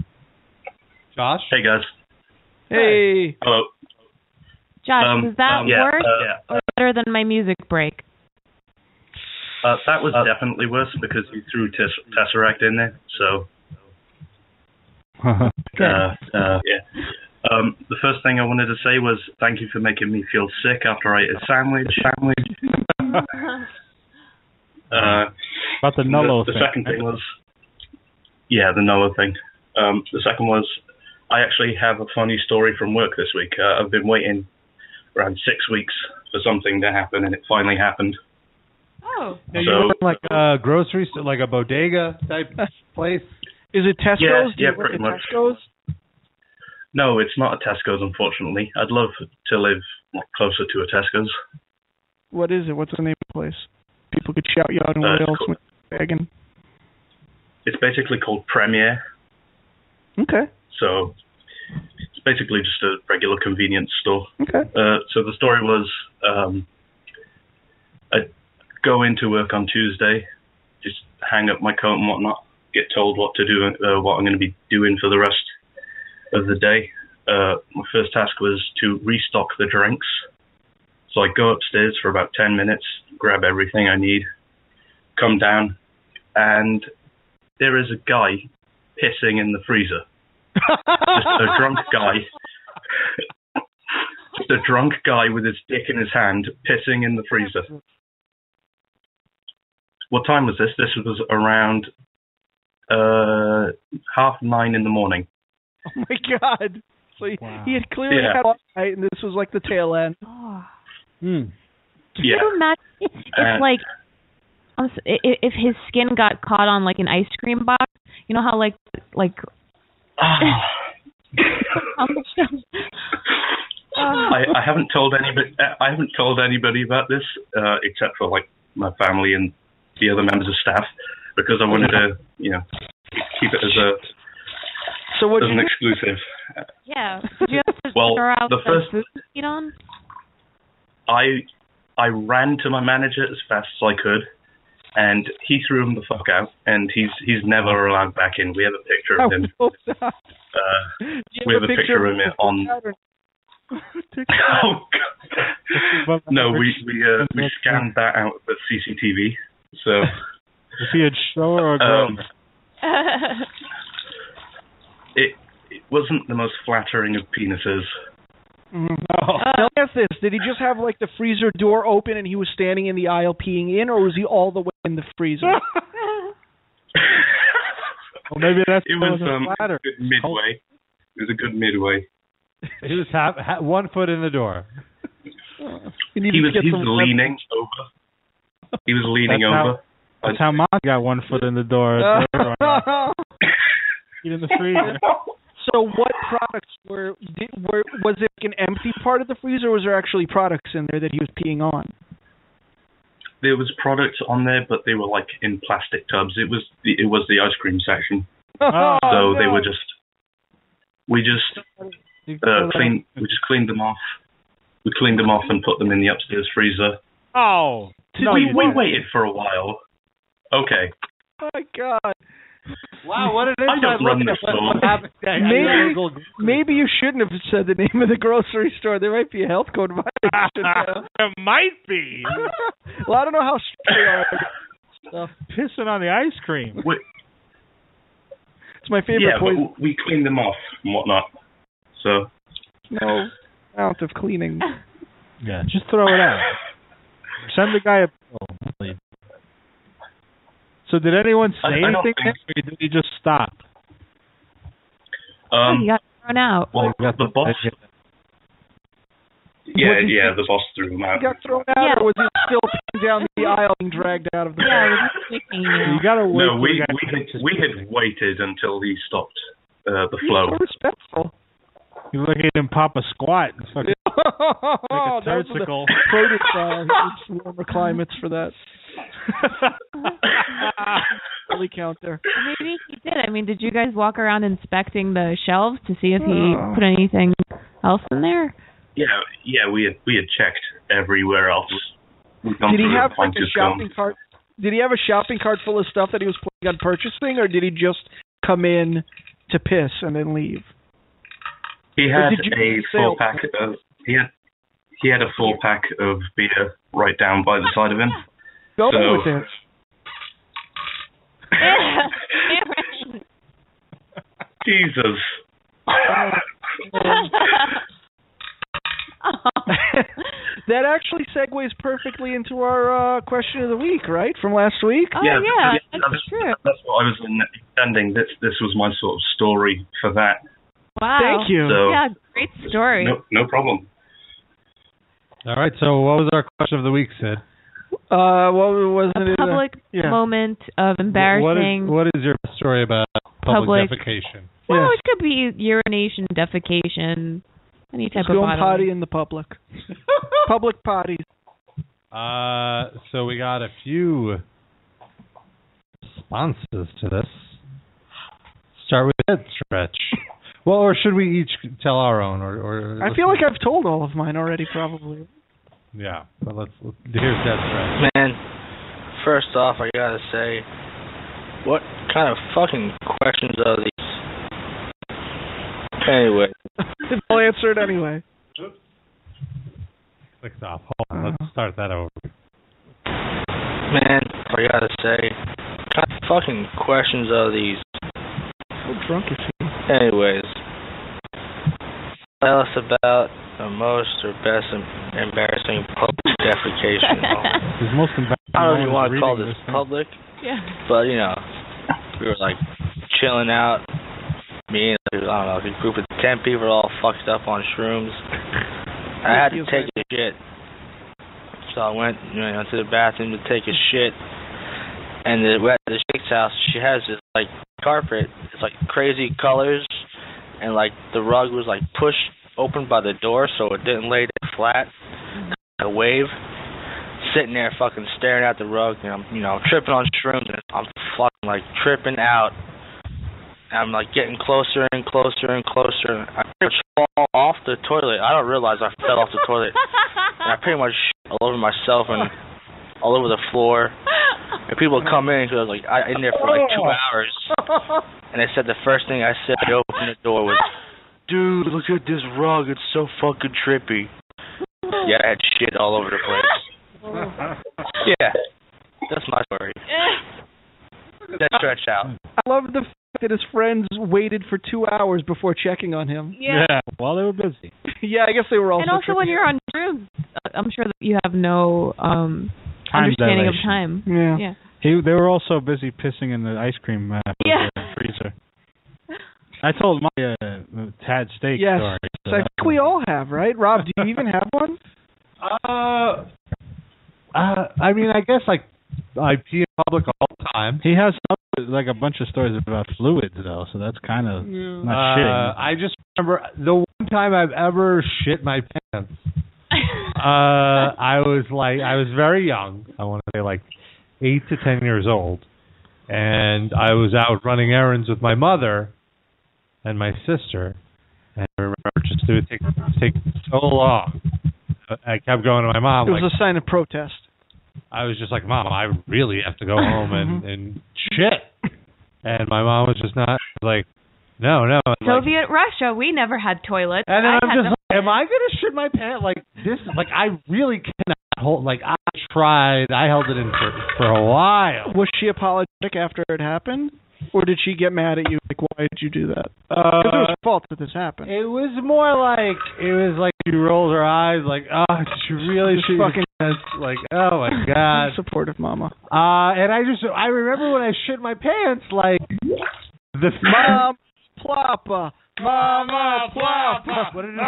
Josh. Hey guys. Hey. Hello. Josh, Um, is that um, yeah, worse uh, or better than my music break? Uh, that was definitely worse because you threw tes- Tesseract in there. So, uh, uh, yeah. Um, the first thing I wanted to say was thank you for making me feel sick after I ate a sandwich. Sandwich. Uh, About the Nullo the, the thing. second thing was, yeah, the Nullo thing. Um, the second was, I actually have a funny story from work this week. Uh, I've been waiting around six weeks for something to happen, and it finally happened. Oh. Now, you So- work like a grocery store, like a bodega type place. Is it Tesco's? Yeah, Do yeah, you work pretty much. Tesco's? No, it's not a Tesco's, unfortunately. I'd love to live closer to a Tesco's. What is it? What's the name of the place? People could shout you out in Uh, it's Wales. called- begging. It's basically called Premier, Okay. so it's basically just a regular convenience store. Okay. Uh, so the story was, um, I go into work on Tuesday, just hang up my coat and whatnot, get told what to do, uh, what I'm going to be doing for the rest of the day. Uh, my first task was to restock the drinks. So I go upstairs for about 10 minutes, grab everything I need, come down, and there is a guy pissing in the freezer. Just a drunk guy. Just a drunk guy with his dick in his hand pissing in the freezer. What time was this? This was around uh, half nine in the morning. Oh my God. So he, he had clearly Yeah. had a night, and this was like the tail end. Can Yeah. you imagine if, Uh, like s- i- i- if his skin got caught on like an ice cream box? You know how like like I, I haven't told anybody. I haven't told anybody about this uh, except for like my family and the other members of staff because I wanted to, you know, keep it as a so what as an exclusive. yeah. You have to Well, out the first- food on? I I ran to my manager as fast as I could, and he threw him the fuck out, and he's he's never allowed back in. We have a picture of him. hope. Uh, we have a picture of him on. oh God. No, we we uh, we scanned that out of the CCTV. So Is he a shower or a grower? um, it it wasn't the most flattering of penises. Now, let me ask this: Did he just have like the freezer door open and he was standing in the aisle peeing in, or was he all the way in the freezer? Well, maybe that's It why was um flattered. good midway. It was a good midway. He was half, ha one foot in the door. You need He was he was leaning over. He was leaning That's how- over. That's how mom got one foot in the door. Eat in the freezer. So, what products were, did, were? Was it like an empty part of the freezer, or was there actually products in there that he was peeing on? There was products on there, but they were like in plastic tubs. It was the, it was the ice cream section. Oh, so they were just we just uh, cleaned we just cleaned them off. We cleaned them off and put them in the upstairs freezer. Oh. No, we we waited for a while. Okay. Oh my God. Wow, what an I inside don't run look this at what- what happened. Yeah, Maybe, maybe you shouldn't have said the name of the grocery store. There might be a health code violation. now. There might be. well, I don't know how strict they are. Stuff. Pissing on the ice cream. We, It's my favorite yeah, poison. but we clean them off and whatnot. So No amount of cleaning. Yeah, just throw it out. Send the guy a bill. So did anyone say I- I anything, or did he just stop? Um, he got thrown out. well, the boss. Yeah, Was yeah, the boss threw him out. He got thrown out, or was he still peeing down the aisle being dragged out of the Yeah, You gotta wait. No, we we had we had waited until he stopped uh, the flow. So respectful. You look at him pop a squat. and fucking Oh, Like a those are the testicle. produce uh, it's warmer climates for that. Belly counter. Maybe he did. I mean, did you guys walk around inspecting the shelves to see if he Oh. put anything else in there? Yeah, yeah, we had we had checked everywhere else. Did he have like a shopping cart? Did he have a shopping cart full of stuff that he was planning on purchasing, or did he just come in to piss and then leave? He had a four pack of he had he had a full pack of beer right down by the side of him. Go So- with it. Jesus. that actually segues perfectly into our uh, question of the week, right? From last week. Oh, yeah, that's, that's what I was intending. This this was my sort of story for that. Wow. Thank you. So- yeah, great story. No, no problem. All right. So, what was our question of the week, Sid? Uh, what wasn't A it? public yeah. moment of embarrassing. What is, what is your story about public, Public- defecation? Well, it could be urination, defecation, any type Just of go and bodily. potty in the public. public potties. Uh, so we got a few responses to this. Start with head stretch. Well, or should we each tell our own? Or, or I feel like I've told all of mine already, probably. yeah. But let's, let's here's dead stretch. Man, first off, I gotta say, what kind of fucking questions are these? Anyway, I'll answer it anyway. Click off. Hold on. Let's uh-huh. start that over. man, I gotta say, what kind of fucking questions are these? How drunk is he? Anyways, tell us about the most or best em- embarrassing public defecation. His most embarrassing I don't know if you want to call reading this public, Yeah. but you know, we were like chilling out. Me and I don't know, a group of ten people all fucked up on shrooms. I had to take a shit, so I went you know, to the bathroom to take a shit. And the, we're at the chick's house. She has this like carpet. It's like crazy colors, and like the rug was like pushed open by the door, so it didn't lay down flat. Mm-hmm. A wave. Sitting there, fucking staring at the rug, and I'm, you know, tripping on shrooms, and I'm fucking like tripping out. And I'm like getting closer and closer and closer. And I pretty much fall off the toilet. I don't realize I fell off the toilet. And I pretty much all over myself and all over the floor. And people come in because I was like I in there for like two hours. And they said the first thing I said when I opened the door was, "Dude, look at this rug. It's so fucking trippy." Yeah, I had shit all over the place. Yeah, that's my story. That stretch out. I love the fact that his friends waited for two hours before checking on him. Yeah. while they were busy. yeah, I guess they were all. and also, when you're on shrooms, uh, I'm sure that you have no um Time understanding dilation. of time. Yeah. Yeah. He, they were all so busy pissing in the ice cream uh, Yeah. freezer. I told my uh, Tad steak Yes, story. so I think we all have, right? Rob, do you even have one? Uh, uh, I mean, I guess like I pee in public all the time. He has other, like a bunch of stories about fluids though, so that's kind of not Uh, shitting. I just remember the one time I've ever shit my pants. Uh, I was like, I was very young. I want to say like eight to ten years old, and I was out running errands with my mother and my sister. And I remember just it would take take so long. I kept going to my mom. It was like, a sign of protest. I was just like, Mom, I really have to go home and and shit. And my mom was just not like, No, no. and, like, Soviet Russia, we never had toilets. and then I I'm had just them- like, am I gonna shit my pants? Like this? Like I really cannot hold. Like I tried. I held it in for for a while. Was she apologetic after it happened, or did she get mad at you? Like, why did you do that? Uh, Because it was her fault that this happened. It was more like it was like she rolled her eyes, like, oh, she really Just shoot fucking- your pants? Like, oh my god. Supportive mama. Uh, and I just I remember when I shit my pants, like the Mom ploppa. Mama ploppa. What did it be?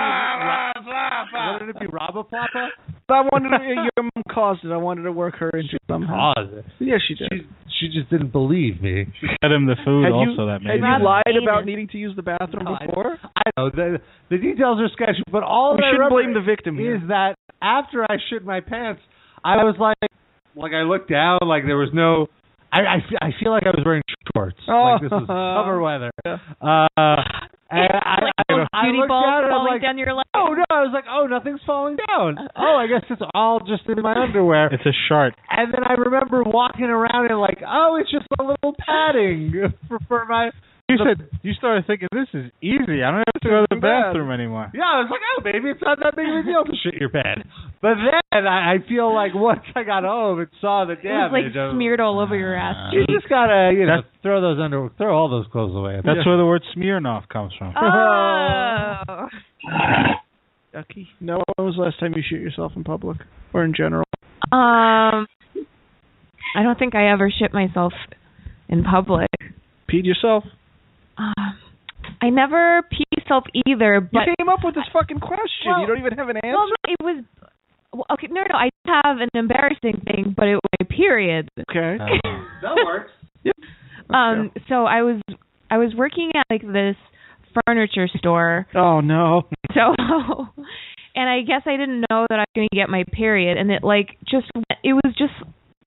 What did it be? Rabba ploppa? I wanted to, your mom caused it. I wanted to work her into somehow. Caused it. Yeah, she did. She, she just didn't believe me. She fed him the food Had also you, that had made you him- lied about needing to use the bathroom No, before? I know the the details are sketchy, but all We I shouldn't blame the victim here. is that after I shit my pants, I was like, like I looked down, like there was no. I I, I feel like I was wearing shorts. Oh. like this was summer weather. Uh, and I, I, Little I beauty looked balls down and I'm falling like, down your leg. oh no! I was like, oh, nothing's falling down. Oh, I guess it's all just in my underwear. It's a shark. And then I remember walking around and like, oh, it's just a little padding for, for my. You said you started thinking this is easy. I don't have to go to the Bad. bathroom anymore. Yeah, I was like, oh, maybe it's not that big of a deal to shit your pants. But then I, I feel like once I got home and saw the It was like damage, smeared all over your ass. you just gotta, you know, throw those under, throw all those clothes away. That's where the word Smirnoff comes from. Oh. Yucky. No, when was the last time you shit yourself in public or in general? Um, I don't think I ever shit myself in public. Peed yourself? Uh, I never pee myself either, but you came up with this fucking question. Well- you don't even have an answer. well, no, it was well, okay. No, no, I have an embarrassing thing, but it was my period. Okay. that works. Yep. Um, so I was I was working at like this furniture store. Oh no. So, and I guess I didn't know that I was going to get my period, and it like just it was just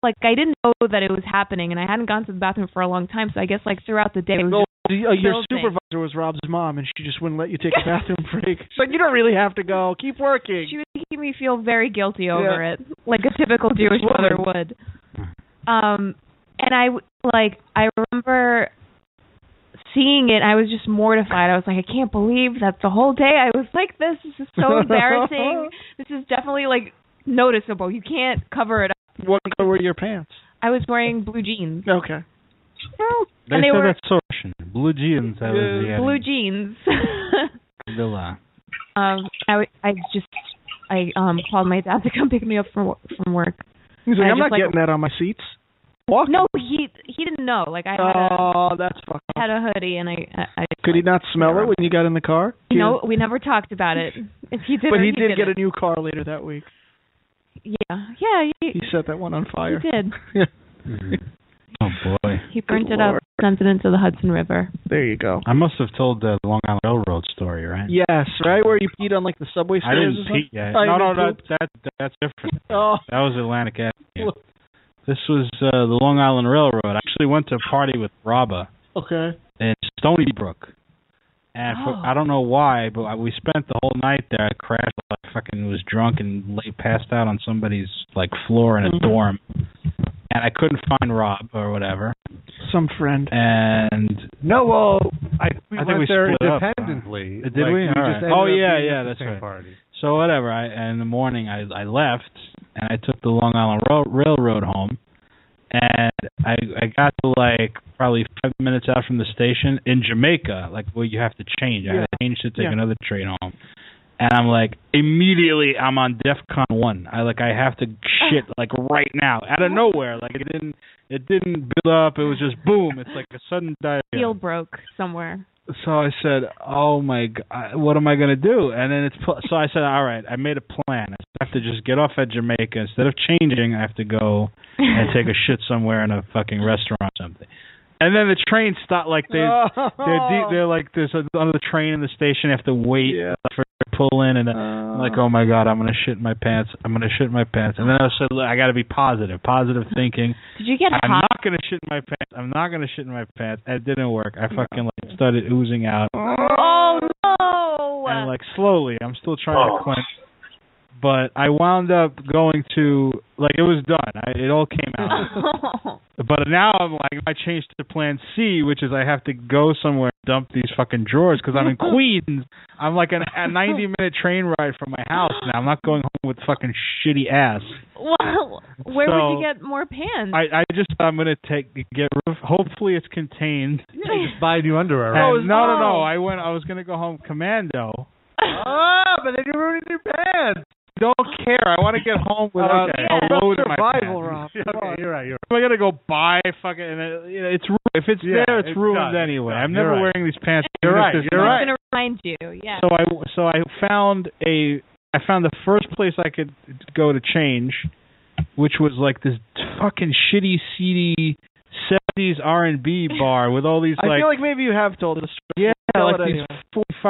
like I didn't know that it was happening, and I hadn't gone to the bathroom for a long time. So I guess like throughout the day, it was Well, just the- uh, your building. supervisor was Rob's mom, and she just wouldn't let you take a bathroom break. She's like, you don't really have to go. Keep working. She was making me feel very guilty over Yeah. it, like a typical Jewish mother would. Um, and I w- like I remember seeing it. I was just mortified. I was like, I can't believe that the whole day I was like this. This is so embarrassing. this is definitely like noticeable. You can't cover it up. What color were your pants? I was wearing blue jeans. Okay. They and they said were that's Russian. Blue jeans. That was the blue jeans. Villa. um, I I just I um called my dad to come pick me up from wo- from work. He's like, I I'm just, not getting that on my seats. Walk. No, he he didn't know. Like I had a Oh, that's fucked I had a hoodie and I I, I Could he not smell it when you got in the car? He no, we never talked about it. If he did, But or he did get didn't. a new car later that week. Yeah, yeah, he, He set that one on fire. he did. Oh boy. He burnt Good it up, Lord. sent it into the Hudson River. There you go. I must have told the Long Island Railroad story, right? Yes, right where you peed on like the subway I didn't pee yet. You no, no, that, that that's different. Oh. That was Atlantic Avenue. This was uh, the Long Island Railroad. I actually went to a party with Rabba Okay. in Stony Brook. And for, Oh. I don't know why, but I- we spent the whole night there. I crashed, I fucking was drunk and lay passed out on somebody's like floor in a Mhm. dorm. And I couldn't find Rob or whatever. Some friend. And No, well, I, we I think went we there split up. independently. Uh, Did Like, we? All just right. ended Oh yeah, yeah, that's right. Party. So whatever. I and in the morning I I left and I took the Long Island Ro- Railroad home, and I I got to like probably five minutes out from the station in Jamaica, like where you have to change. I had to change to take Yeah. another train home. And I'm like, immediately I'm on DEFCON one. I like I have to shit like right now, out of nowhere. Like it didn't, it didn't build up. It was just boom. It's like a sudden diarrhea Heel broke somewhere. so I said, "Oh my god, what am I gonna do?" And then it's pl- so I said, "All right, I made a plan. I have to just get off at Jamaica instead of changing. I have to go and take a shit somewhere in a fucking restaurant or something." And then the train stopped. Like they, they're deep, they're like there's a, on the train in the station. You have to wait for it to pull in, and then I'm like, oh. "Oh my god, I'm gonna shit in my pants. I'm gonna shit in my pants." And then I said, "Look, "I got to be positive, positive thinking." Did you get I'm hot? not gonna shit in my pants. I'm not gonna shit in my pants. It didn't work. I fucking like started oozing out, Oh no! and like slowly, I'm still trying to oh. cleanse. But I wound up going to like it was done. I, it all came out. But now I'm like, I changed to plan C, which is I have to go somewhere and dump these fucking drawers because I'm in Queens. I'm like an, a 90 minute train ride from my house now. I'm not going home with fucking shitty ass. Well, where So- would you get more pants? I I just I'm gonna take get rid of. Hopefully it's contained. Yeah, just buy new underwear. And right? no, no, no. I went. I was gonna go home commando. Ah, but then you ruined your pants. Don't care. I want to get home without Okay. Oh, a Yeah. load in my Survival, pants. Rob. okay, you're right. You're right. I gotta go buy fucking. And it, you know, it's if it's Yeah, there, it's, it's ruined done. anyway. It's I'm never You're right. wearing these pants. You're right. You're no- right. I'm gonna remind you. Yeah. So I so I found a I found the first place I could go to change, which was like this fucking shitty, seedy '70s R&B bar with all these I like feel like maybe you have told the story. yeah, Tell like it these anyway.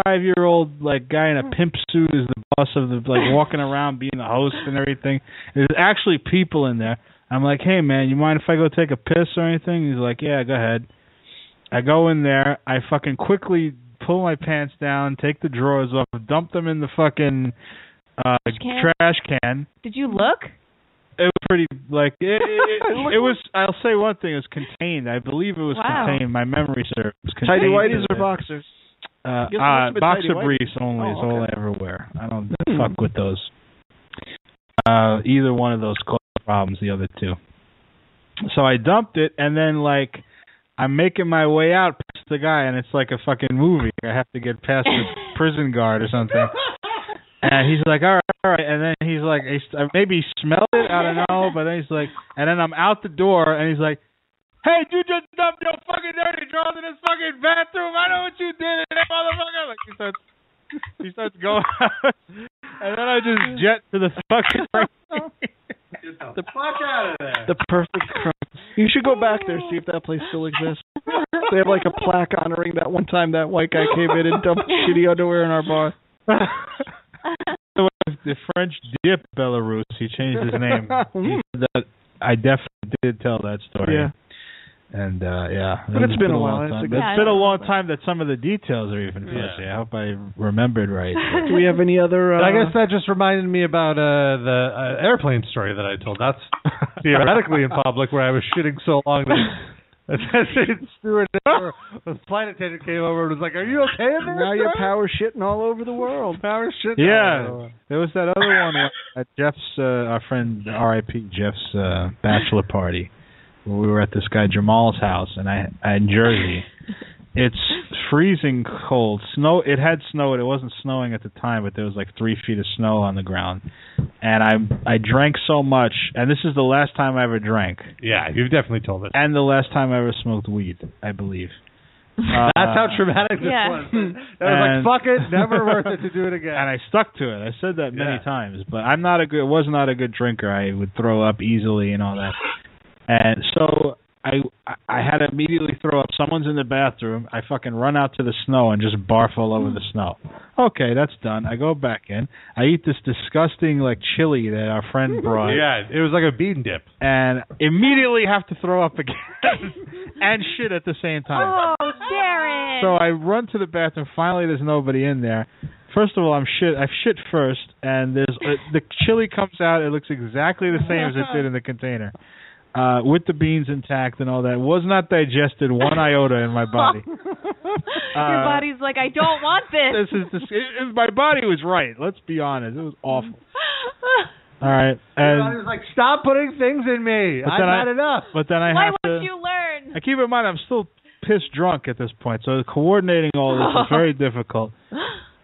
45 year old like guy in a pimp suit is the boss of the like walking around being the host and everything. There's actually people in there. I'm like, hey man, you mind if I go take a piss or anything? He's like, yeah, go ahead. I go in there. I fucking quickly pull my pants down, take the drawers off, dump them in the fucking uh can? trash can. Did you look? It was pretty like it, it, it, it was. I'll say one thing: it was contained. I believe it was Wow. contained. My memory serves. It was Tidy contained whities or boxers? Uh, Guess it must uh have been boxer briefs only is Oh, all I ever wear. I don't Hmm. fuck with those. Uh, either one of those cause problems. The other two. So I dumped it, and then like I'm making my way out past the guy, and it's like a fucking movie. I have to get past the prison guard or something. And he's like, all right, all right. And then he's like, uh, maybe he smelled it. I don't know. But then he's like, and then I'm out the door, and he's like, hey, you just dumped your fucking dirty drawers in this fucking bathroom. I know what you did, and that motherfucker. Like he starts, he starts going, out. and then I just jet to the fucking. the fuck out of there. The perfect crime. You should go back there see if that place still exists. They have like a plaque honoring that one time that white guy came in and dumped shitty underwear in our bar. The French dip Belarus. He changed his name. He said that I definitely did tell that story. Yeah. And uh yeah, But it's been a while. long It's a time. good- It's been a long time that some of the details are even fuzzy. I hope I remembered right. Do we have any other? Uh, I guess that just reminded me about uh, the uh, airplane story that I told. That's theoretically in public where I was shitting so long that that steward, the flight attendant came over and was like, "Are you okay in there?" now you're power shitting all over the world. Power shitting. Yeah, there was that other one at Jeff's, uh, our friend R.I.P. Jeff's uh, bachelor party, where we were at this guy Jamal's house, and I in Jersey. It's freezing cold. Snow. It had snowed. It wasn't snowing at the time, but there was like three feet of snow on the ground, and I I drank so much, and this is the last time I ever drank, Yeah, you've definitely told us. and the last time I ever smoked weed, I believe. Uh, That's how traumatic this Yeah. was. I was And- like, "Fuck it, never worth it to do it again." and I stuck to it. I said that many Yeah. times, but I'm not a good was not a good drinker. I would throw up easily and all that. And so I I had to immediately throw up. Someone's in the bathroom. I fucking run out to the snow and just barf all over the snow. Okay, that's done. I go back in. I eat this disgusting like chili that our friend brought. yeah, it was like a bean dip. And immediately have to throw up again and shit at the same time. Oh, Darren. So I run to the bathroom. Finally, there's nobody in there. First of all, I'm shit. I shit first, and there's uh, the chili comes out. It looks exactly the same as it did in the container, uh, with the beans intact and all that. Was not digested one iota in my body. Your Uh, body's like, I don't want this. This is this. It, it- my body was right. Let's be honest. It was awful. All right, I and was like, "Stop putting things in me. I've then I- had enough." but then I Why have to. won't you learn? I keep in mind I'm still piss drunk at this point, so coordinating all this is very difficult.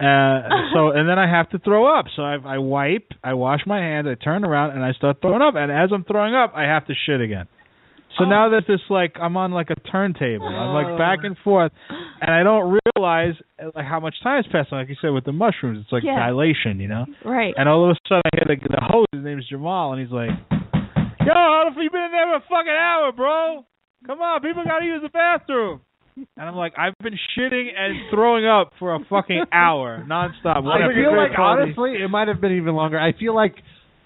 Uh, so and then I have to throw up. So I, I wipe, I wash my hands, I turn around, and I start throwing up. And as I'm throwing up, I have to shit again. So now that this like I'm on like a turntable, I'm like back and forth, and I don't realize like how much time has passed. Like you said with the mushrooms, it's like Yeah. dilation, you know. Right. And all of a sudden, I hear the, the host. His name's Jamal, and he's like, "Yo, how the f- you been in there for a fucking hour, bro? Come on, people gotta use the bathroom." And I'm like, I've been shitting and throwing up for a fucking hour nonstop. What I a feel like quality. honestly, it might have been even longer. I feel like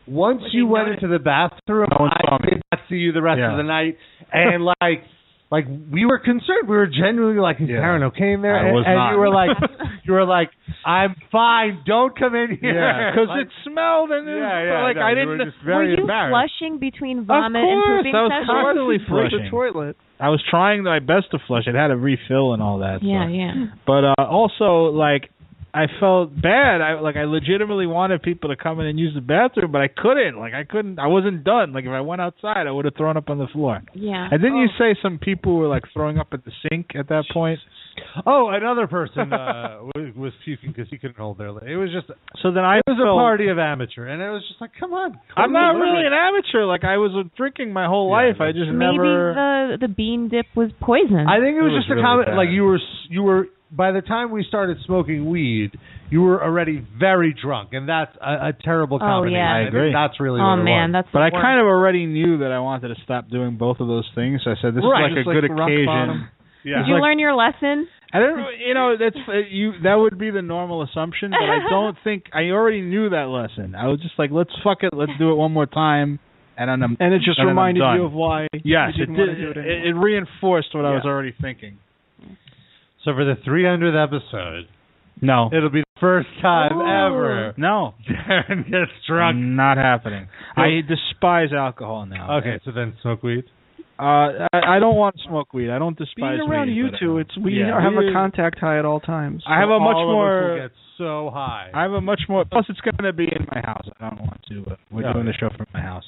once you went into the bathroom, No I did not see you the rest Yeah. of the night, and like like we were concerned. We were genuinely like, is Karen okay in there? I and, was and not. you were like, you were like, I'm fine. Don't come in here. Yeah, because Like- it smelled and it was, Yeah, yeah, like no, I didn't. were just very Were you flushing between Of vomit and course, pooping I was sessions? constantly Break the flushing. toilet. I was trying my best to flush. It had a refill and all that. Yeah, stuff. yeah. But uh, also, like, I felt bad. I like I legitimately wanted people to come in and use the bathroom, but I couldn't. Like, I couldn't. I wasn't done. Like, if I went outside, I would have thrown up on the floor. Yeah. And didn't you say some people were like throwing up at the sink at that point? Oh, another person uh, was, was puking because he couldn't hold their. It was just. So then I it was a party of amateur, and it was just like, come on. I'm not really an amateur. Like I was drinking my whole life. I just Maybe never. the the bean dip was poison. I think it was, It was just a really comment. bad. Like you were, s- you were. By the time we started smoking weed, you were already very drunk, and that's a, a terrible Oh, combination. yeah. I agree. That's really. Oh, what it man, was. that's But I kind of already knew that I wanted to stop doing both of those things. So I said this Right. is like Just a good like rock occasion. bottom. Yeah. Did you Like- learn your lesson? I don't, you know, that's uh, you. That would be the normal assumption, but I don't think I already knew that lesson. I was just like, let's fuck it, let's do it one more time, and then I'm And it just and reminded done. you of why Yes, you it didn't did. want to do it It, it reinforced what I was already thinking. So for the 300th episode, No, it'll be the first time ever no, Darren gets drunk. not happening. I despise alcohol now. Okay, so then smoke weed. Uh, I, I don't want to smoke weed. I don't despise Being around weed, you two, uh, it's we yeah, have we- a contact high at all times. I have a much All of us more. will get so high. I have a much more. Plus, it's going to be in my house. I don't want to. But we're Yeah. doing the show from my house.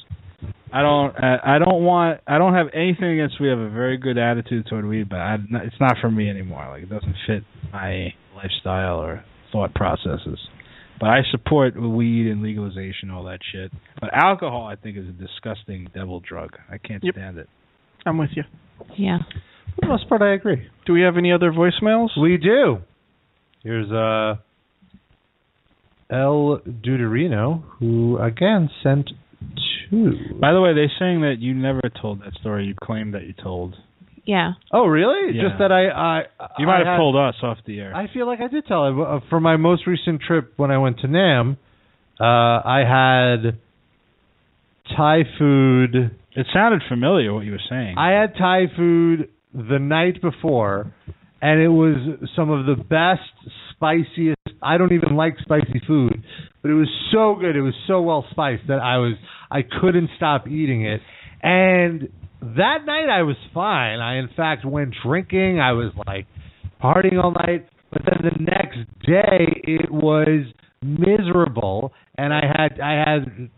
I don't. Uh, I don't want. I don't have anything against. Weed. We have a very good attitude toward weed, but I, it's not for me anymore. Like it doesn't fit my lifestyle or thought processes. But I support weed and legalization, all that shit. But alcohol, I think, is a disgusting devil drug. I can't Yep. stand it. I'm with you. Yeah. For the most part, I agree. Do we have any other voicemails? We do. Here's uh, El Deuterino, who again sent two. By the way, they're saying that you never told that story. You claimed that you told. Yeah. Oh, really? Yeah. Just that I, I You might I have had- told us off the air. I feel like I did tell it uh, for my most recent trip when I went to Nam. Uh, I had Thai food. It sounded familiar what you were saying. I had Thai food the night before, and it was some of the best, spiciest. I don't even like spicy food, but it was so good. It was so well spiced that I was I couldn't stop eating it. And that night I was fine. I in fact went drinking. I was like partying all night. But then the next day it was miserable, and I had I had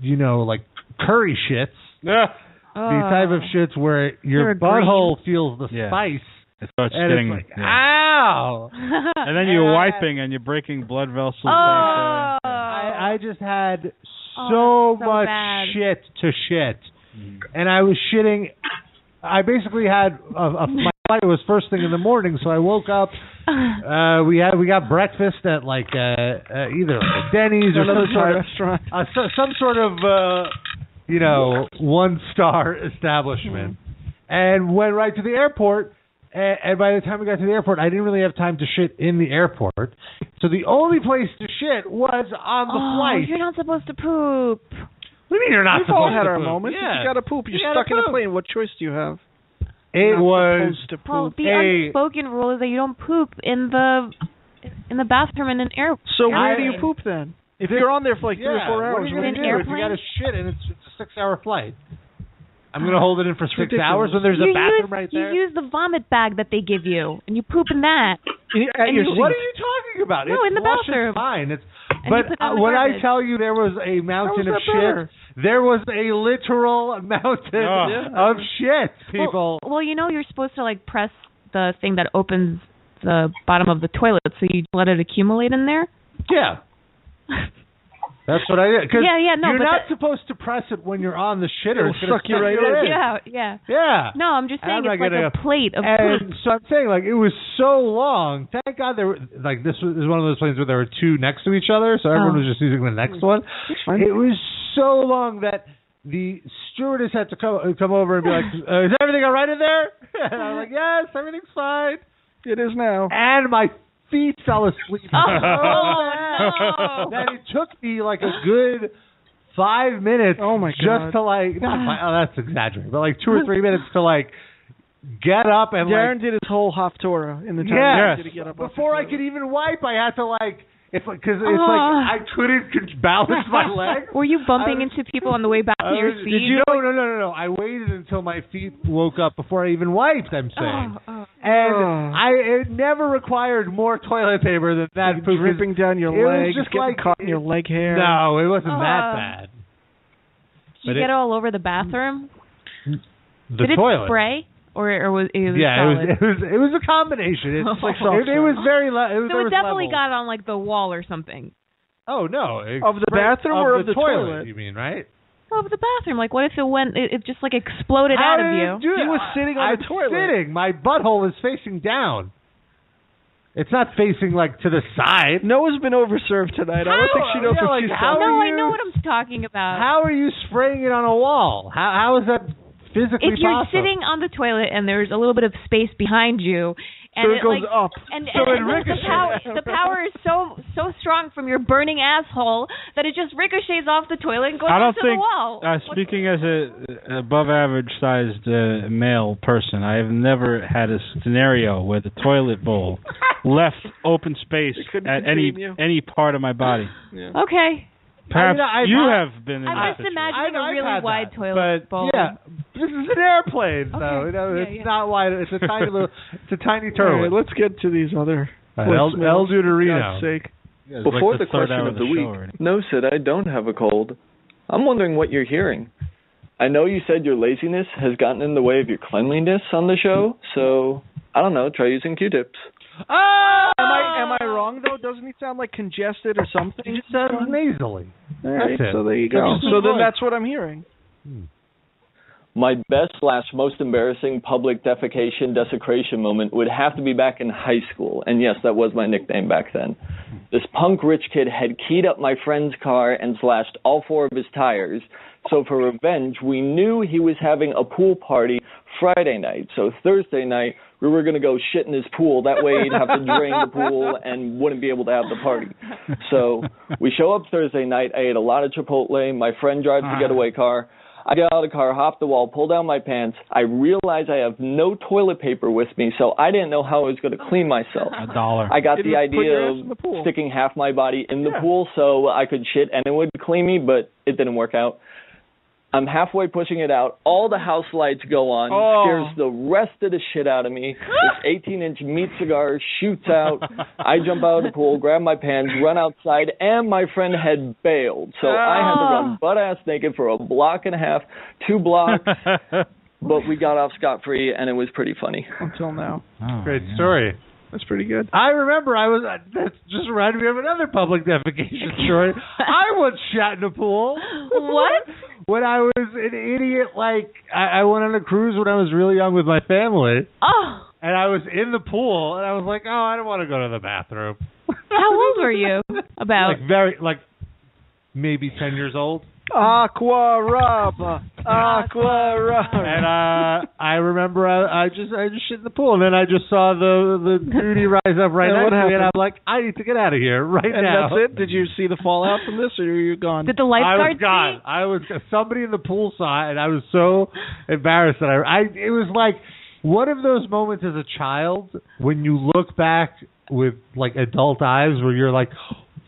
you know like curry shits. Yeah. These type of shits where your They're green. butthole feels the Yeah. spice. It starts And stinging. it's like, yeah. ow! and then you're wiping and you're breaking blood vessels. Oh. I, I just had Oh, so, that's so much bad. shit to shit, Mm. and I was shitting. I basically had a, a, my flight was first thing in the morning, so I woke up. Uh, we had we got breakfast at like uh, uh, either like Denny's or Another some sort of restaurant. uh, so, some sort of uh, you know one star establishment, and went right to the airport. And, and by the time we got to the airport, I didn't really have time to shit in the airport. So the only place to shit was on the oh, flight. you're not supposed to poop. What do you mean you're not We've all had our poop? moments. If you gotta poop, you're You gotta stuck in a plane. What choice do you have? It Not was supposed to Well, the Hey. unspoken rule is that you don't poop in the in the bathroom in an air. So where I- do you poop then? If This- you're on there for like three or four What hours, are you what gonna do do you if you got to shit and it's, it's a six-hour flight? I'm gonna hold it in for six ridiculous. hours when there's you a bathroom use, right there. you use the vomit bag that they give you, and you poop in that. At And you- What are you talking about? No, it's in the bathroom. It's fine. It's but put it in uh, the when I tell you there was a mountain How of is that better? shit, there was a literal mountain Oh. of shit, people. Well, well, you know you're supposed to like press the thing that opens the bottom of the toilet, so you let it accumulate in there. yeah. That's what I did. 'Cause Yeah, yeah, no, You're but not that- supposed to press it when you're on the shitter. It'll It's suck you right in. Yeah, yeah. Yeah. No, I'm just saying I'm it's like gonna- a plate of and poop. so I'm saying, like, it was so long. Thank God there were like this was is one of those planes where there were two next to each other, so everyone Oh. was just using the next one. It was so long that the stewardess had to come come over and be like, uh, "Is everything all right in there?" And I'm like, "Yes, everything's fine." It is now. And my feet fell asleep. Oh, no. that it took me like a good five minutes. Oh, my Just God. to like, not five, oh, that's exaggerating, but like two or three minutes to like get up and Darren like did his whole Haftorah in the time yeah. he to get up. Before I could even wipe, I had to like it's like because it's Ah. like I couldn't balance my leg. Were you bumping into people on the way back to your I seat? Did you? No, no, no, no, no. I waited until my feet woke up before I even wiped. I'm saying, Oh, and Oh. I it never required more toilet paper than that. poop. dripping down your it was leg, just getting like caught in your leg hair. No, it wasn't that Ah. bad. Did you it- get all over the bathroom? The Did it toilet. spray? Or, or was it was yeah, solid? it was. It was. It was a combination. It's It's like it, it was very. Le- it was, so it was definitely levels. got on like the wall or something. Oh no! It Of the sprayed- bathroom or of the toilet, toilet? You mean right? Oh, but the bathroom. Like, what if it went? It, it just like exploded How out of did you. it do He that? was sitting on I'm the toilet. Sitting. My butthole is facing down. It's not facing like to the side. Noah's been overserved tonight. I don't think she knows Yeah, what like, she's how talking no, are I know what I'm talking about. How are you spraying it on a wall? How how is that physically if you're possible? sitting on the toilet and there's a little bit of space behind you, and So it goes like, up. and, So and, it and the, power, the power is so so strong from your burning asshole that it just ricochets off the toilet and goes I don't onto think. the wall. Uh, speaking as a above average sized uh, male person, I have never had a scenario where the toilet bowl left open space couldn't at any you. any part of my body. Okay, Perhaps I mean, you I- have been in I'm just situation. imagining I've- a I've really wide that, toilet but, bowl. Yeah, this is an airplane, though. You know, Yeah, it's yeah. not wide. It's a tiny little. It's a tiny All right, turtle. let's get to these other Uh, El, El for Deuterino. God's sake. Yeah, Before like the, third question of the, show week, already. no, Sid, I don't have a cold. I'm wondering what you're hearing. I know you said your laziness has gotten in the way of your cleanliness on the show, so I don't know. Try using Q-tips. Ah! Am I am I wrong though? Doesn't he sound like congested or something? It just sounds nasally. All right, That's it. so there you go. So then that's what I'm hearing. My best slash most embarrassing public defecation desecration moment would have to be back in high school. And yes, that was my nickname back then. This punk rich kid had keyed up my friend's car and slashed all four of his tires. So for revenge, we knew he was having a pool party Friday night. So Thursday night, we were going to go shit in his pool. That way he'd have to drain the pool and wouldn't be able to have the party. So we show up Thursday night. I ate a lot of Chipotle. My friend drives the getaway ah. car. I get out of the car, hop the wall, pull down my pants. I realize I have no toilet paper with me, so I didn't know how I was going to clean myself. A dollar. I got Didn't the idea in the of sticking half my body in the pool so I could shit and it would clean me, but it didn't work out. I'm halfway pushing it out. All the house lights go on. Oh. Scares the rest of the shit out of me. This 18 inch meat cigar shoots out. I jump out of the pool, grab my pants, run outside, and my friend had bailed. So I had to run butt ass naked for a block and a half, two blocks. but we got off scot free, and it was pretty funny. Until now. Oh, Great yeah. story. That's pretty good. I remember I was. uh, That just reminded me of another public defecation story. I once shot in a pool. What? When I was an idiot, like I, I went on a cruise when I was really young with my family, Oh, and I was in the pool, and I was like, "Oh, I don't want to go to the bathroom." how old were you? About like very, like maybe ten years old. Aqua Rub. Aqua Rub. And uh I remember I, I just I just shit in the pool, and then I just saw the the duty rise up right And next to me, and I'm like, I need to get out of here right and now. that's it. Did you see the fallout from this, or are you gone? did the lifeguard? I was gone. see? I was somebody in the pool saw it, and I was so embarrassed that I, I it was like one of those moments as a child when you look back with like adult eyes where you're like,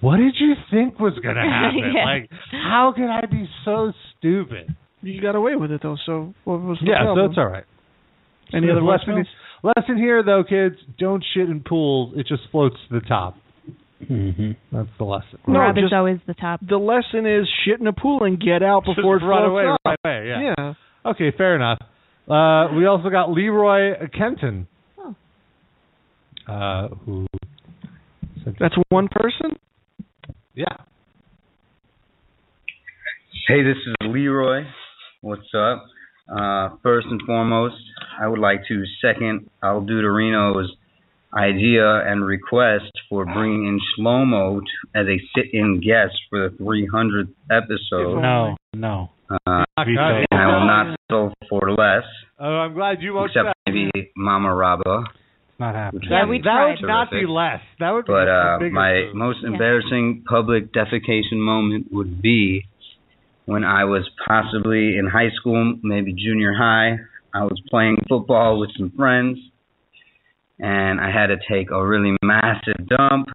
what did you think was gonna happen? Yeah. Like, how could I be so stupid? You got away with it though. So what was the Yeah, so it's all right. Any The other lesson, voicemails? lesson here though, kids, don't shit in pools. It just floats to the top. Mm-hmm. That's the lesson. No, Rabbit's just- always the top. The lesson is shit in a pool and get out before Just it run floats away up. right away. Yeah. Yeah. Okay, fair enough. Uh, we also got Leroy Kenton, Oh. uh, who That's one person. Yeah. Hey, this is Leroy. What's up? Uh, first and foremost, I would like to second Al Deuterino's idea and request for bringing in Shlomo t- as a sit-in guest for the 300th episode. No, no. Uh, I will not settle for less, Oh, I'm glad you won't. except check. maybe Mama Rabba. It's not happening. Yeah, that, we that would not be less. That would be But uh, my move. most Yeah. embarrassing public defecation moment would be when I was possibly in high school, maybe junior high, I was playing football with some friends, and I had to take a really massive dump.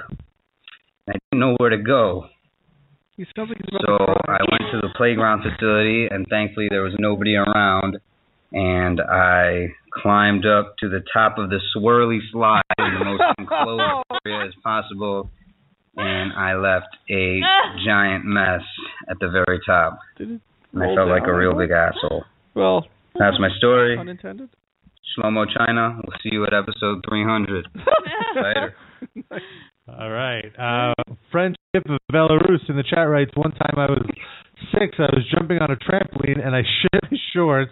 I didn't know where to go. Like So. I went to the playground facility, and thankfully there was nobody around. And I climbed up to the top of the swirly slide in the most enclosed area as possible, and I left a giant mess at the very top. And I felt like a real big asshole. Well, That's my story. unintended. Slow Mo China. We'll see you at episode 300. Later. All right. Uh, friendship of Belarus in the chat writes one time I was six, I was jumping on a trampoline and I shit my shorts,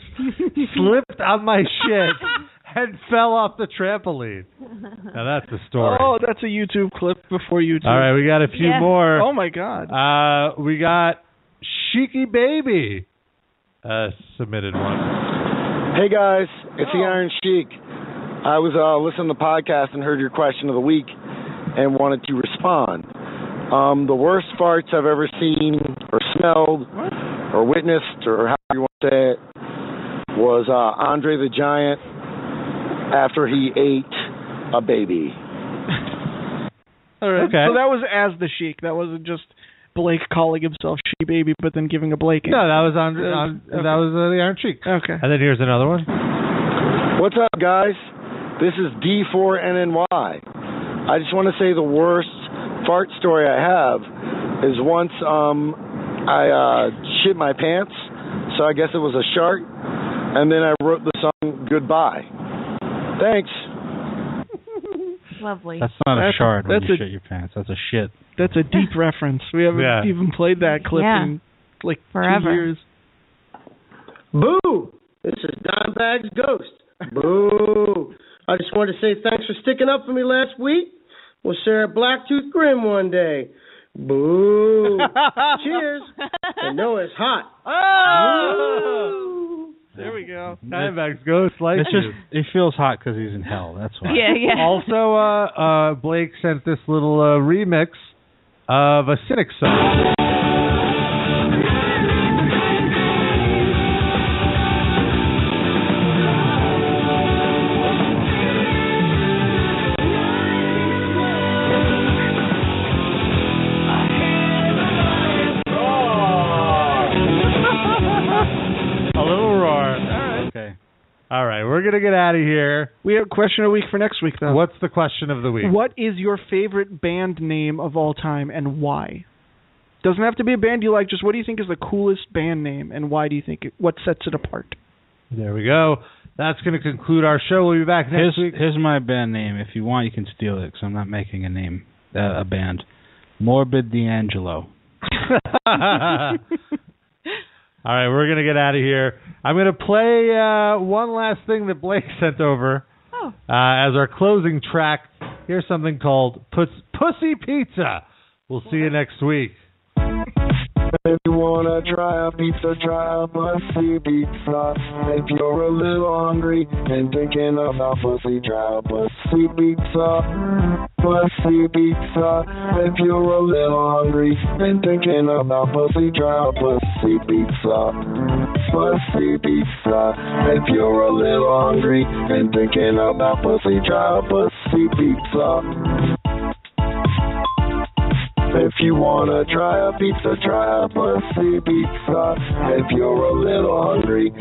slipped on my shit, and fell off the trampoline. Now that's a story. Oh, that's a YouTube clip before YouTube. All right, we got a few Yeah. more. Oh my God. Uh, we got Sheiky Baby uh, submitted one. Hey guys, it's the Iron Sheik. I was uh, listening to the podcast and heard your question of the week and wanted to respond. Um, the worst farts I've ever seen or smelled or witnessed or however you want to say it was uh, Andre the Giant after he ate a baby. All right. Okay. So that was as the Sheik. That wasn't just Blake calling himself She Baby, but then giving a Blake. No, that was on, Uh, on okay. that was uh, the Iron Sheik. Okay. And then here's another one. What's up, guys? This is D4NNY. I just want to say the worst fart story I have is once um, I uh, shit my pants, so I guess it was a shark, and then I wrote the song Goodbye. Thanks. Lovely. That's not a That's- shard when that's you a- shit your pants. That's a shit. That's a deep reference. We haven't Yeah. even played that clip Yeah. in like Forever. two years. Boo! This is Dimebag's Ghost. Boo! I just wanted to say thanks for sticking up for me last week. We'll share a Black Tooth Grin one day. Boo! Cheers! And know it's hot. Oh! There we go. Dimebag's Ghost like It's you. just it feels hot because he's in hell. That's why. Yeah, yeah. Also, uh, uh, Blake sent this little uh, remix of a Cynic song. Gonna get out of here. We have a question of the week for next week, though. What's the question of the week? What is your favorite band name of all time and why? Doesn't have to be a band you like. Just what do you think is the coolest band name and why do you think it? What sets it apart? There we go. That's going to conclude our show. We'll be back next Here's week. here's my band name. If you want, you can steal it because I'm not making a name, uh, a band. Morbid D'Angelo. All right, we're gonna get out of here. I'm gonna play uh, one last thing that Blake sent over uh, as our closing track. Here's something called Puss- "Pussy Pizza." We'll see you next week. If you wanna try a pizza, try a pussy pizza. If you're a little hungry and thinking about pussy, try a pussy pizza. Pussy pizza. If you're a little hungry and thinking about pussy, try a pussy pizza. Pussy pizza. If you're a little hungry and thinking about pussy, try a pussy pizza. If you wanna try a pizza, try a pussy pizza. If you're a little hungry